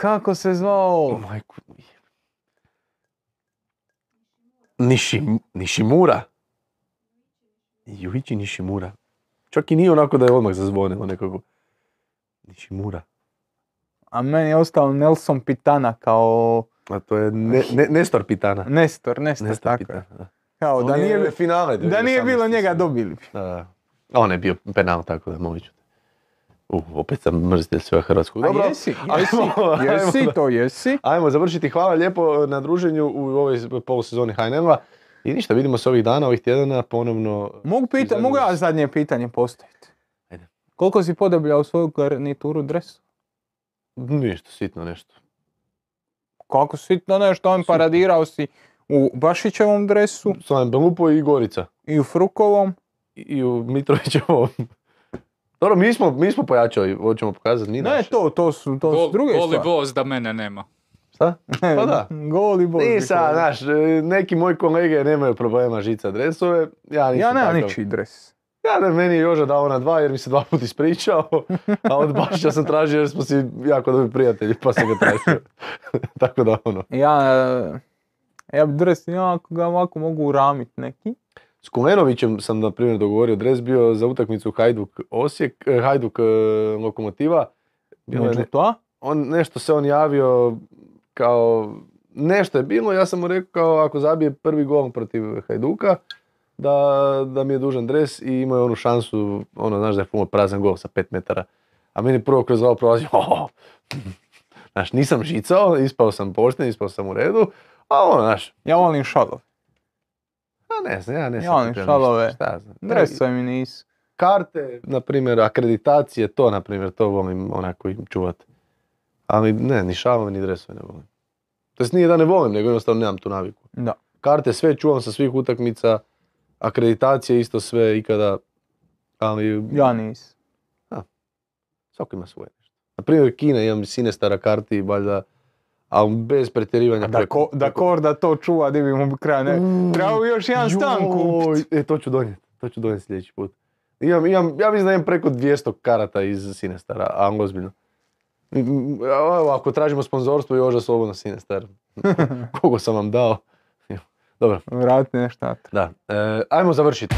Kako se zvao? Majku. Nišim, Nishimura. Juichi Nishimura. Čak i nije onako da je odmah zazvonilo nekako. Nishimura. A meni je ostao Nelson Pitana kao A to je ne, ne, Nestor Pitana. Nestor, Nestor, Nestor tako je. Pitana. Kao da nije, je finale. da nije bilo 2018. njega dobili bi. Da, on je bio penal, tako da te. Uh, opet sam mrzitelj sve Hrvatsku. A Dobro, jesi, jesi, ajmo- jesi, ajmo. to jesi. Ajmo završiti. Hvala lijepo na druženju u ovoj polusezoni HNL-a. I ništa, vidimo se ovih dana, ovih tjedana ponovno. Mogu, pita, mogu ja zadnje pitanje postaviti? Ajde. Koliko si podobljao svoju garnituru dresu? Ništa, sitno nešto. Kako sitno nešto, on paradirao si u Bašićevom dresu Slaven Belupo i Gorica. i u Frukovom. I u Mitrovićevom. Dobro, mi smo, mi smo pojačali, hoćemo pokazati, ni Ne, naše. to, to su, to su druge goli stvari. boss da mene nema. Šta? Pa da. Gol i boss. bi rekao. znaš, neki moji kolege nemaju problema žica dresove, ja nisam Ja nemam takav. ničiji dres. Ja ne, meni je Joža dao na dva jer mi se dva puta ispričao, a od Bašića sam tražio jer smo si jako dobri prijatelji pa sam ga tražio. Tako da ono. Ja, e, ja bi dres, ja ako ga ovako mogu uramit neki. S Kulenovićem sam na primjer dogovorio dres bio za utakmicu Hajduk Osijek, eh, Hajduk eh, Lokomotiva. Bilo je to, on, nešto se on javio kao, nešto je bilo, ja sam mu rekao kao ako zabije prvi gol protiv Hajduka, da, da mi je dužan dres i imao je onu šansu, ono, znaš da je puno prazan gol sa 5 metara. A meni prvo kroz ovo prolazi, oh, znaš, nisam žicao, ispao sam pošten, ispao sam u redu, a ono, znaš, ja volim šalove. A ne znam, ja ne Ja sam volim pripremio šalove. ja znam. Dresovi mi nisu. Karte, na primjer, akreditacije, to, na primjer, to volim onako im čuvati. Ali ne, ni šalove, ni dresove ne volim. To jest nije da ne volim, nego jednostavno nemam tu naviku. Da. Karte sve čuvam sa svih utakmica, akreditacije isto sve ikada, ali Ja nisam. svako ima svoje nešto. Na primjer, Kina imam sinestara karti, valjda, ali bez pretjerivanja. Da, preko- ko, da Korda to čuva, di bi mu kraja ne. Uuu, Treba bi još jedan stan kupit. joj, E, to ću donijeti. To ću donijeti sljedeći put. Imam, imam, ja mislim da imam preko 200 karata iz Sinestara, a ozbiljno. Ako tražimo sponzorstvo, Joža slobodno Sinestar. Koliko sam vam dao. Dobro, Vrati nešto da. E, ajmo završiti.